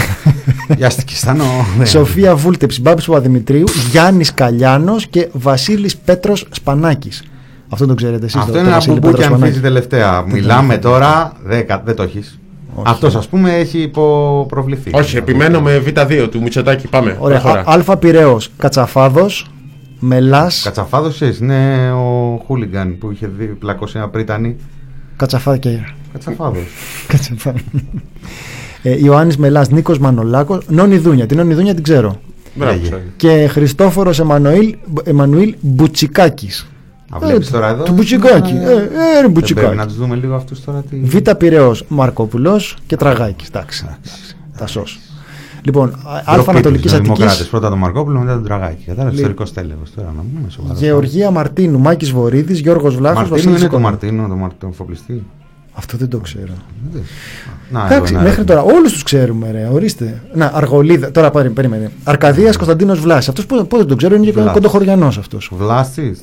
Βιάστηκε, αισθάνω. ναι. Σοφία Βούλτεψη, Μπάμπης Παπαδημητρίου, Γιάννης Καλλιάνος και Βασίλης Πέτρος Σπανάκης. Αυτό τον ξέρετε εσείς. Αυτό το- είναι το ένα Βασίλη μπουμπούκι Πέτρος αν φύγει Σπανάκη. τελευταία. Μιλάμε τώρα, δεν κα- δεν το έχεις. Αυτός ας πούμε έχει υποπροβληθεί. Όχι, επιμένω με Β2 του Μητσοτάκη. Πάμε. Ωραία. προχώρα. Α- Αλφα Πειραιός, Κατσαφάδος, Μελάς, Κατσαφάδο είναι ο Χούλιγκαν που είχε δει, πλακώσει ένα πρίτανη. Κατσαφάδο και Κατσαφάδο. Κατσαφάδο. Ε, Ιωάννης Μελάς, Νίκος Μανολάκος, Νόνι Δούνια. Την Νόνι Δούνια την ξέρω. Μπράβο, λέγε. sorry. Και Χριστόφορος Εμμανουήλ, Εμμανουήλ Μπουτσικάκης. Α, βλέπεις Ε, τώρα εδώ. Του Μπουτσικάκη. Ναι. Ε, ε, ρε, Δεν πρέπει Μπουτσικάκη. να τους δούμε λίγο αυτούς τώρα. Τι... Β Πυραιός Μαρκόπουλος και Τραγάκης. Εντάξει. Τα σως. Λοιπόν, Α Ανατολικής Δημοκράτε. Αττικής. Πρώτα τον Μαρκόπουλο, μετά τον Τραγάκη. Κατάλαβες Λι- ιστορικός τέλεχος τώρα να πούμε σοβαρά. Γεωργία Μαρτίνου, Μάκης Βορύδης, Γιώργος Βλάχος, Μαρτίνο Βασίλης είναι το Οικονόμου. Μαρτίνο, το Μαρτίνο, τον φοπλιστή. Αυτό δεν το ξέρω. Να, Εντάξει, εδώ ένα μέχρι ερώτημα. τώρα όλους τους ξέρουμε, ρε. Ορίστε. Να, Αργολίδα. Τώρα πάρε, περίμενε. Αρκαδίας Κωνσταντίνος Βλάση. Αυτός πότε δεν τον ξέρω, είναι και Βλάσης. κοντοχωριανός αυτός. Βλάστη.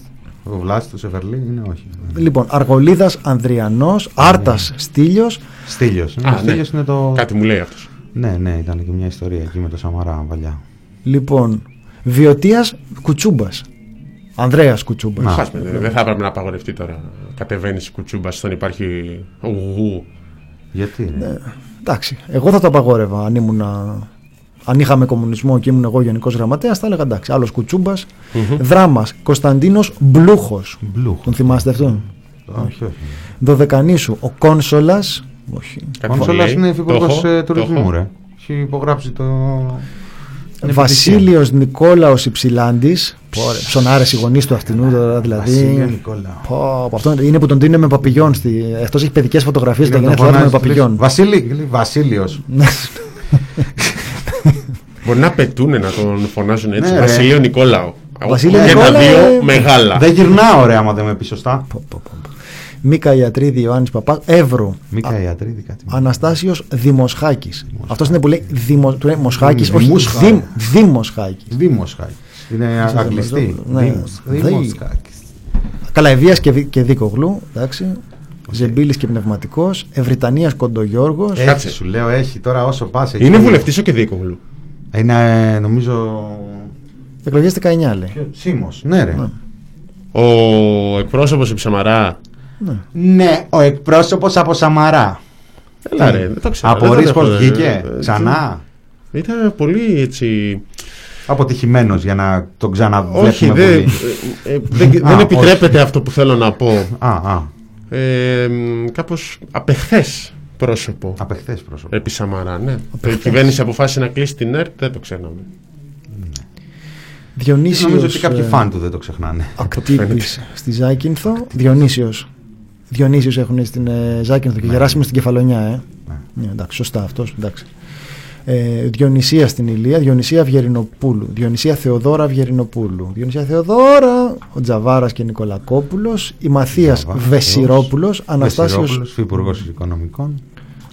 Ο Βλάστη του Σεφερλί είναι όχι. Λοιπόν, Αργολίδας Ανδριανός, Άρτας Στήλιος. Στήλιος. Α, Ο ναι. Στήλιος είναι το. Κάτι μου λέει αυτός. Ναι, ναι, ήταν και μια ιστορία εκεί με το Σαμαρά παλιά. Λοιπόν, Βιωτίας Κουτσούμπας. Ανδρέας Κουτσούμπας. Να. Χάσμε, δεν δεν θα έπρεπε να απαγορευτεί τώρα. Κατεβαίνεις κουτσούμπας, στον υπάρχει ουγού. Γιατί. Ναι. ρε. Εντάξει, εγώ θα το απαγόρευα αν ήμουν. Αν είχαμε κομμουνισμό και ήμουν εγώ γενικός γραμματέας, θα έλεγα εντάξει. Άλλος Κουτσούμπας. Δράμας Κωνσταντίνος Μπλούχος. Μπλούχος. Τον θυμάστε αυτόν; Όχι, όχι. Δωδεκανήσου ο Κόνσολας. Όχι. Ο Κόνσολα λέει. είναι Το υφυπουργό έχω, το τουρισμού, έχω. ρε. Έχει υπογράψει το. Είναι Βασίλειος Νικόλαος Υψηλάντης. Ψωνάρες οι γονείς του αυτινού τώρα δηλαδή. Βασίλειο Νικόλαο. Πω, πω, αυτό είναι που τον δίνουν με παπηγιόν. Στη... Αυτό έχει παιδικές φωτογραφίες στα Είναι το γενέθλιά του με φωνάζει, παπηγιόν. Βασίλη, Βασίλειος. Μπορεί να πετούν να τον φωνάζουν έτσι. Ναι, ρε. Βασίλειο Νικόλαο. Βασίλειο και τα Νικόλαο, δύο ε, μεγάλα. Δεν γυρνάω, ρε, άμα δεν με πεις σωστά. Πω, πω, πω, πω. Μίκα Ιατρίδη Ιωάννης Παπά. Εύρου. Μίκα Ιατρίδη, κάτι. Αναστάσιος Δημοσχάκης. Αυτός είναι που λέει Δημο... του λέει Μοσχάκης, όχι Δημοσχά. Δημ... Δημοσχάκης. Δήμοσχάκη. Είναι αγγλιστή. Ναι. Δήμος- Δή- Δήμοσχάκης. Καλαϊβία και, Δι- και Δίκογλου. Εντάξει. Ζεμπίλης και πνευματικός. Ευρυτανίας Κοντογιώργος. Κάτσε, Κάτσε. σου λέω, έχει τώρα όσο πας. Είναι βουλευτής ο Κεδίκογλου. Είναι, ε, νομίζω. Εκλογές 19 λέει. Σίμω. Ναι, ρε. Ο εκπρόσωπος Ψαμαρά. Ναι, ο εκπρόσωπος από Σαμαρά. Έλα ρε, δεν το ξέρω. Από δεν το ρίσκο έχω, ε, βγήκε. ε, Ξανά; Ήταν πολύ έτσι. Αποτυχημένος για να τον ξαναβλέπουμε Όχι, δεν, πολύ. ε, ε, δεν, Α, δεν όχι. επιτρέπεται αυτό που θέλω να πω. Α, α. Ε, Κάπως απεχθές πρόσωπο. Απεχθές πρόσωπο. Επί Σαμαρά, ναι. Η κυβέρνηση αποφάσισε να κλείσει την ΕΡΤ, δεν το ξέραμε. Διονύσιος Νομίζω ότι κάποιοι ε, φαν του δεν το ξεχνάνε. Ακτύπης στη Ζάκυνθο. Διονύσιος. Διονύσιος έχουν στην ε, Ζάκυνθο και Γεράσιμο στην Κεφαλονιά. Ε. Ναι, εντάξει, σωστά αυτός. Εντάξει. Ε, Διονυσία στην Ηλία, Διονυσία Αυγερινοπούλου, Διονυσία Θεοδόρα Αυγερινοπούλου, Διονυσία Θεοδόρα, ο Τζαβάρας και Νικολακόπουλος, η Μαθίας Τζαβάρας, Βεσιρόπουλος, Αναστάσιος Βεσιρόπουλος, Υφυπουργό Οικονομικών.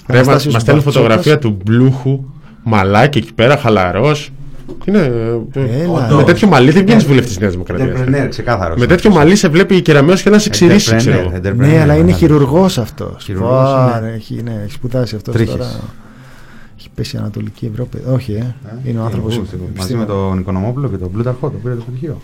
Ρε, μα Αναστάσιος μας στέλνουν Μπαρτσόκας. φωτογραφία του Μπλούχου, μαλάκι εκεί πέρα, χαλαρός. Είναι. ε, Έλα. με τέτοιο μαλλί δεν βγαίνεις βουλευτής της Νέας Δημοκρατίας. Entrepreneur, ξεκάθαρος. Με τέτοιο μαλλί σε βλέπει κεραμαίο και να σε ξηρίσει, ξέρω εγώ. Ναι, αλλά είναι χειρουργός αυτός. Χειρουργός Βάρε, είναι. έχει, ναι, έχει σπουδάσει αυτός Τρίχες. τώρα. Έχει πέσει η Ανατολική Ευρώπη. Όχι, ε. είναι ο άνθρωπος. Μαζί με τον Οικονομόπουλο και τον Πλούταρχο, το πήρε το πτυχίο.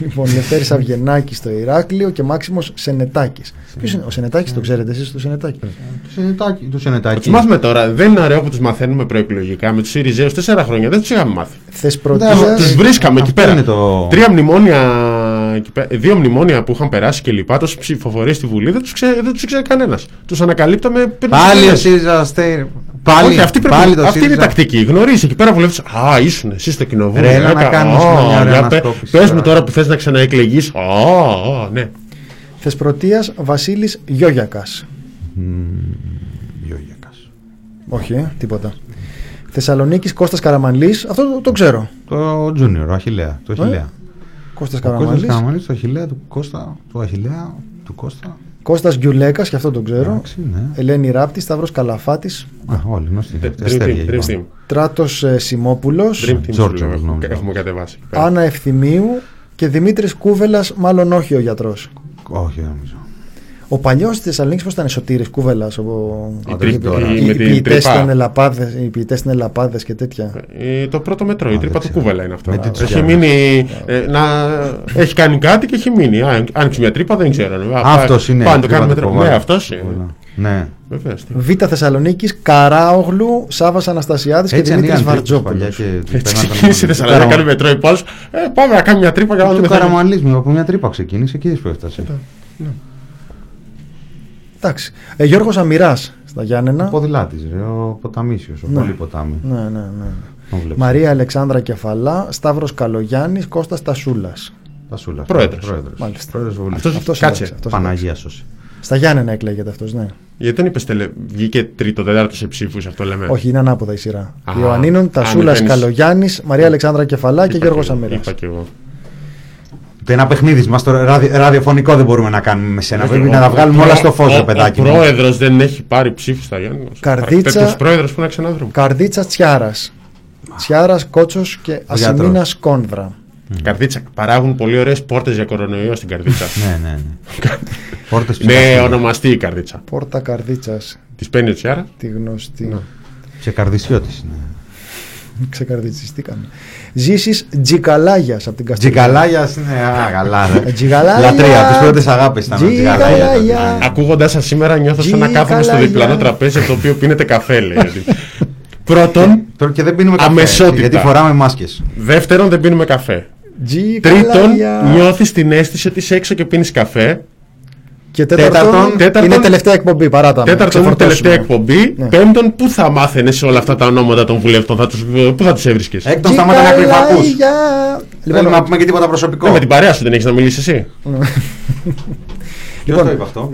Λοιπόν, Λευτέρης Αυγενάκης στο Ηράκλειο και Μάξιμος Σενετάκης. Ποιος είναι ο Σενετάκης, το ξέρετε εσείς το Σενετάκη; Το Σενετάκι. Το Σενετάκι. Του μάθουμε τώρα. Δεν είναι ωραίο που τους μαθαίνουμε προεκλογικά με τους Σιριζέους τέσσερα χρόνια. Δεν τους είχαμε μάθει. Θες Ναι, Τους πρωτείας, βρίσκαμε εκεί αυτό πέρα. είναι το- Τρία μνημόνια, εκεί πέρα- δύο μνημόνια που είχαν περάσει και λοιπά, τόσες ψηφοφορίες στη Βουλή δεν τους ξέρει, δεν τους ήξερε κανένας. Τους ανακαλύπταμε πριν. Πάλι ο ΣΥΡΙΖΑ Στέιρ. Πάλι, Όχι, αυτή, πρέπει, πάλι το αυτή είναι η ΣΥΡΙΖΑ. τακτική. Γνωρίζει εκεί πέρα βουλευτή. Α, ήσουν εσύ στο κοινοβούλιο. Ρε, έλα να Έκα- κάνεις Α, μια ωραία για πε- ανασκόπηση Πες μου τώρα. τώρα που θες να ξαναεκλεγείς. Α, α, ναι. Θεσπρωτείας Βασίλης Γιώγιακας. Γιώργιακας. Όχι, ε, τίποτα. Θεσσαλονίκης Κώστας Καραμανλής. Αυτό το, το ξέρω. Το Junior, ο Αχιλέα. Το Αχιλέα. Κώστας Ο Κώστας Καραμανλής. Καραμανλής, το Αχιλέα του Κώστα. Του Αχιλέα του Κώστα. Κώστας Γκιουλέκας, και αυτό το ξέρω. Εντάξει, ναι. Ελένη Ράπτη, Σταύρος Καλαφάτης. Α, όλοι γνωστοί. Dream Αστέρια team, dream λοιπόν. team. Τράτος ε, Σιμόπουλος. Dream team Τζόρτζο, σου λέω, έχουμε- νομίζω. Έχουμε κατεβάσει. εκεί πέρα. Άννα Ευθυμίου και Δημήτρης Κούβελας, μάλλον όχι ο γιατρός. Όχι, δεν νομίζω. Ο παλιός της Θεσσαλονίκης πώς ήταν, Σωτήρης Κούβελας. Η Οι, τρίπ- τώρα. η- οι με την ποιητές τρύπα. ήταν ελαπάδε οι ποιητές ήταν ελαπάδες και τέτοια. Ε, το πρώτο μετρό, η Α, τρύπα δεν του ξέρω. κούβελα είναι αυτό. Με τι τους Έχει πιάνεις. μείνει. ε, να, έχει κάνει κάτι και έχει μείνει. Α, άνοιξε μια τρύπα, δεν ξέρω. Α, Αυτός πάει- είναι. Πάμε να το τρύπα κάνουμε του μετρό. Κοβάλη. Ναι, αυτός είναι. Ναι. Βεβαίως. Β Θεσσαλονίκης, Καράογλου, Σάβας Αναστασιάδης και Έτσι Δημήτρης ανοίγαν τρύπες παλιά Βαρτζόπουλο. και Έτσι παίρναν τον ξεκίνησε η άλλο. Θεσσαλονίκη να κάνει μετρό υπό άλλους. Ε, πάμε να κάνουμε μια τρύπα για να Και δούμε. το θα- καραμαλίσμι από μια τρύπα ξεκίνησε και είδες που έφτασε. Εντάξει. Ε, Γιώργος Αμυράς στα Γιάννενα. Ο ποδηλάτης, ρε, ο ποταμίσιος, ο Ναι. πολύ ποτάμι. Ναι, ναι, ναι. Τον βλέπεις. Μαρία Αλεξάνδρα Κεφαλά, Σταύρος Καλογιάννης, Κώστας Τασούλας. Τασούλας. Πρόεδρος. Μάλιστα. Πρόεδρος Βουλής. Αυτός, Αυτός κάτσε. είναι, αυτός Παναγία σώση. Στα Γιάννενα εκλέγεται αυτός, ναι. Γιατί δεν είπες τελε... βγήκε τρίτο, τέταρτο σε ψήφους, αυτό λέμε. Όχι, είναι ανάποδα η σειρά. Α, Ιωαννίνων, Τασούλας ανεβαίνεις. Καλογιάννης, Μαρία Αλεξάνδρα Κεφαλά και Είπα Γιώργος και εγώ, Αμήρα. Είπα και εγώ. Το ένα παιχνίδι μας, το ραδι, ραδιοφωνικό δεν μπορούμε να κάνουμε με σένα. Πρέπει Ο- να τα ο βγάλουμε πρό- όλα στο φως, ο- ρε παιδάκι. Ο μου. πρόεδρος δεν έχει πάρει ψήφους στα Γιάννη. Καρδίτσα- Τέτοιος πρόεδρος που να ξαναδρούμε. Καρδίτσα Τσιάρας. Τσιάρας, Κότσος και Ασημίνα Κόνδρα. Καρδίτσα. Παράγουν πολύ ωραίες πόρτες για κορονοϊό στην καρδίτσα. Ναι, ναι, ναι. Πόρτες ναι, ψυχασμοί. ονομαστεί η καρδίτσα. Πόρτα Καρδίτσας. Τη παίρνει ο Τσιάρα; Τη γνωστή. Ναι. Και καρδισιώτης. Ναι. Ξεκαρδιτσιστήκαμε. Ζήσεις Τζικαλάγιας από την Καστοριά. Τζικαλάγιας είναι. Α, καλά. ρε. Ε, Τζικαλάγιας. Λατρεία, τις πρώτες αγάπη ήταν. ο Τζικαλάγιας. Τζικαλάγια. Ακούγοντά σας σήμερα, νιώθω σαν να κάθομαι στο Τζικαλάγιας. διπλανό τραπέζι από το οποίο πίνετε καφέ, λέει. Πρώτον, Τώρα και δεν πίνουμε καφέ. Αμεσότητα. Γιατί φοράμε μάσκες. δεύτερον, δεν πίνουμε καφέ. Τζικαλάγια. Τρίτον, νιώθεις την αίσθηση ότι είσαι έξω και πίνεις καφέ. Και τέταρτον, Τέταρτον- τέταρτον- είναι τελευταία εκπομπή. Παράτα. με, Τέταρτον, είναι ξεφορτώσουμε. τελευταία εκπομπή. Ναι. Πέμπτον, πού θα μάθαινες όλα αυτά τα ονόματα των βουλευτών, θα τους, πού θα τους έβρισκες; Έκτον, σταμάτα να κρυφακούς. Τζικαλάγια. Θέλουμε Λοιπόν, να πούμε και τίποτα προσωπικό. Ναι, με την παρέα σου δεν έχεις να μιλήσεις εσύ. Ποιος το είπε αυτό;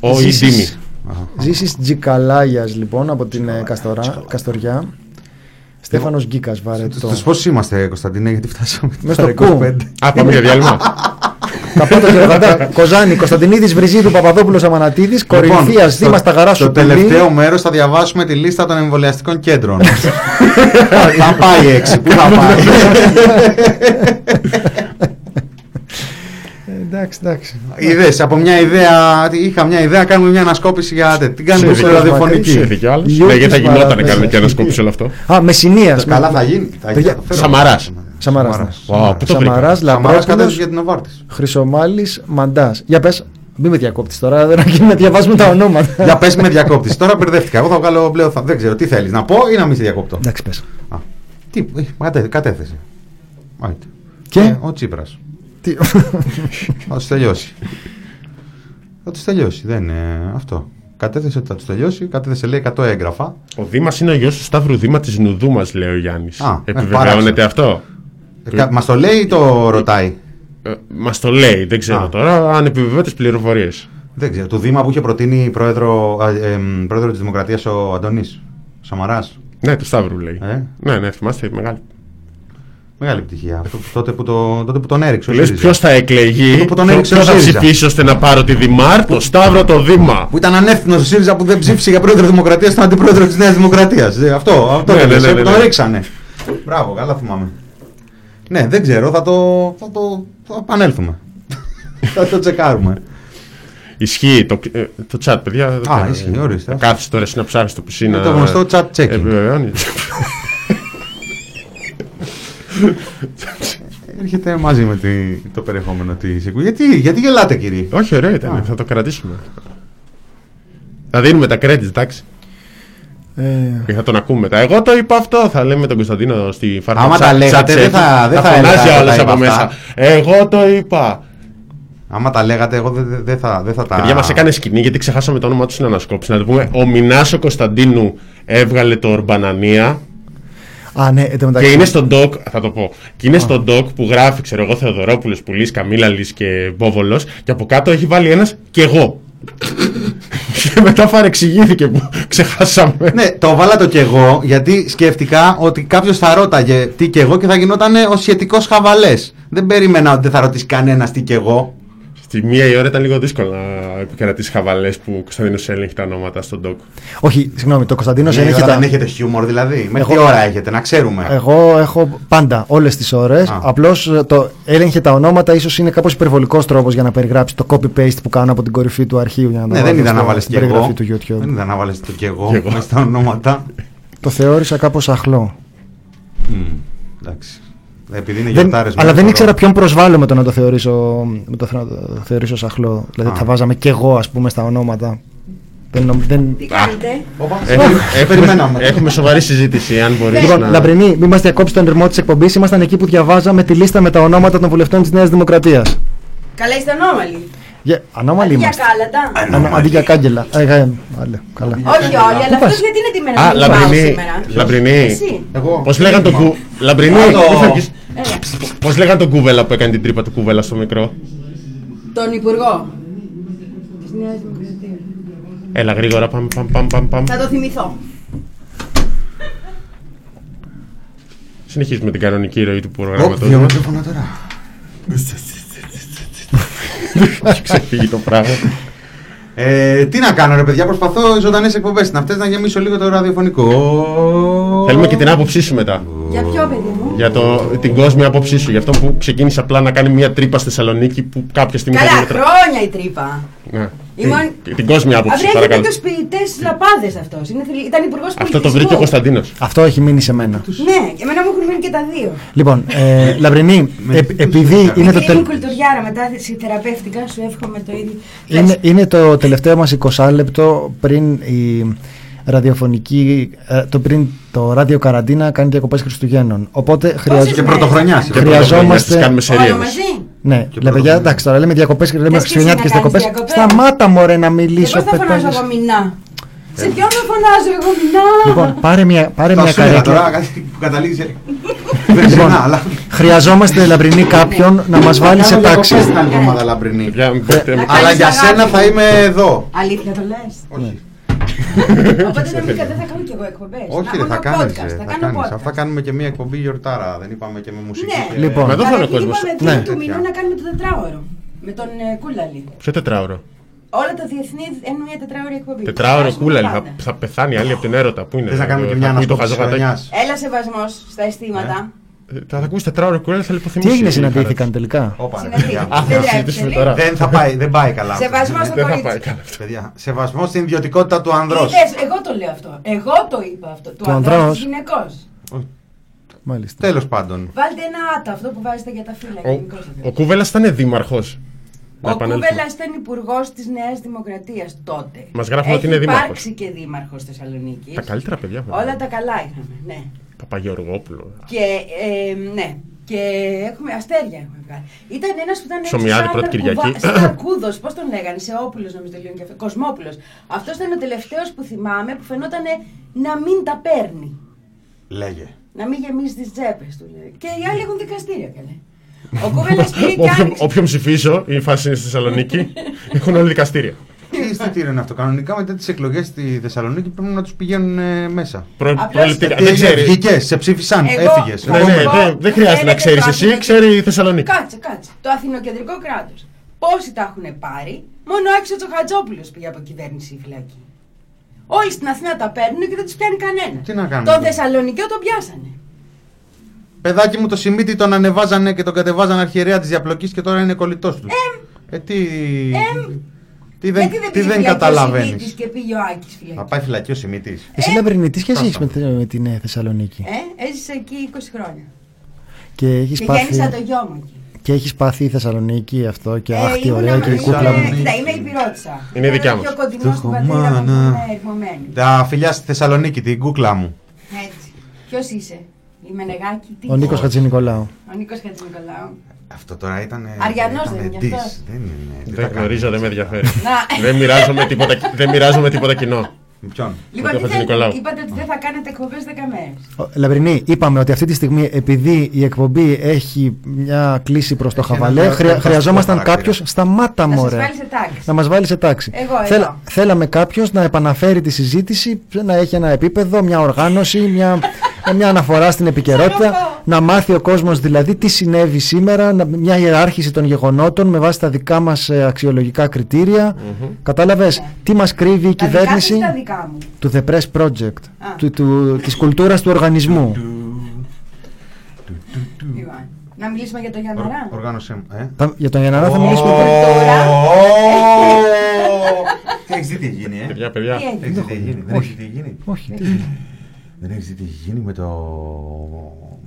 Ο Ζήσεις- Ιντίμη. Ζήσεις Τζικαλάγιας λοιπόν από την ε, Καστορά, Καστοριά. Στέφανος Γκίκας βαρετό. Στους πόσους είμαστε, Κωνσταντίνε, γιατί φτάσαμε. Μες στα στο κου. 25. Α, πάμε για διάλειμμα. Καπότο και Ροδαντά, Κοζάνη, Κωνσταντινίδης Βριζίδου, Παπαδόπουλος Αμανατίδης, Κορινθίας, το- Δήμας Ταγαράς Στο τελευταίο μέρος θα διαβάσουμε τη λίστα των εμβολιαστικών κέντρων. θα πάει έξι. Πού θα πάει. Εντάξει, εντάξει. Είδε από μια ιδέα. Είχα μια ιδέα, κάνουμε μια ανασκόπηση για. τε- Την κάνουμε Σε στο δικό- ραδιοφωνική. Σε δίκιο άλλος. Γιώργης Ναι, γιατί θα γινόταν Μαραθέας. κάνουμε και ανασκόπηση όλο αυτό. Α, Μεσσηνίας. Καλά θα γίνει. θα γίνει, Παιδιά, θα το φέρω. Σαμαράς. Σαμαράς. ναι. Wow, πού το βρήκα. Σαμαράς, Σαμαράς Λαμπρόπουλος, κατέβηκε για την Οβάρτη. Χρυσομάλης, Μαντάς. Για πες, μην με διακόπτεις τώρα, δεν αρκεί να διαβάζουμε τα ονόματα. Για πες με διακόπτη. Τώρα μπερδεύτηκα. Εγώ θα βγάλω πλέον. θα- Δεν ξέρω τι θέλεις να πω ή να μην σε διακόπτω. Εντάξει, πες. Α, Τι, ε, κατέ- κατέθεσε. Μάλιστα. Και; Ε, Ο Τσίπρας. Τι- Θα τους τελειώσει. Θα τους τελειώσει. Δεν είναι αυτό. Κατέθεσε ότι θα τους τελειώσει. Κατέθεσε λέει 100 έγγραφα. Ο Δήμας είναι ο γιος του Σταύρου Δήμα της Νουδού μας, λέει ο Γιάννης. Α, ε, Επιβεβαιώνεται παράξενο. αυτό. Μας το λέει ή το ρωτάει; Ε, Μας το λέει, δεν ξέρω Α. τώρα αν επιβεβαιώνει τις πληροφορίες. Δεν ξέρω. Του Δήμα που είχε προτείνει πρόεδρο, α, ε, εμ, πρόεδρο της Δημοκρατίας ο Αντώνης Σαμαράς. Ναι, του Σταύρου λέει. Ε; Ναι, ναι, θυμάστε μεγάλη. Μεγάλη επιτυχία. Αυτό, τότε, που το, τότε που τον έριξε. ο Λες ΣΥΡΙΖΑ. ποιος θα εκλεγεί, Αυτό που τον ποιο έριξε ο θα ΣΥΡΙΖΑ. ψηφίσει ώστε να πάρω τη Δημάρ, το Σταύρο το Δήμα. Που ήταν ανεύθυνος ο ΣΥΡΙΖΑ που δεν ψήφισε για πρόεδρο Δημοκρατίας, ήταν αντιπρόεδρος της Νέας Δημοκρατίας. Αυτό, αυτό Ναι, ναι, ναι, ναι, που ναι, τον ναι. ρίξανε. Μπράβο, καλά θυμάμαι. Ναι, δεν ξέρω, θα το, θα το θα επανέλθουμε. θα το τσεκάρουμε. Ισχύει το, ε, το chat, παιδιά. Α, Ε, ισχύει, ορίστε. Θα κάθεσαι τώρα εσύ να ψάχνεις το πισίνα. Είναι το γνωστό chat checking. Επιβεβαιώνει. Έρχεται μαζί με τη, το περιεχόμενο της εκπομπή. Γιατί, γιατί γελάτε, κύριε; Όχι, ωραίο ήταν, θα το κρατήσουμε. Θα δίνουμε τα credits, εντάξει. Ε, Και θα τον ακούμε μετά. Εγώ το είπα αυτό, θα λέμε τον Κωνσταντίνο στη φάρμα. Άμα τα λέγατε, δεν θα- δεν θα φωνάζει έλεγα, όλος τα είπα από αυτά. μέσα. Εγώ το είπα. Άμα τα λέγατε, εγώ δεν δεν θα, δεν θα τα. Παιδιά μας έκανε σκηνή γιατί ξεχάσαμε το όνομα τους στην ανασκόπηση. Να το πούμε. Ο Μινάσο Κωνσταντίνου έβγαλε το Ορμπανανία Α, ναι, εν τω και μεταξύ. είναι στον ντοκ. Θα το πω. Και είναι στον ντοκ που γράφει, ξέρω εγώ, Θεοδωρόπουλος Πουλής, Καμίλαλης και Μπόβολο. Και από κάτω έχει βάλει ένας και εγώ. Και μετά παρεξηγήθηκε που ξεχάσαμε. Ναι, το βάλα το κι εγώ γιατί σκέφτηκα ότι κάποιος θα ρώταγε τι κι εγώ και θα γινόταν ο σχετικός χαβαλές. Δεν περίμενα ότι δεν θα ρωτήσει κανένας τι κι εγώ. Στη μία η ώρα ήταν λίγο δύσκολο να επικρατήσει χαβαλές που ο Κωνσταντίνος έλεγχε τα ονόματα στον doc. Όχι, συγγνώμη, το Κωνσταντίνος Ναι, έλεγχε όταν τα. έχετε χιούμορ δηλαδή. Μέχρι Εγώ- τι ώρα έχετε, να ξέρουμε. Εγώ έχω πάντα όλες τις ώρες. Α. Απλώς το έλεγχε τα ονόματα, ίσως είναι κάπως υπερβολικός τρόπος για να περιγράψει το copy-paste που κάνω από την κορυφή του αρχείου. Για να τα ναι, δεν βάλω είδα στο- να βάλεις στην κι εγώ. περιγραφή του YouTube. Δεν είδα να βάλεις το κι εγώ, Κι εγώ. μέσα στα ονόματα. Το θεώρησα κάπως αχλό. Μμ, Εντάξει. Επειδή είναι Δεν, γιορτάρες αλλά μόνο δεν τώρα. ήξερα ποιον προσβάλλω με το να το θεωρήσω, με το, να το θεωρήσω σαχλό. Δηλαδή Α. θα βάζαμε κι εγώ, ας πούμε, στα ονόματα. Δεν, νομ- δεν... Τι κάνετε; Όπα, Έχουμε, ε, περιμέναμε. έχουμε σοβαρή συζήτηση, αν μπορείς Λοιπόν, να. Λαμπρινή, μην μα διακόψει τον ρημό της εκπομπής. Ήμασταν εκεί που διαβάζαμε τη λίστα με τα ονόματα των βουλευτών της Νέας Δημοκρατίας. Καλά είστε ανώμαλοι. Yeah, ανώμαλοι Αντί για είμαστε. κάλατα. Ανα- Αντί για κάγκελα. Ε, ε, άλλε, καλά. Όχι όλοι, αλλά πας; αυτός γιατί είναι τιμένος Α, να μην πάω Λαμπρινή. σήμερα; Λαμπρινή. Εσύ. Εγώ. Πώς λέγανε το κου. Λαμπρινή. Α, το- πού φεύγεις; Έλα. Πώς λέγανε τον Κούβελα που έκανε την τρύπα του Κούβελα στο μικρό; Τον Υπουργό της Νέας Δημοκρατίας. Έλα γρήγορα, παμ, παμ, παμ, παμ, παμ. Θα το θυμηθώ. Συνεχίζουμε την κανονική ροή του Ωπ, προγράμματος. δύο μικρόφωνα τώρα. Έχει ξεφύγει το πράγμα. Ε, τι να κάνω, ρε παιδιά, προσπαθώ ζωντανές εκπομπές να αυτές να γεμίσω λίγο το ραδιοφωνικό. Θέλουμε και την άποψή σου μετά. Για ποιο παιδί μου; Για το, την κόσμια άποψή σου. Για αυτό που ξεκίνησε απλά να κάνει μια τρύπα στη Θεσσαλονίκη που κάποια στιγμή θα Καλά, γίνει τρα- χρόνια η τρύπα. Ναι. Ήμουν- Την, την κόσμια άποψη, Αύριο έχει παρακαλώ. τέτοιου ποιητές λαπάδες αυτός. Ήταν υπουργός Αυτό το βρήκε ο Κωνσταντίνος. Αυτό έχει μείνει σε μένα. Ναι, εμένα μου έχουν μείνει και τα δύο. Λοιπόν, ε, Λαμπρινή, επ- επειδή είναι το, Επειδή τελ- ήμουν κουλτουριάρα μετά θεραπεύτηκα, σου εύχομαι το ίδιο. είναι, είναι το τελευταίο μας 20 λεπτό πριν η ραδιοφωνική, ε, το πριν το ράδιο καραντίνα κάνει διακοπές Χριστουγέννων. Οπότε χρειαζ... Και πρωτοχρονιάς. Και πρωτοχρονιάς τις χρειαζόμαστε... κάνουμε σε Όλο ρίεδες. μαζί. Ναι, Και λέμε, για, πρωτοχρονιάς. εντάξει τώρα λέμε διακοπές και λέμε Θες και εσύ χριστουγεννιάτικες να κάνεις διακοπές. διακοπές; Σταμάτα μωρέ να Και μιλήσω. πώς θα φωνάζω πετάγεις. εγώ μηνά. Σε ποιον θα φωνάζω εγώ μηνά; Λοιπόν, πάρε μια, πάρε Τα μια σου έλεγα τώρα, καρέκλα. κάτι που καταλήγεις σε. Βενζινά, αλλά. Χρειαζόμαστε λαμπρινή κάποιον να μας βάλει σε Κάνω τάξη. διακοπές την άλλη εβδομάδα, λαμπρινή. Για- Να Αλλά κάνεις για αγάπη. σένα θα είμαι εδώ. Αλήθεια το λες; Όχι. Οπότε δεν μην- δεν θα κάνω κι εγώ εκπομπές. Όχι, Να ρε, θα κάνω κάνεις. podcast, Θα κάνω Αυτά podcast. κάνουμε και μια εκπομπή γιορτάρα. Δεν είπαμε και με μουσική. Ναι. και- Λοιπόν. Μα εδώ θα είναι ο Καταρχήν κόσμος. είπαμε Ναι. δύο του μηνού να κάνουμε το τετράωρο. Με τον ε, Κούλαλη. Ποιο τετράωρο; Όλα τα διεθνή είναι μια τετράωρη εκπομπή. Τετράωρο Φτάσουμε κούλαλι. Θα, πάντα. θα πεθάνει άλλη από την έρωτα. Πού είναι. Θες να κάνουμε και θα μια ακούει το ανασκόπηση χαζό της γατάκι. χρονιάς; Έλα σεβασμός στα αισθήματα. Ε, Θα ακούσει τετράωρο κούλαλι, θα λιποθυμήσει. Τι έγινε, η συναντήθηκαν χαρά τελικά; Όπα, ρε, Συναντήθηκαν. παιδιά. της. Α, θα Δεν συζητήσουμε τρέπεται, τώρα. Δεν θα πάει, δεν πάει καλά. αυτό. Σεβασμό στο Δεν θα πάει κορίτσι. καλά αυτό. Παιδιά, σεβασμό στην ιδιωτικότητα του ανδρός. Είδες, εγώ το λέω αυτό. Εγώ το είπα αυτό. Του Του ανδρός ανδρός. της γυναικός. Μάλιστα. Τέλος πάντων. Βάλτε ένα άτα, αυτό που βάζετε για τα φύλλα. Ο, γενικώς δεν ο θέλω. Κούβελας ήταν δήμαρχος. Ο Κούβελας ήταν υπουργός της Νέας Δημοκρατίας τότε. Μας γράφουν ότι είναι Έχει δήμαρχος. υπάρξει και δήμαρχος Θεσσαλονίκης. Τα καλύτερα παιδιά. βέβαια. Όλα τα καλά είχαμε, ναι. Παπαγεωργόπουλο. Και, ε, ναι. Και έχουμε αστέρια έχουμε βγάλει. Ήταν ένας που ήταν έτσι Ψωμιάδη, σαν πρώτη αρκουβα- Κυριακή. Σαν αρκούδος, πώς τον λέγανε, σε όπουλος νομίζω τελείωνε και αυτό. Κοσμόπουλος. Αυτός ήταν ο τελευταίος που θυμάμαι που φαινόταν να μην τα παίρνει. Λέγε. Να μην γεμίζει τις τσέπες του. λέει. Και οι άλλοι έχουν δικαστήρια καλέ. Ο Κούβελας πήγε και Όποιον, άνοιξε. όποιον ψηφίσω, η φάση είναι στη Θεσσαλονίκη, έχουν όλοι δικαστήρια. Τι αισθητήριο είναι αυτό. Κανονικά μετά τις εκλογές στη Θεσσαλονίκη πρέπει να τους πηγαίνουν ε, μέσα. Προ, Απλώς- προληπτικά. Τι Δεν έγινε, ξέρεις. βγήκες, σε ψήφισαν, Εγώ- έφυγες. Ναι, ναι, Εγώ- δεν- δεν χρειάζεται να Θέλετε ξέρεις το εσύ, Αθηνο- ξέρει η Θεσσαλονίκη. Κάτσε, κάτσε. Το αθηνοκεντρικό κράτος. Πόσοι τα έχουν πάρει, μόνο ο Άξιο Τσοχατζόπουλο πήγε από κυβέρνηση φυλακή. Όλοι στην Αθήνα τα παίρνουν και δεν τους πιάνει κανένα. Τι να κάνουμε. Τον Θεσσαλονικιό τον πιάσανε. Παιδάκι μου το Σιμίτι τον ανεβάζανε και τον κατεβάζανε αρχιερέα της διαπλοκής και τώρα είναι κολλητός τους. Ε, τι. Τι δεν, Γιατί δεν τι πήγε δεν φυλακή ο καταλαβαίνεις; Σιμίτης και πήγε ο Άκης φυλακή; Θα πάει φυλακή ο Σιμίτης. Εσύ Λαμπρινή, τι σχέση έχεις με, τη- με την ε, Θεσσαλονίκη; Ε, έζησε εκεί 20 χρόνια. και έχεις Και πάθει, γέννησα το γιο μου εκεί. και έχεις πάθει η Θεσσαλονίκη αυτό και Ε, αχ τι ήμουνα- ωραία και η ήμουνα- κούκλα μου. Κοίτα, είμαι υπηρώτησα. Είναι δικιά Είμαι μας. πιο κοντινός στην πατρίδα μου από Μάνα. την ερχομένη. Τα φιλιά στη Θεσσαλονίκη, την κούκλα μου. Έτσι. Ποιος είσαι, η Μενεγάκη, τι Ο Νίκος είσαι; Χατζηνικολάου. Ο Νίκος Χατζηνικολάου. Αυτό τώρα ήταν. Αριανός ήταν δεν είναι diss. αυτός. Δεν είναι. τι Δεν θα γνωρίζω, δεν με κάνεις. ενδιαφέρει. Να. δεν, μοιράζομαι τίποτα, δεν μοιράζομαι τίποτα κοινό. Με Ποιον; Λοιπόν, τον τι θέλετε, Χατζηνικολάου. είπατε ότι δεν θα κάνετε εκπομπές 10 μέρε. Ο- Λαμπρινή, είπαμε ότι αυτή τη στιγμή επειδή η εκπομπή έχει μια κλίση προς το Έχει ένα χαβαλέ, θεο- χρεια- θεοταστικό χρειαζόμασταν χαρακτήρα. κάποιος, σταμάτα Να σας μωρέ, βάλει σε τάξη. να μας βάλει σε τάξη. Εγώ εδώ. θέλαμε κάποιος να επαναφέρει τη συζήτηση, να έχει ένα επίπεδο, μια οργάνωση, μια, μια αναφορά στην επικαιρότητα, Σαροφό. να μάθει ο κόσμος δηλαδή τι συνέβη σήμερα, να- μια ιεράρχηση των γεγονότων με βάση τα δικά μας ε, αξιολογικά κριτήρια. Κατάλαβες, τι μας κρύβει η Τα δικά κυβέρνηση; σας ή τα δικά μου. του The Press Project, Α. του, του, της κουλτούρας του οργανισμού. Λοιπόν, Να μιλήσουμε για το Γιανναρά. Οργάνωσέ μου. Ε. Θα- για τον Γιανναρά θα μιλήσουμε Ω. Τι έχεις δει τι έχει γίνει, ε; Παιδιά, παιδιά. Τι έγινε. Έχεις δει τι έχει γίνει. Δεν έχεις δει τι έχει γίνει; Όχι. Δεν έχεις δει τι έχει γίνει με, το...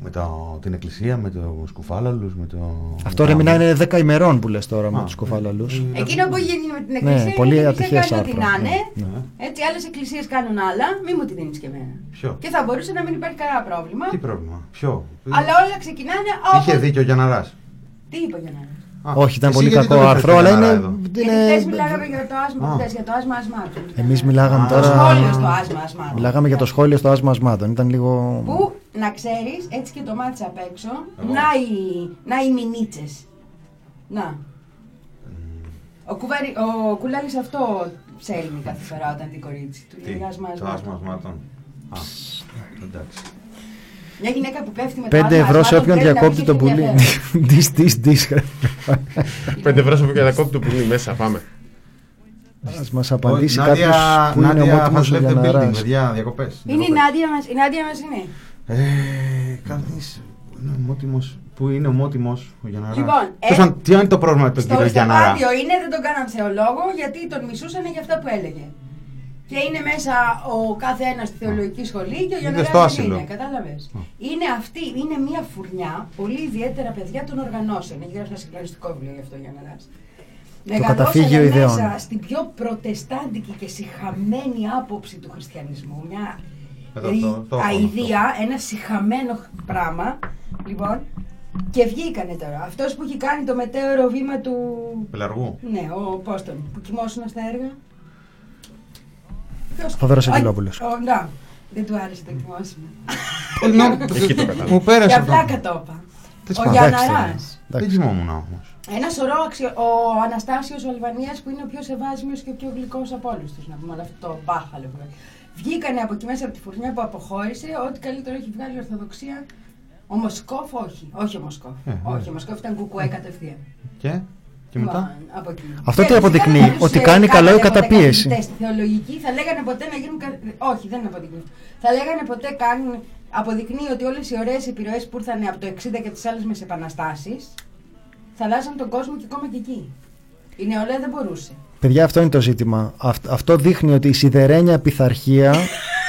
με το... την εκκλησία, με το σκουφάλαλους, με το. Αυτό ρε μηνά είναι 10 ημερών που λες τώρα με Α, τους κοφάλαλους. Εκείνο που έχει γίνει με την Ναι, εκκλησία. πολύ είναι ότι η εκκλησία ατυχές κάνει ό,τι άρθρο. να είναι. Ναι. Έτσι, άλλες εκκλησίες κάνουν άλλα. Μη μου τη δίνεις και εμένα. Ποιο; Και θα μπορούσε να μην υπάρχει κανένα πρόβλημα. Τι πρόβλημα. Ποιο; Αλλά όλα ξεκινάνε Είχε όπω. δίκιο ο Γιανναράς. Τι είπε ο Γιανναρά. Α, Όχι, ήταν εσύ πολύ γιατί κακό τον έφερες άρθρο, τον αλλά Γιανναρά είναι. εδώ; Γιατί είναι- χθες μιλάγαμε για το άσμα, Α. χθες για το άσμα ασμάτων. Εμείς μιλάγαμε Α. τώρα. Σχόλιο στο άσμα ασμάτων. Μιλάγαμε για το σχόλιο στο άσμα ασμάτων. Ήταν λίγο. Που να ξέρεις, έτσι και το μάτσα απ' έξω, να οι, να οι μηνίτσες. Να. Ο, κουβαρι, ο Κουλάλης αυτό ψέλνει κάθε φορά όταν την κορίτσι του. Τι, Λέει, «Ας μας, το μας». άσμα ασμάτων. Α, εντάξει. Μια γυναίκα που πέφτει με 5 άσμα ευρώ σε ασμάτων όποιον πρέπει να διακόπτει μην το έχει πουλί. ενδιαφέρον. Δις, δις, δις. 5 ευρώ σε όποια διακόπτει το πουλί μέσα. Πάμε. Ας μας απαντήσει Ω, Νάντια- κάποιος που είναι Νάντια ομότιμος ο Fast Left the Building, Γιανναράς. παιδιά, διακοπές. Είναι η διακοπές. Νάντια μας, η Νάντια μας είναι. Ε, κανείς είναι ομότιμος. Πού είναι ομότιμος ο Γιανναράς. Λοιπόν, ε, Τέλος πάντων, τι είναι το πρόβλημα με τον Στο κύριο Γιανναρά. στάδιο είναι, δεν τον κάναν θεολόγο γιατί τον μισούσαν για αυτά που έλεγε. Και είναι μέσα ο κάθε ένας στη θεολογική σχολή και ο Είναι Γιάννη στο δεν άσυλο. είναι. Κατάλαβες. Είναι αυτή, είναι μια φουρνιά, πολύ ιδιαίτερα παιδιά των οργανώσεων. Έχει γράψει ένα συγκλονιστικό βιβλίο γι' αυτό ο Γιάννη καταφύγιο ιδεών. μέσα στην πιο προτεστάντικη και συχαμένη άποψη του χριστιανισμού. Μια Εδώ, ρι- το- το έχω αηδία, ένα συχαμένο πράγμα. Λοιπόν, και βγήκανε τώρα. Αυτός που έχει κάνει το μετέωρο βήμα του. Πελαργού. Ναι, ο πώς τον, που κοιμόσουν στα έργα. Ποιος- Θοδωρός Α, Αγγελόπουλος. ο, Να, δεν του άρεσε το κοιμόσουμε. Εκεί το κατάλαβα. Μου πέρασε Για αυτό. πλάκα το είπα. Τέλος Ο πάντων, Γιανναράς. Δεν κοιμόμουν όμως. Ένα σωρό αξιο... ο Αναστάσιος ο Αλβανίας που είναι ο πιο σεβάσμιος και ο πιο γλυκός από όλους τους, να πούμε όλο αυτό το μπάχαλο που Βγήκανε από εκεί μέσα από τη φουρνιά που αποχώρησε, ό,τι καλύτερο έχει βγάλει η Ορθοδοξία. Ο Μοσκόφ όχι, όχι ο Μοσκόφ. Ε, όχι, ναι. ο Μοσκόφ ήταν κουκουέ κατευθείαν. Και, και μετά; Λοιπόν, από εκεί. Αυτό Και τι φυσικά αποδεικνύει, δεν θα τους, ότι ε, κάνει καλό η κάνανε ποτέ καταπίεση. καθηγητές Στη θεολογική θα λέγανε ποτέ να γίνουν. κα- Όχι, δεν είναι αποδεικνύει. Θα λέγανε ποτέ κάνουν. Αποδεικνύει ότι όλες οι ωραίες επιρροές που ήρθαν από το 60 και τις άλλες μεσεπαναστάσει θα αλλάζαν τον κόσμο και ακόμα και εκεί. Η νεολαία δεν μπορούσε. Παιδιά, αυτό είναι το ζήτημα. Αυτ- αυτό δείχνει ότι η σιδερένια πειθαρχία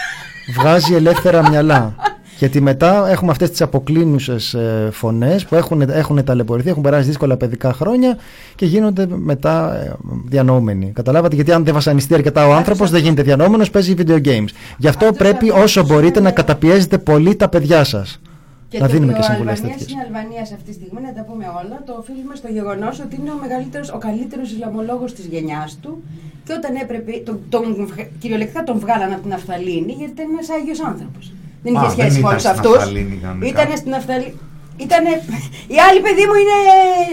βγάζει ελεύθερα μυαλά. Γιατί μετά έχουμε αυτές τις αποκλίνουσες ε, φωνές που έχουν, έχουν ταλαιπωρηθεί, έχουν περάσει δύσκολα παιδικά χρόνια και γίνονται μετά ε, διανοούμενοι. Καταλάβατε, γιατί αν δεν βασανιστεί αρκετά ο άνθρωπος δεν γίνεται διανοούμενος, παίζει video games. Γι' αυτό Αυτός πρέπει ακριβώς όσο μπορείτε είναι- να καταπιέζετε πολύ τα παιδιά σας. Και να το δίνουμε ότι και ο συμβουλές Αλβανίας τέτοιες. είναι Αλβανία αυτή τη στιγμή, να τα πούμε όλα, το οφείλουμε στο γεγονός ότι είναι ο μεγαλύτερος, ο καλύτερος Ισλαμολόγος της γενιάς του και όταν έπρεπε, τον, τον, βγα- κυριολεκτικά τον βγάλαν από την Αφθαλήνη γιατί ήταν ένας άγιος άνθρωπος. Δεν Α, είχε δεν σχέση με ήταν όλου στην αυτούς. Αφθαλήνη κανονικά. Ήταν στην Αφθαλήνη. Ήτανε... Η άλλη παιδί μου είναι.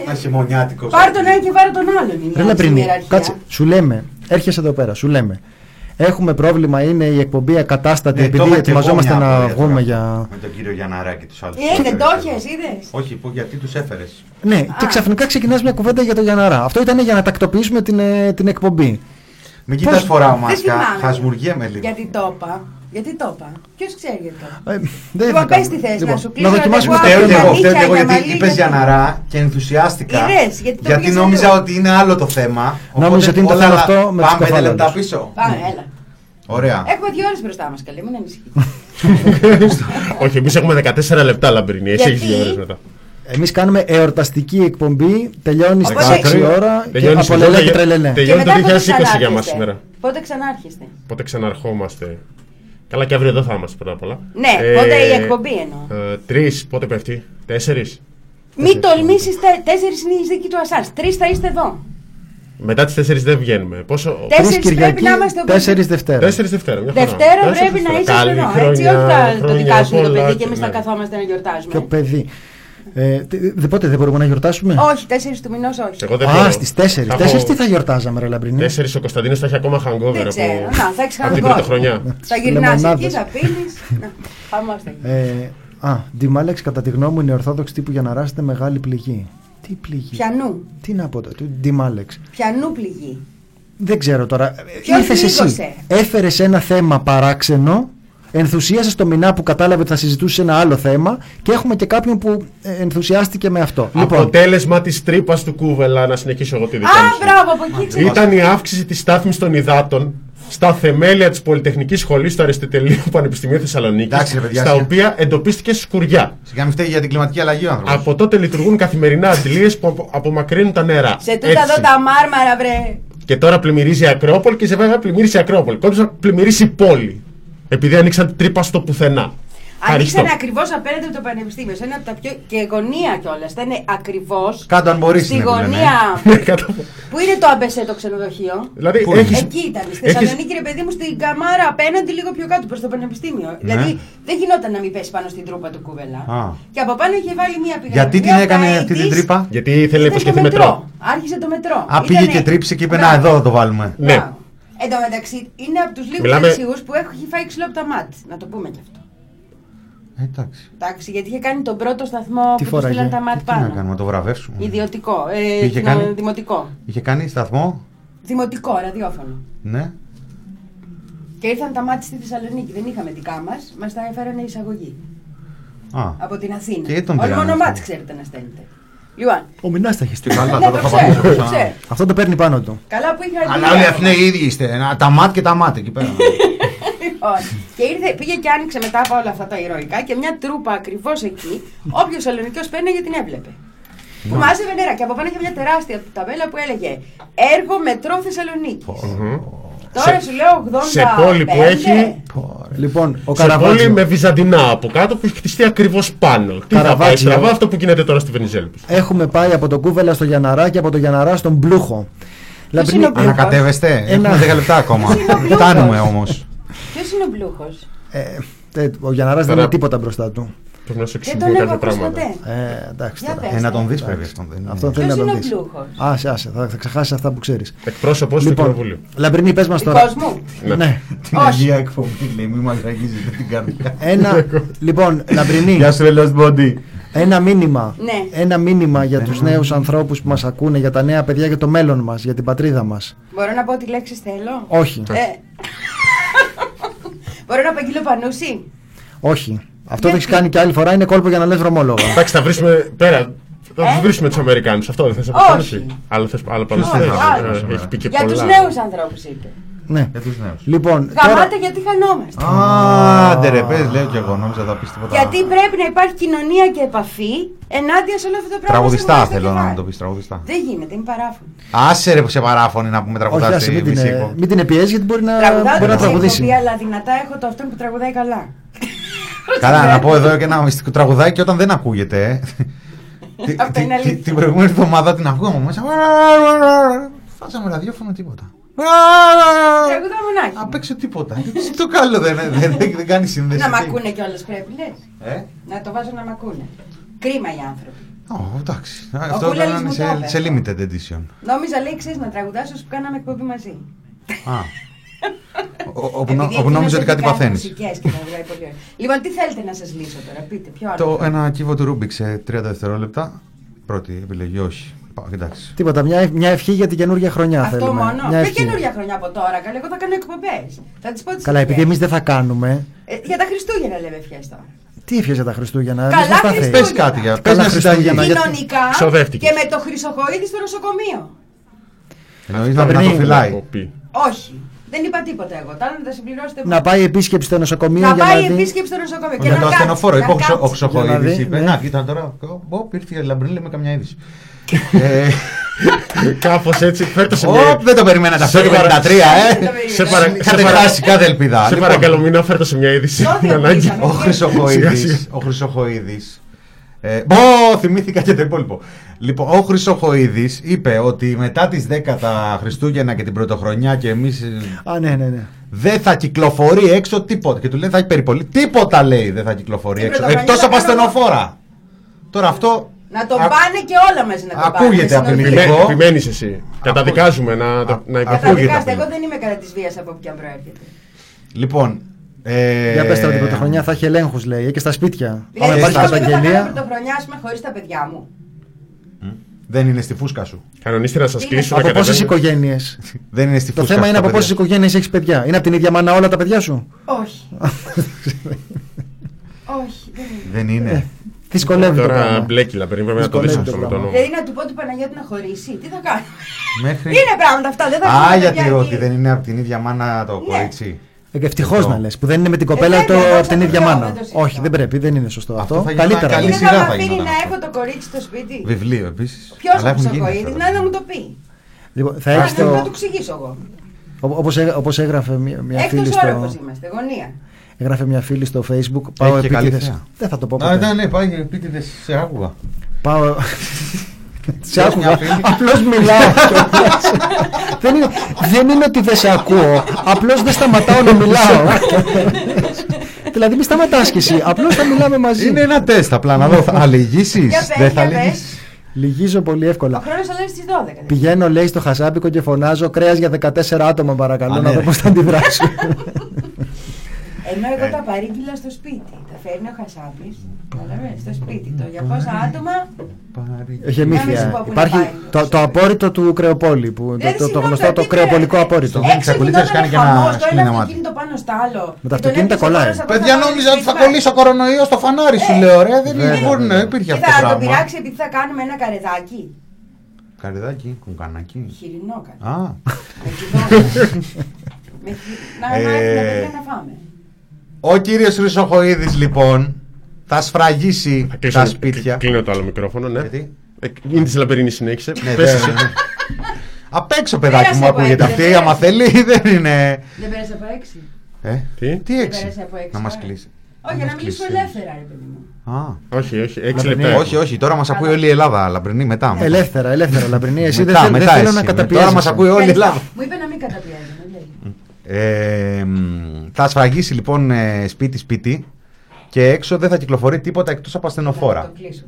Ένα χειμωνιάτικο. Πάρ τον ένα και βάρε τον άλλον. Είναι Ρε η Λαπρινή, ιεραρχία. κάτσε, σου λέμε, έρχεσαι εδώ πέρα, σου λέμε. Έχουμε πρόβλημα, είναι η εκπομπή ακατάστατη Ναι, το επειδή είχα και εγώ ετοιμαζόμαστε μια να απορία βγούμε τώρα. για. Με τον κύριο Γιανναρά και τους άλλους. Ε, δεν το έχεις, είδες; Όχι, που, γιατί τους έφερες. Ναι, και ξαφνικά ξεκινάς μια κουβέντα για τον Γιανναρά. Αυτό ήταν για να τακτοποιήσουμε την, ε, την εκπομπή. Μην κοιτάς φοράω Δεν μάσκα, θυμάμαι. χασμουργέμαι λίγο. Γιατί το είπα. Γιατί το είπα. Ποιος ξέρει γιατί το είπα. Ε, δεν Λοιπόν, θα πες κάνουμε. τι θες, Λοιπόν, να σου κλείσω, να δοκιμάσουμε εγώ το Φταίω από και τα εγώ, μάτια φταίω και εγώ για γιατί μαλλί, είπες γιατί- Γιανναρά και ενθουσιάστηκα. Είδες, γιατί το γιατί πήγες νόμιζα αλλού. ότι είναι άλλο το θέμα. Νόμιζα οπότε ότι είναι το όλα θέμα άλλα- αυτό με τους Πάμε πέντε κεφάλαιους. λεπτά πίσω. Πάμε, έλα. Ωραία. Έχουμε δύο ώρες μπροστά μας, καλή, μην ανησυχείς. Όχι, εμείς έχουμε 14 λεπτά λαμπρινή. Εσύ Γιατί; έχεις δύο ώρες μετά. Εμείς κάνουμε εορταστική εκπομπή, τελειώνει στις Οπότε- 6 ώρα και Τελειώνει από η λελέ σεζόν, και τε- τρελελέ. τελειώνει Και το μετά πότε 2020 για μας ξανάρχεστε; σήμερα. Πότε ξανάρχεστε; Πότε ξαναρχόμαστε. Καλά, και αύριο εδώ θα είμαστε πρώτα απ' όλα. Ναι, πότε η εκπομπή εννοώ. Τρεις, πότε πέφτει; Τέσσερις; Μην τολμήσεις, τέσσερις είναι η δίκη του Ασάς. Τρεις θα είστε εδώ. Μετά τις 4 δεν βγαίνουμε. Πόσο. Τε- Τέσσερις Τρεις πρέπει να είμαστε Κυριακή, τέσσερις Δευτέρα. 4 Δευτέρα. Μια χαρά. Δευτέρα Τέσσερις πρέπει να Δευτέρα. είσαι Καλή εδώ. χρονιά, Έτσι, όχι θα το χρόνια δικάσουμε το πολλά παιδί και και εμείς θα ναι. καθόμαστε να γιορτάζουμε. Ποιο παιδί. Ε, τε- δε- πότε δεν μπορούμε να γιορτάσουμε; Όχι, τέσσερις του μηνός όχι. Εγώ δεν Α, μπορώ. στις 4. Θα 4 έχω- τι θα γιορτάζαμε, ρε Λαμπρινή; 4 ο Κωνσταντίνος θα έχει ακόμα hangover Δεν από, ξέρω. Να, θα έχεις από την χαμηλό. πρωτοχρονιά. Θα γυρνάς εκεί, Λεμονάδες. θα πίνεις. Πάμε ώστα εκεί. Ε, α, Ντιμάλεξ, κατά τη γνώμη μου, είναι ορθόδοξη τύπου για να ράσετε μεγάλη πληγή. Τι πληγή; Πιανού. Τι να πω τώρα, Ντιμάλεξ. Πιανού πληγή. Δεν ξέρω τώρα. Ποιος Ήρθες εσύ. πλήγωσε; Έφερες ένα θέμα παράξενο. Ενθουσίασε το μηνά που κατάλαβε ότι θα συζητούσε ένα άλλο θέμα και έχουμε και κάποιον που ε, ενθουσιάστηκε με αυτό. Λοιπόν, Αποτέλεσμα της τρύπας του κούβελα, να συνεχίσω εγώ τη Α, δική μου. μπράβο, από εκεί ξέρω. Ήταν η αύξηση της στάθμης των υδάτων στα θεμέλια της Πολυτεχνικής Σχολής του Αριστοτελείου Πανεπιστημίου Θεσσαλονίκης, Εντάξει, ρε παιδιά, στα σιγά. οποία εντοπίστηκε σκουριά. Σιγά μην φταίει για την κλιματική αλλαγή ο άνθρωπος. Από τότε λειτουργούν καθημερινά αντιλίε που απο- απομακρύνουν τα νερά. Σε τούτα Έτσι. εδώ τα μάρμαρα, βρε. Και τώρα πλημμυρίζει η Ακρόπολη και σε βέβαια πλημμύρισε η Ακρόπολη. Κόντουσα πλημμυρίσει η πόλη. Επειδή ανοίξαν τρύπα στο πουθενά. Ευχαριστώ. Ανοίξανε ακριβώς απέναντι από το πανεπιστήμιο. Σε ένα από τα πιο. και γωνία κιόλας. Ήταν ακριβώς. Κάτω αν μπορείς Στη είναι που λένε. γωνία. Ναι, κάτω. που είναι το αμπεσέ το ξενοδοχείο. Δηλαδή, Πού έχεις, Εκεί ήταν. Στη έχεις- Θεσσαλονίκη, ρε παιδί μου, στην καμάρα απέναντι λίγο πιο κάτω προς το πανεπιστήμιο. Ναι. Δηλαδή δεν γινόταν να μην πέσει πάνω στην τρούπα του κούβελα. Α. Και από πάνω είχε βάλει μία πηγαδιά. Γιατί την έκανε αυτή την τρύπα; γιατί ήθελε να υποσχεθεί μετρό. Άρχισε το μετρό. Α, πήγε Ήτανε- και τρίψε και είπε να Μπράβο. εδώ θα το βάλουμε. Ναι. Μπράβο. Εν τω μεταξύ, είναι από τους λίγους Μιλάμε- δεξιού που έχει φάει ξύλο από τα μάτια. Να το πούμε κι αυτό. Ε, Εντάξει. Εντάξει, γιατί είχε κάνει τον πρώτο σταθμό Τι που τους φόραγε; στείλαν τα μάτια Τι να πάνω. κάνουμε, το βραβεύσουμε. Ιδιωτικό. Ε, Τι είχε δημο- κάνει; Δημοτικό. Είχε κάνει σταθμό; Δημοτικό, ραδιόφωνο. Ναι. Και ήρθαν τα μάτια στη Θεσσαλονίκη. Δεν είχαμε δικά μας. Μας τα έφεραν εισαγωγή. Α. Από την Αθήνα. Και γιατί τον Όλοι πήραν μόνο αυτό; μάτια ξέρετε να στέλνετε. Λοιπόν, Ο Μινάς τα έχει στείλει. Καλά, ναι, τώρα το θα ξέρω, πάμε. το ξέρω. Αυτό το παίρνει πάνω του. Καλά που είχα Αλλά όλοι οι Αθηναίοι οι ίδιοι είστε. Ένα- Τα μάτ και τα μάτ εκεί πέρα. Λοιπόν, και ήρθε, πήγε και άνοιξε μετά από όλα αυτά τα ηρωικά και μια τρούπα ακριβώς εκεί. Όποιος Ελληνικός παίρναγε την έβλεπε. Που μάζευε νερά και από πάνω είχε μια τεράστια ταμπέλα που έλεγε Έργο Μετρό Θεσσαλονίκης. Τώρα σου λέω 80. Σε πόλη που έχει. Λοιπόν, ο Σε πόλη Καραβάτσιο. με βυζαντινά από κάτω που έχει χτιστεί ακριβώς πάνω. Τι θα πάει Καραβάτσιο. στραβά αυτό που γίνεται τώρα στη Βενιζέλπη. Έχουμε πάει από το Κούβελα στο Γιαναρά και από το Γιαναρά στον Πλούχο. Λαμπρινή- είναι ο Πλούχος; Ανακατεύεστε. Ένα- Έχουμε 10 λεπτά ακόμα. είναι ο Πλούχος; Φτάνουμε όμως. Ποιος είναι ο Μπλούχο. Ε, ε, ο Γιαναράς δεν Τώρα- είναι τίποτα μπροστά του. Πρέπει να σου Δεν τον εξηγούν έχω κάποια ακούσει πράγματα. ποτέ. Ε, εντάξει Για τώρα. πες. Ε, να τον ναι. δεις πρέπει αυτόν. δεν είναι. Αυτό θέλει Ποιος να τον είναι ο δεις. Πλούχος; Άσε, άσε, θα, θα ξεχάσει αυτά που ξέρεις. Εκπρόσωπος του Κοινοβουλίου. Λαμπρινή, πες μας τώρα. Δικό μου. Ναι. Ναι. Την Όχι. Αγία εκπομπή λέει, μη μας ραγίζετε την καρδιά. Ένα, λοιπόν, Λαμπρινή, Γεια σου, ρε Lost Body. ένα μήνυμα. Ναι. Ένα μήνυμα για τους νέους ανθρώπους που μας ακούνε, για τα νέα παιδιά, για το μέλλον μας, για την πατρίδα μας. Μπορώ να πω τι λέξεις θέλω; Όχι, Ε. Μπορώ να απαγγείλω πανούση; όχι. Αυτό το έχεις κάνει και άλλη φορά, είναι κόλπο για να λες δρομόλογα. Εντάξει, θα βρίσκουμε πέρα. Θα Ε; του βρίσκουμε τους Αμερικάνους. Αυτό δεν θες να Όχι. πει. Άλλο θες άλλο πάνω Όχι, θες. άλλος. Ε, Έχει πει και Για τους πολλά. νέους ανθρώπους είπε. ναι. Για τους νέους. Λοιπόν, τώρα, Γαμάτε γιατί χανόμαστε. Άντε ρε, πες, λέω κι εγώ, νόμιζα θα πεις τίποτα. Γιατί πρέπει να υπάρχει κοινωνία και επαφή ενάντια σε όλο αυτό το πράγμα. Τραγουδιστά που έχουμε θέλω στο να κεφάλι. μου το πεις, τραγουδιστά. Δεν γίνεται, είναι παράφωνο. Άσε ρε σε παράφωνη να πούμε όχι, τραγουδά άσε, στη μην την, μισή ε, εκπομπή. μην την επιέζεις γιατί μπορεί να, Τραγουδάω μπορεί να την τραγουδήσει. εκπομπή, αλλά δυνατά έχω το αυτόν που τραγουδάει καλά. Καλά, να πω εδώ και ένα μυστικό τραγουδάκι όταν δεν ακούγεται. ε. Τι- Αυτό τι- είναι τι- αλήθεια. Την προηγούμενη εβδομάδα την ακούγαμε μέσα. Φάσαμε ραδιόφωνο τίποτα. Τραγουδά μονάχη. Απ' έξω τίποτα. Τι το καλό δεν, δεν, δεν, δεν κάνει σύνδεση. Να μ' εκεί. ακούνε κιόλας πρέπει, λες. Ε; Να το βάζω να μ' ακούνε. Κρίμα οι άνθρωποι. Ω, εντάξει. Αυτό Κούλελης ήταν μου σε, το είπε σε αυτό. limited edition. Νόμιζα λέει ξέρεις να τραγουδάσω όσο που κάναμε εκπομπή μαζί. Α. Ο- Όπου, νο- Επειδή όπου νόμιζε ότι εκείνος κάτι έχει κάνεις παθαίνεις. μουσικές και τραγουδάει πολύ ωραία. Λοιπόν, τι θέλετε να σας λύσω τώρα, πείτε, ποιο άλλο. Το ένα κύβο του Ρούμπικ σε 30 δευτερόλεπτα. Πρώτη επιλογή, όχι. Πα- Εντάξει. Τίποτα, μια, μια ευχή για την καινούργια χρονιά Αυτό θέλουμε. μόνο. Μια Δεν ευχή. καινούργια χρονιά από τώρα, καλά. Εγώ θα κάνω εκπομπές. Θα τις πω τις Καλά, επειδή εμείς δεν θα κάνουμε. Ε, για τα Χριστούγεννα λέμε ευχές τώρα. Τι ευχές για τα Χριστούγεννα, εμείς Καλά μας τα θέλει. Χριστούγεννα. Πες κάτι για. Πες Καλά μια συνταγή. Χριστούγεννα, γιατί- Κοινωνικά Ξοδεύτηκες. και με το Χρυσοχοίδη στο νοσοκομείο. Εννοείς να, να το Λαμπρινή. φυλάει. Έχω πει. Όχι. Δεν είπα τίποτα εγώ. Τώρα να τα συμπληρώσετε. Να πάει επίσκεψη στο νοσοκομείο να για πάει να δει. επίσκεψη στο νοσοκομείο. Και Για να το κάτσει, ασθενοφόρο. να Είπε ο Χρυσο- ο κάτσει. Χρυσοχοίδης. Για να δει, Είπε, ναι. να, κοίτα τώρα. Ω, ήρθε η Λαμπρινή, λέμε καμιά είδηση. Ε, Κάπως έτσι. Φέρτε σε Ω, μια. δεν το περιμένατε αυτό Σε το παρα- 53, ε. Σε παρα- Είχατε σε παρα- χάσει κάθε ελπίδα. Σε Λοιπόν, παρακαλώ, μην φέρτε σε μια είδηση. Τότε Την ανάγκη. πήγαμε. Ο Σιγά, ε, Ω, θυμήθηκα και το υπόλοιπο. Λοιπόν, ο Χρυσοχοίδης είπε ότι μετά τις 10 τα Χριστούγεννα και την Πρωτοχρονιά και εμείς ε, Α, ναι, ναι, ναι. δεν θα κυκλοφορεί έξω τίποτα. Και του λένε θα έχει περιπολή. Τίποτα λέει δεν θα κυκλοφορεί Την έξω. Πρωτοχρονιά Εκτός θα από κάνω ασθενοφόρα. Τώρα αυτό. Να το Α- πάνε και όλα μαζί να το πάνε. Ακούγεται από την συνολικά. Επιμένει- Επιμένεις εσύ. Καταδικάζουμε να, το- να Α- υπαρχούν. ακούγεται Καταδικάστε, από εγώ δεν είμαι κατά της βίας από όπου και αν προέρχεται. Λοιπόν. Ε, Για πες τώρα την πρωτοχρονιά θα έχει ελέγχους, λέει, και στα σπίτια. Άμα Δηλαδή, υπάρχει εγώ δεν θα κάνω καταγγελία. πρωτοχρονιά πούμε, χωρίς τα παιδιά μου. Δεν είναι στη φούσκα σου. Κανονίστε να σας Είναι κλείσουν. Από να πόσες κατεβαίνουν. οικογένειες; Δεν είναι στη Το φούσκα θέμα σου είναι τα από πόσες παιδιά. οικογένειες έχεις παιδιά. Είναι από την ίδια μάνα όλα τα παιδιά σου; Όχι. Όχι, δεν είναι. Δεν είναι. Ε, Δυσκολεύει το Τώρα πράγμα. μπλέκυλα πρέπει να το Δυσκολεύει δείσω το αυτό με το πράγμα. νόμο. Δηλαδή να του πω του Παναγιώτη να χωρίσει. Τι θα κάνω; Μέχρι... Είναι πράγματα αυτά. Δεν θα Α, κάνω γιατί παιδιά ότι εκεί. δεν είναι από την ίδια μάνα το Ναι. κορίτσι. Ευτυχώς Αυτό. να λες που δεν είναι με την κοπέλα Ε, το, βέβαια, από την θα ίδια το λέω, μάνα. δεν το συζητώ. Όχι, δεν πρέπει, δεν είναι σωστό Αυτό αυτό. θα γινόταν Καλύτερα. καλή Είναι σειρά θα θα με αφήνει γινόταν να αυτό. έχω το κορίτσι στο σπίτι. Βιβλίο επίσης. Ποιος ο Χρυσοκοίδη, να, να μου το πει. Λοιπόν, θα Α, έχεις δεν το. θα του εξηγήσω εγώ. Όπως, έγρα- όπως έγραφε μια, μια φίλη Έκτο στο. όροφος είμαστε, γωνία. Έγραφε μια φίλη στο facebook. Πάω Έχει και καλή επίτηδες. θέα. Δεν θα το πω Α, ποτέ. ναι, ναι, πάει επίτηδες σε άκουγα. Πάω. Σε Μια άκουγα. φίλη. Απλώς μιλάω. κιόλας. δεν, είναι, δεν είναι ότι δεν σε ακούω. Απλώς δεν σταματάω να μιλάω. δηλαδή, μη σταματάς κι εσύ. Απλώς θα μιλάμε μαζί. Είναι ένα τεστ απλά να δω. Θα λυγίσεις; Για πες, Δεν θα για πες. λυγίσει. Λυγίζω πολύ Ο εύκολα. χρόνο αλλάζει στις 12. δηλαδή. Πηγαίνω, λέει, στο χασάπικο και φωνάζω κρέας για 14 άτομα, παρακαλώ, Α, να ναι, δω ρε. πώς θα αντιδράσω. Ενώ Ε. εγώ τα παρήγγειλα στο σπίτι. Τα φέρνει ο Χασάπης. Καταλαβαίνεις, στο σπίτι. Το για πόσα άτομα; Έχει Να μην εμήθεια. σου πω που να Υπάρχει πάει. το, το απόρριτο του κρεοπόλη. Που, το, Δηλαδή, το, το συγγνώμη, γνωστό το τι κρεοπολικό πέρα, απόρριτο. Έξω Έξω Πολίτες γινόταν κάνει και ένα χαμός, Το ένα σκοινεμάτι. αυτοκίνητο πάνω στο άλλο. Με τα Και τον αυτοκίνητα έπιασε κολλάει. πάνω σε Παιδιά, αυτό, νόμιζα ότι θα σπίτι κολλήσει ο κορονοϊό στο φανάρι σου, λέω. Ρε, δεν Βέβαια, μπορεί να βέβαια. υπήρχε Και αυτό το θα τον πράγμα. πειράξεις επειδή θα κάνουμε ένα καρεδάκι. Καριδάκι, κουκανάκι. Χοιρινό κάτι. Α, Με κυδόνια. Με χει- Να να Ε, έχουμε παιδιά να φάμε. ο κύριος Ρησοχοίδη λοιπόν θα σφραγίσει Θα κλείσω- τα σπίτια. Κλείνω το άλλο μικρόφωνο, ναι. Γιατί; Ε, Είναι τη Λαμπερίνη, συνέχισε. Ναι, Πες εσύ. βέβαια, ναι. Απ' έξω, παιδάκι Πέρασε μου από ακούγεται έξι, αυτή. δεν Άμα πέρασε. θέλει, δεν είναι. Δεν πέρασε από έξι. Ε, Τι; τι Δεν έξι; πέρασε από έξι. Να μας ώρα. κλείσει. Όχι, για να μας μιλήσουμε κλείσει. ελεύθερα, ρε παιδί μου. Α, Όχι, όχι. Έξι Λαμπερίνη. λεπτά. όχι, όχι, τώρα μας ακούει όλη η Ελλάδα. Λαμπρινή μετά. μετά. Ελεύθερα, ελεύθερα, λαμπρινή. Εσύ δεν Μετά, θέλ- δεν μετά θέλω εσύ. να Τώρα καταπιέζεσαι. μας ακούει όλη η Ευχαριστώ. Ελλάδα. Μου είπε να μην καταπιέζω. δεν λέει. Ε, μ, θα σφραγίσει λοιπόν ε, σπίτι-σπίτι και έξω δεν θα κυκλοφορεί τίποτα εκτός από Να ασθενοφόρα. το κλείσουμε.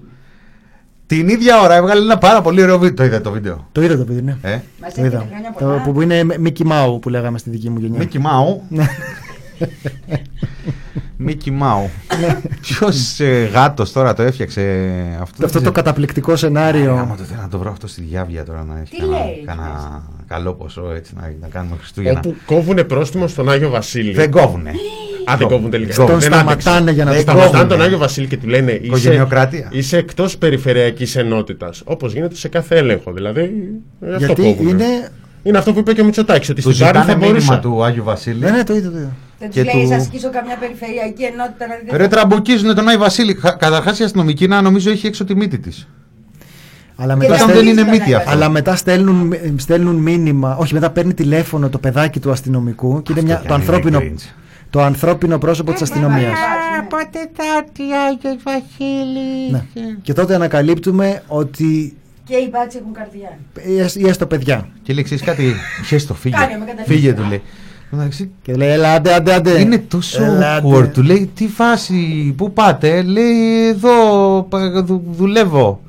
Την ίδια ώρα έβγαλε ένα πάρα πολύ ωραίο βίντεο. Το είδατε το βίντεο. Το είδα το παιδί, ναι. Ε, Μας Το έχετε είδα. χρόνια Το, πολλά. που, που είναι Μίκη Μάου που λέγαμε στη δική μου γενιά. Μίκη Μάου. Μίκη Μάου. Ποιος γάτος τώρα το έφτιαξε αυτό; Αυτό το καταπληκτικό Άμα σενάριο. το θέλω να το βρω αυτό στη διάβια τώρα να έχει Τι κανένα- λέει, κανένα καλό ποσό έτσι να, να κάνουμε Χριστούγεννα. Όπου κόβουνε πρόστιμο στον Άγιο Βασίλη. Δεν κόβουνε. Α, δεν κόβουν τελικά. Τον Δεν σταματάνε άντεξε. για να Δεν το Σταματάνε κόβουνε. τον Άγιο Βασίλη και του λένε είσαι, Οικογενειοκρατία. είσαι εκτός περιφερειακής ενότητας. Όπως γίνεται σε κάθε έλεγχο. Δηλαδή. ε, αυτό Γιατί κόβουνε. είναι. Είναι αυτό που είπε και ο Μητσοτάκης. Ότι Του στην Τάρι θα ζητάνε μήνυμα μπορούσα. του Άγιου Βασίλη. Ναι, ναι, το είδα. Το είδα. Δεν Και τους λέει, του- θα ασκήσω καμιά περιφερειακή ενότητα να δείτε. Ρε τραμπουκίζουνε τον Άγιο Βασίλη. Καταρχάς η αστυνομική να νομίζω έχει έξω τη μύτη της. Αλλά Και μετά, να δεν στέλνουν, είναι τον μύτη Άγιο αυτό. αλλά μετά στέλνουν, στέλνουν μήνυμα. Όχι, μετά παίρνει τηλέφωνο το παιδάκι του αστυνομικού και είναι μια, το, ανθρώπινο, το ανθρώπινο πρόσωπο της αστυνομίας. Πότε θα έρθει ο Άγιος Βασίλης. Ναι. Και τότε ανακαλύπτουμε ότι. Και οι μπάτσοι έχουν καρδιά. ή έστω παιδιά. Και λέει ξέρεις κάτι, χέστο φύγε. Κάνει, με καταλήγει. Φύγε του λέει. Εντάξει, Και λέει, έλα, άντε, άντε, άντε. Είναι τόσο Ελάτε. awkward. Του λέει τι φάση, πού πάτε. Λέει εδώ πα- δου- δουλεύω.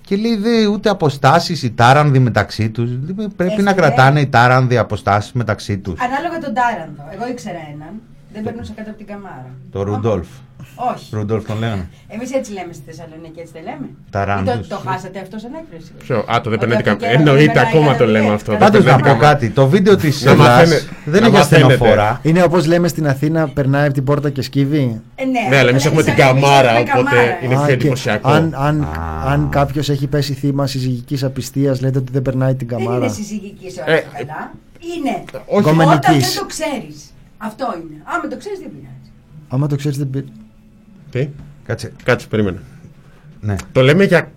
Και λέει δε ούτε αποστάσεις οι τάρανδοι μεταξύ τους. Πρέπει Έστε, να ε. κρατάνε οι τάρανδοι αποστάσεις μεταξύ τους. Ανάλογα τον Τάρανδο. Εγώ ήξερα έναν. Δεν περνούσα κάτω από την καμάρα. Το Ρουντόλφ. Όχι. Ρουντόλφ τον λέγανε. Εμείς έτσι λέμε στη Θεσσαλονίκη, έτσι δεν λέμε. Ταράντους. Ή Το, το χάσατε αυτό σαν έκφραση. Ποιο, Α, το δεν Ότι περνάει από την καιρό καμπάνα. δεν Εννοείται, περνάει ακόμα το καταπληκτικά. λέμε αυτό. δεν Πάντως να περνάει πω την καμπάνα. κάτι. Το βίντεο της Να μαθαίνε- δεν να έχει μαθαίνετε. ασθενοφόρα. Είναι όπως λέμε στην Αθήνα, περνάει από την πόρτα και σκύβει. Ε, ναι, Ναι, αλλά εμείς αυτό έχουμε λέει την σαν- εμείς καμάρα, έχουμε οπότε καμάρα. είναι Α, πιο και εντυπωσιακό. Αν, αν, Α. αν κάποιος έχει πέσει θύμα συζυγικής απιστίας, λέτε ότι δεν περνάει την Δεν είναι καμάρα. συζυγική σε Ε, όλα καλά. Είναι. όχι. Όταν Κομμενικής. δεν το ξέρεις. Αυτό είναι. Άμα το ξέρεις, δεν πειράζει. Άμα το ξέρεις, δεν πει- Τι, Κάτσε. κάτσε, περίμενε. Ναι. Το λέμε για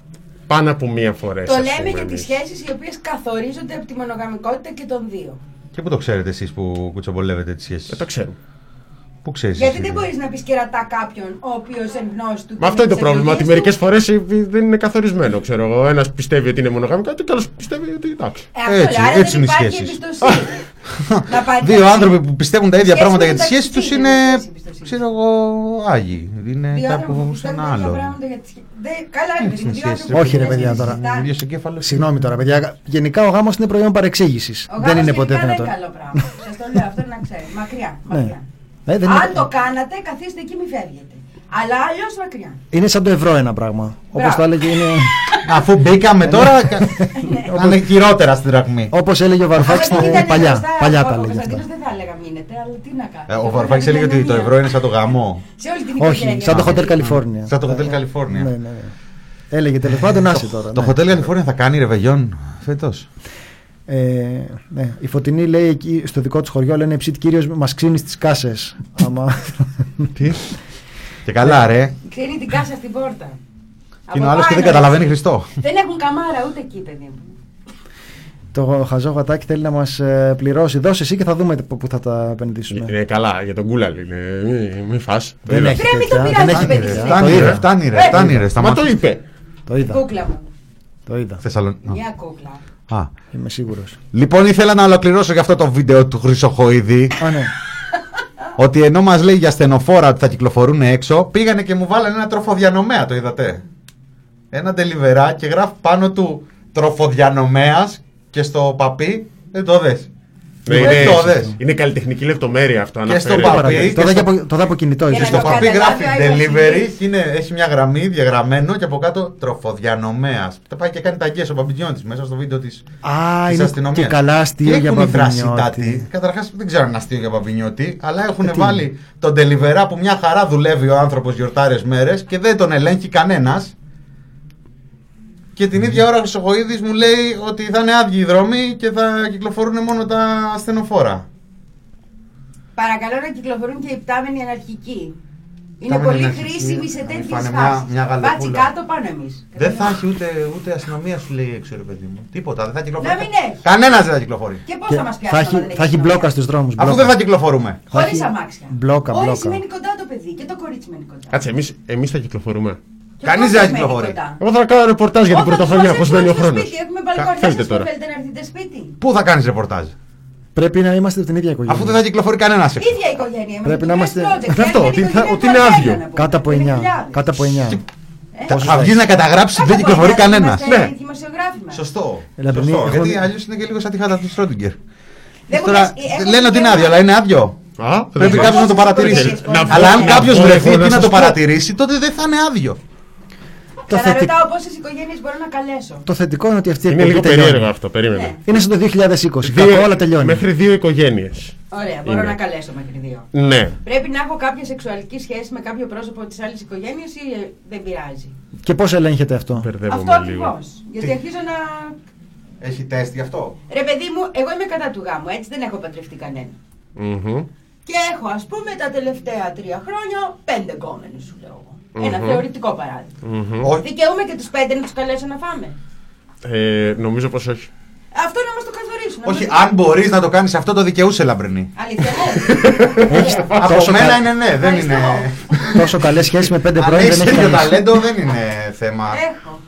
πάνω από μία φορά. Το λέμε για τις σχέσεις οι οποίες καθορίζονται από τη μονογαμικότητα και των δύο. Και πού το ξέρετε εσείς που κουτσομπολεύετε τις σχέσεις; Δεν το ξέρουμε. Πού ξέρεις. Γιατί δεν μπορείς να πεις κερατά κάποιον ο οποίος εν γνώση του. Μα αυτό είναι το τις πρόβλημα. Ότι επιλογές μερικές του- φορέ δεν είναι καθορισμένο. Ξέρω εγώ. Ένας πιστεύει ότι είναι μονογαμικό και άλλος πιστεύει ότι εντάξει. Ε, αυτό Έτσι, λέει, άρα έτσι δεν είναι οι υπάρχει σχέσεις. εμπιστοσύνη. Να πάρει Δύο κανείς- άνθρωποι που πιστεύουν τα ίδια Σχέση πράγματα με για τι μεταξύ σχέσει τους δεν είναι. είναι σχέση εμπιστοσύνης. Ξέρω εγώ, Άγιοι. Είναι Δύο άνθρωποι κάπου που σε ένα πιστεύουν τα ίδια άλλο. πράγματα για τις σχέσεις. Δεν- Καλά, ρε Έτσι παιδί μου, είναι δύο σχέσεις. άνθρωποι που Όχι, ρε, δεν παιδιά, συζητάνε. τώρα. Ο ίδιο εγκέφαλο. Συγγνώμη τώρα, παιδιά. Γενικά ο γάμος είναι προϊόν παρεξήγησης. Ο Δεν γάμος είναι γενικά ποτέ δεν είναι δυνατόν. καλό πράγμα. Σας το λέω αυτό να ξέρει. Μακριά. μακριά. Ε, δεν Αν είναι... το κάνατε, καθίστε εκεί, μη φεύγετε. Αλλά αλλιώς μακριά. είναι σαν το ευρώ ένα πράγμα. Όπως Μπράβο. το έλεγε είναι. Αφού μπήκαμε τώρα. Να είναι χειρότερα στην δραχμή. Όπως έλεγε ο Βαρουφάκη Αλλά ήταν παλιά. μπροστά, Παλιά ο- τα Ο έλεγε Κωνσταντίνος αυτά. δεν θα έλεγα μείνετε, αλλά τι να κάνω. Ε, Ο Αυτό Βαρουφάκη ήταν έλεγε ότι το μια ευρώ είναι σαν το γαμό. Σε όλη την Όχι, οικογένεια. σαν το Hotel Α, California. Σαν το Hotel California. Ναι, ναι. Έλεγε τέλος πάντων, άσε τώρα. Το ναι. Hotel California θα κάνει ρεβεγιόν φέτος. Ε, ναι. Η Φωτεινή λέει εκεί στο δικό του χωριό, λένε ψητ κύριος, μας ξύνεις τις κάσες. Άμα. Τι; Και καλά, ρε. Ξέρει την κάσα στην πόρτα. Και είναι ο Από άλλο και δεν πάνω, καταλαβαίνει έτσι. Χριστό. Δεν έχουν καμάρα ούτε εκεί, παιδί μου. Το χαζό γατάκι θέλει να μα πληρώσει. Δώσε εσύ και θα δούμε πού θα τα επενδύσουμε. Είναι καλά για τον κούλαλ. Είναι. Μη, μη φας. Το Δεν είδα. έχει Ρε, μην το τέτοια, πειράζει, δεν έχει παιδί. τέτοια. Φτάνει Το ρε, είδα. φτάνει ρε, Ε, φτάνει ρε. Μα το σταμάτα. είπε. Το είδα. Κούκλα μου. Το είδα. Θεσσαλον- Μια κούκλα. Α. Είμαι σίγουρο. Λοιπόν, ήθελα να ολοκληρώσω για αυτό το βίντεο του Χρυσοχοίδη. Α, ναι. Ότι ενώ μας λέει για στενοφόρα ότι θα κυκλοφορούν έξω, πήγανε και μου βάλανε ένα τροφοδιανομέα, το είδατε. Ένα τελιβερά και γράφει πάνω του τροφοδιανομέας και στο παπί δεν το δες. Ναι, Δεν είναι, το δες. είναι καλλιτεχνική λεπτομέρεια αυτό. Και στο αναφέρει. παπί. Το και είδα στο- και από- Το είδα από κινητό. Και ίσως. να Στο το παπί καταλάβει γράφει ο Άγιος delivery Βασίλης. και είναι, έχει μια γραμμή διαγραμμένο και από κάτω τροφοδιανομέα. Τα πάει και κάνει τα αγγεία ο Μπαμπινιώτη μέσα στο βίντεο τη Α, της είναι αστυνομίας. και καλά αστείο Και για έχουν δράσει Παπινιώτη. κάτι. Καταρχάς δεν ξέρω αν είναι αστείο για Παπινιώτη, αλλά έχουν Ε, τι βάλει τον Deliverá που μια χαρά δουλεύει ο άνθρωπος γιορτάρες μέρες και δεν τον ελέγχει κανένας. Και την ίδια ώρα ο Χρυσοχοίδης μου λέει ότι θα είναι άδειοι οι δρόμοι και θα κυκλοφορούν μόνο τα ασθενοφόρα. Παρακαλώ να κυκλοφορούν και οι πτάμενοι αναρχικοί. Είναι Πτάμενοι πολύ αναρχικοί, χρήσιμοι σε να μην τέτοιες φάνε μια- φάσεις. μια γαλοπούλα. Μπάτσι κάτω πάνω εμείς. Δεν θα έχει ούτε, ούτε αστυνομία σου λέει έξω ρε παιδί μου. Τίποτα, δεν θα κυκλοφορεί. Να μην έχει. Κανένας δεν θα κυκλοφορεί. Και πώς Και θα μας πιάσει θα έχει, θα έχει μπλόκα στους δρόμους. Αφού δεν θα κυκλοφορούμε. Χωρίς έχει αμάξια. μπλόκα, Όλοι μπλόκα. σημαίνει κοντά το παιδί και το κορίτσι μένει κοντά. Κάτσε, εμεί εμείς θα κυκλοφορούμε. Και ο Κανείς κόσμος δεν θα μένει κυκλοφορεί. κοντά. Εγώ θα κάνω ρεπορτάζ για την Όταν πρωτοχρονιά, μας πώ έρθουν μένει ο στο χρόνος. σπίτι, Έχουμε μπαλκόνια. Θέλετε Σας τώρα. Θέλετε να έρθετε σπίτι. Πού θα κάνεις ρεπορτάζ; Πρέπει να είμαστε από την ίδια οικογένεια. Αφού δεν θα κυκλοφορεί κανένας έξω. ίδια οικογένεια. με Πρέπει το να Business είμαστε- Project. Αυτό, Μια ότι θα- οικογένεια ότι είναι του άδειο. Ardena, να πούμε. Κάτω από 9. 5.000. Κάτω από 9. Ε, Πόσους Θα θα βγει έχεις; να καταγράψεις κάτω δεν από κυκλοφορεί 9 κανένας. είμαστε Ναι. δημοσιογράφοι μας. Σωστό. Λαμπρινή, Σωστό. έχω- Γιατί αλλιώ είναι και λίγο σαν τη χάτα του Στρόντιγκερ. Δεν μου Τώρα λες, ε, έχω λένε ότι είναι δικαίωμα. άδειο, αλλά είναι άδειο. Α, Πρέπει Εγώ κάποιος να το πόσες παρατηρήσει. υπηρεσίες μπορώ να Αλλά αν να κάποιος πω, βρεθεί εγώ να και να σας το πω; παρατηρήσει, τότε δεν θα είναι άδειο. Το, Και να θετι- ρωτάω πόσες οικογένειες μπορώ να καλέσω. το θετικό είναι ότι αυτή η Είναι εκπομπή λίγο τελειώνει. περίεργο αυτό, περίμενε. Ναι. Είναι σαν το 2020. Δύο- Κακό, όλα τελειώνει. Μέχρι δύο οικογένειες. Ωραία, μπορώ Είναι. να καλέσω μέχρι δύο. Ναι. Πρέπει να έχω κάποια σεξουαλική σχέση με κάποιο πρόσωπο της άλλης οικογένειας ή ε, δεν πειράζει; Και πώς ελέγχεται αυτό; Αυτό Μπερδεύομαι λίγο. ακριβώς. Γιατί Τι; αρχίζω να. Έχει τεστ γι' αυτό; Ρε παιδί μου, εγώ είμαι κατά του γάμου, έτσι δεν έχω παντρευτεί κανένα. Μμμ. Και έχω, ας πούμε, τα τελευταία τρία χρόνια πέντε γκόμενους, σου λέω εγώ. Ένα Μμμ. θεωρητικό παράδειγμα. Μμμ. Όχι. Δικαιούμαι και τους πέντε να τους καλέσω να φάμε. Ε, νομίζω πως όχι. Αυτό να μας το καθορίσουν. να Όχι, μας- αν μπορείς να το κάνεις αυτό, το δικαιούσε λαμπρινή. Αλήθεια, Έχεις ναι. Από τόσο, μένα κα- είναι ναι, δεν είναι. Ευχαριστώ. τόσο καλές σχέσεις με πέντε Αν πρώην έχει δεν έχεις τέτοιο κανείς. ταλέντο, δεν είναι θέμα. Έχω.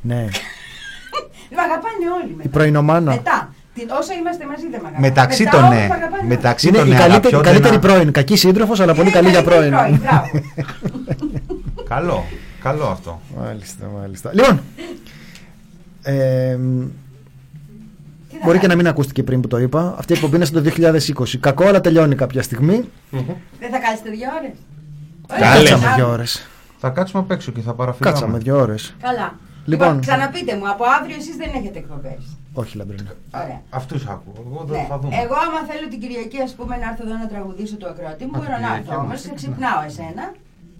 Ναι. Με αγαπάνε όλοι μετά. Η πρωινομάνα. Μετά. Τι- Όσο είμαστε μαζί δεν με αγαπάνε. Μεταξύ Μετά των όμως ναι. με αγαπάνε όλοι. Μεταξύ Είναι των η ναι, καλύτερη, η αγαπιόνται καλύτερη ένα- πρώην. Κακή σύντροφος, αλλά πολύ Είναι καλή για καλύτερη πρώην. μπράβο. Καλό. Καλό αυτό. Μάλιστα, μάλιστα. Λοιπόν. Ε, Τι θα μπορεί και κάνω. να μην ακούστηκε πριν που το είπα. Αυτή η εκπομπή είναι στο 2020. Κακό, αλλά τελειώνει κάποια στιγμή. Δεν θα κάτσετε δύο ώρες. Καλέ. Κάτσαμε δύο ώρες. Θα κάτσουμε απ' έξω και θα παραφυλάμε. Κάτσαμε δύο ώρες. Καλά. Λοιπόν. Λοιπόν, ξαναπείτε μου, από αύριο εσείς δεν έχετε εκπομπές. Όχι, λαμπρινά. Ωραία. Αυτούς άκου. Εγώ δεν Ναι. θα δούμε. Εγώ, άμα θέλω την Κυριακή, ας πούμε, να έρθω εδώ να τραγουδήσω το ακροατή μου, Α, μπορώ την να Κυριακή έρθω όμως. όμως. Σε ξυπνάω εσένα.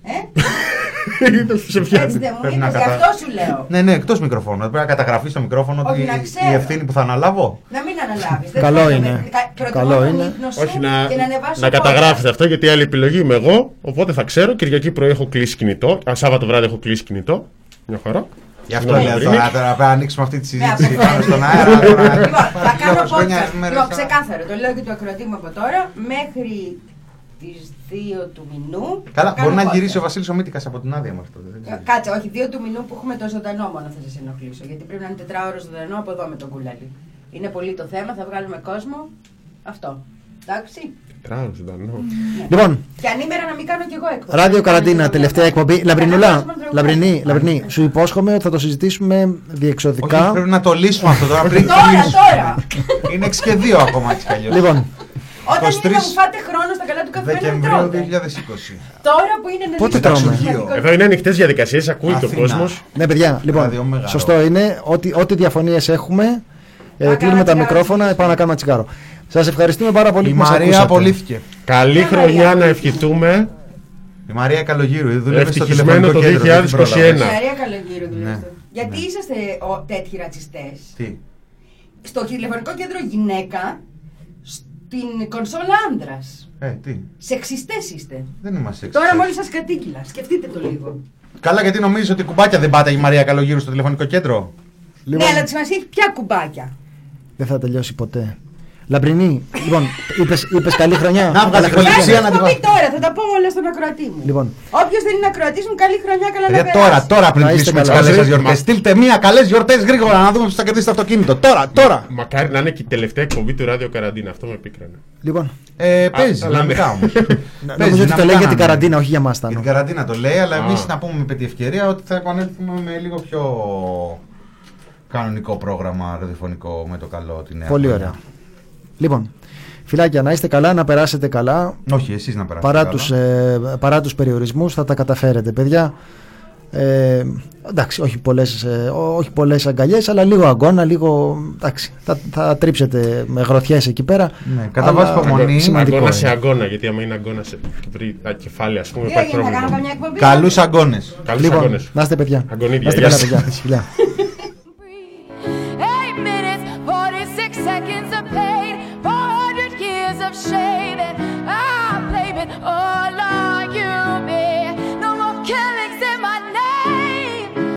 Ε, Σε έτσι πιάνει. δεν μου Πρέπει να είπε, γι' κατα- αυτό σου λέω. Ναι, ναι, εκτός μικροφώνου. Πρέπει να καταγραφείς στο μικρόφωνο Όχι, ότι να ξέρω. η ευθύνη που θα αναλάβω. Να μην αναλάβεις. Καλό είναι. Καλό είναι. Όχι να, και να, ανεβάσω να podcast. καταγράφετε αυτό γιατί η άλλη επιλογή είμαι εγώ. Οπότε θα ξέρω. Κυριακή πρωί έχω κλείσει κινητό. Α, Σάββατο βράδυ έχω κλείσει κινητό. Μια χαρά. Γι' αυτό Ναι, λέω πριν. τώρα, τώρα πρέπει να ανοίξουμε αυτή τη συζήτηση Ναι, πάνω στον αέρα. τώρα. Λοιπόν, θα κάνω Παρακαλώ, χρόνια, podcast. μέρες, Λοιπόν, θα- ξεκάθαρο. Το λέω και του ακροατή μου από τώρα. Μέχρι τις 2 του μηνού. Καλά, θα κάνω μπορεί να podcast. γυρίσει ο Βασίλης ο Μήτικα από την άδεια μέχρι τότε. δεν Ε, ξέρω. Κάτσε, όχι, 2 του μηνού που έχουμε το ζωντανό μόνο θα σας ενοχλήσω. Γιατί πρέπει να είναι τετράωρο ζωντανό από εδώ με τον κούλαλι. Είναι πολύ το θέμα, θα βγάλουμε κόσμο. Αυτό. Εντάξει. Τράω, ζωντανό. Λοιπόν, Και ανήμερα να μην κάνω κι εγώ εκπομπή. ράδιο Να κάνω καραντίνα, και τελευταία εγώ. εκπομπή. Και Λαμπρινούλα, να βάζουμε τραγουδάκι. λαμπρινή, λαμπρινή, σου υπόσχομαι ότι θα το συζητήσουμε Όχι, διεξοδικά. πρέπει να το λύσουμε αυτό τώρα πριν Τώρα, κλείσουμε. τώρα. Είναι 6 και 2 ακόμα έτσι κι αλλιώς. Λοιπόν, Όταν 23 είναι να μου φάτε χρόνο στα καλά του καφέ να Δεκεμβρίου τρώτε. 2020. Τώρα που είναι να Πότε δείξω τρώμε; το σημαντικό- Εδώ είναι ανοιχτές διαδικασίες, ακούει και ο Αθήνα. κόσμος. ναι, παιδιά, λοιπόν, Ραδιομέγαρο. σωστό είναι ότι ό,τι διαφωνίες έχουμε, ε, κάνω κλείνουμε τα τσιγάρο. μικρόφωνα, πάμε να κάνουμε τσιγάρο. Σας ευχαριστούμε πάρα πολύ Η που μας Μαρία ακούσατε. απολύθηκε. Καλή χρονιά να ευχηθούμε. Η Μαρία Καλογύρου, δούλευε στο Ευτυχισμένο τηλεφωνικό το κέντρο. δεν την 2021. πρόλαβες. Μαρία Καλογύρου Ναι. δουλεύετε. Γιατί Ναι. είσαστε ο, τέτοιοι ρατσιστές; Τι; Στο τηλεφωνικό κέντρο γυναίκα, στην κονσόλα άντρας. Ε, τι. Σεξιστές είστε. Δεν είμαστε σεξ. Τώρα μόλις σας κατοίκυλα. Σκεφτείτε το λίγο. Καλά, γιατί νομίζεις ότι κουμπάκια δεν πάτε η Μαρία Καλογύρου στο τηλεφωνικό κέντρο; Λοιπόν, Ναι, αλλά της σημασίας έχει ποια κουμπάκια. Δεν θα τελειώσει ποτέ. Λαμπρινή, λοιπόν, είπες, είπες καλή χρονιά. Να βγάλεις Καλά χοληψία Χριστούγεννα. να τη Θα βάλει. πει τώρα, θα τα πω όλα στον ακροατή μου. Λοιπόν, Όποιος δεν είναι ακροατής μου, καλή χρονιά, καλά να Παιδιά, περάσει. τώρα, τώρα πριν Να είστε κλείσουμε τις καλά. καλές σας Μα- γιορτές. Στείλτε μία καλές γιορτές γρήγορα να δούμε ποιο θα κερδίσει το αυτοκίνητο. Τώρα, τώρα. Μακάρι να είναι και η τελευταία εκπομπή του ράδιο Καραντίνα. Αυτό με πίκρανε. λοιπόν Ε, παίζει, αλλά ναι. δυναμικά όμως. νομίζω ότι το λέει για την καραντίνα, όχι για μας Για την Τάνο. καραντίνα το λέει, αλλά Α. εμείς να πούμε με πετή ευκαιρία ότι θα επανέλθουμε με λίγο πιο κανονικό πρόγραμμα ραδιοφωνικό με το καλό τη νέα Πολύ χρονιά. ωραία. Λοιπόν, φιλάκια, να είστε καλά, να περάσετε καλά. Όχι, εσείς να περάσετε. Παρά καλά. τους, ε, παρά τους περιορισμούς θα τα καταφέρετε, παιδιά. Ε, εντάξει, όχι πολλές, ε, ό- όχι πολλές αγκαλιές, αλλά λίγο αγκώνα, λίγο... Εντάξει, θα, θα τρίψετε με γροθιές εκεί πέρα. Ναι, κατά αλλά βάση υπομονή. σημαντικό Αγκώνα είναι. σε αγκώνα. Γιατί άμα είναι αγκώνα σε βρει τα κεφάλαια, ας πούμε, Τι υπάρχει έγινε, θα κάνω πρόβλημα. καμιά εκπομπή; Καλούς αγώνες. Καλούς Λοιπόν, αγώνες. να είστε παιδιά. Αγκονίδια, Να είστε γεια καλά, σας. παιδιά.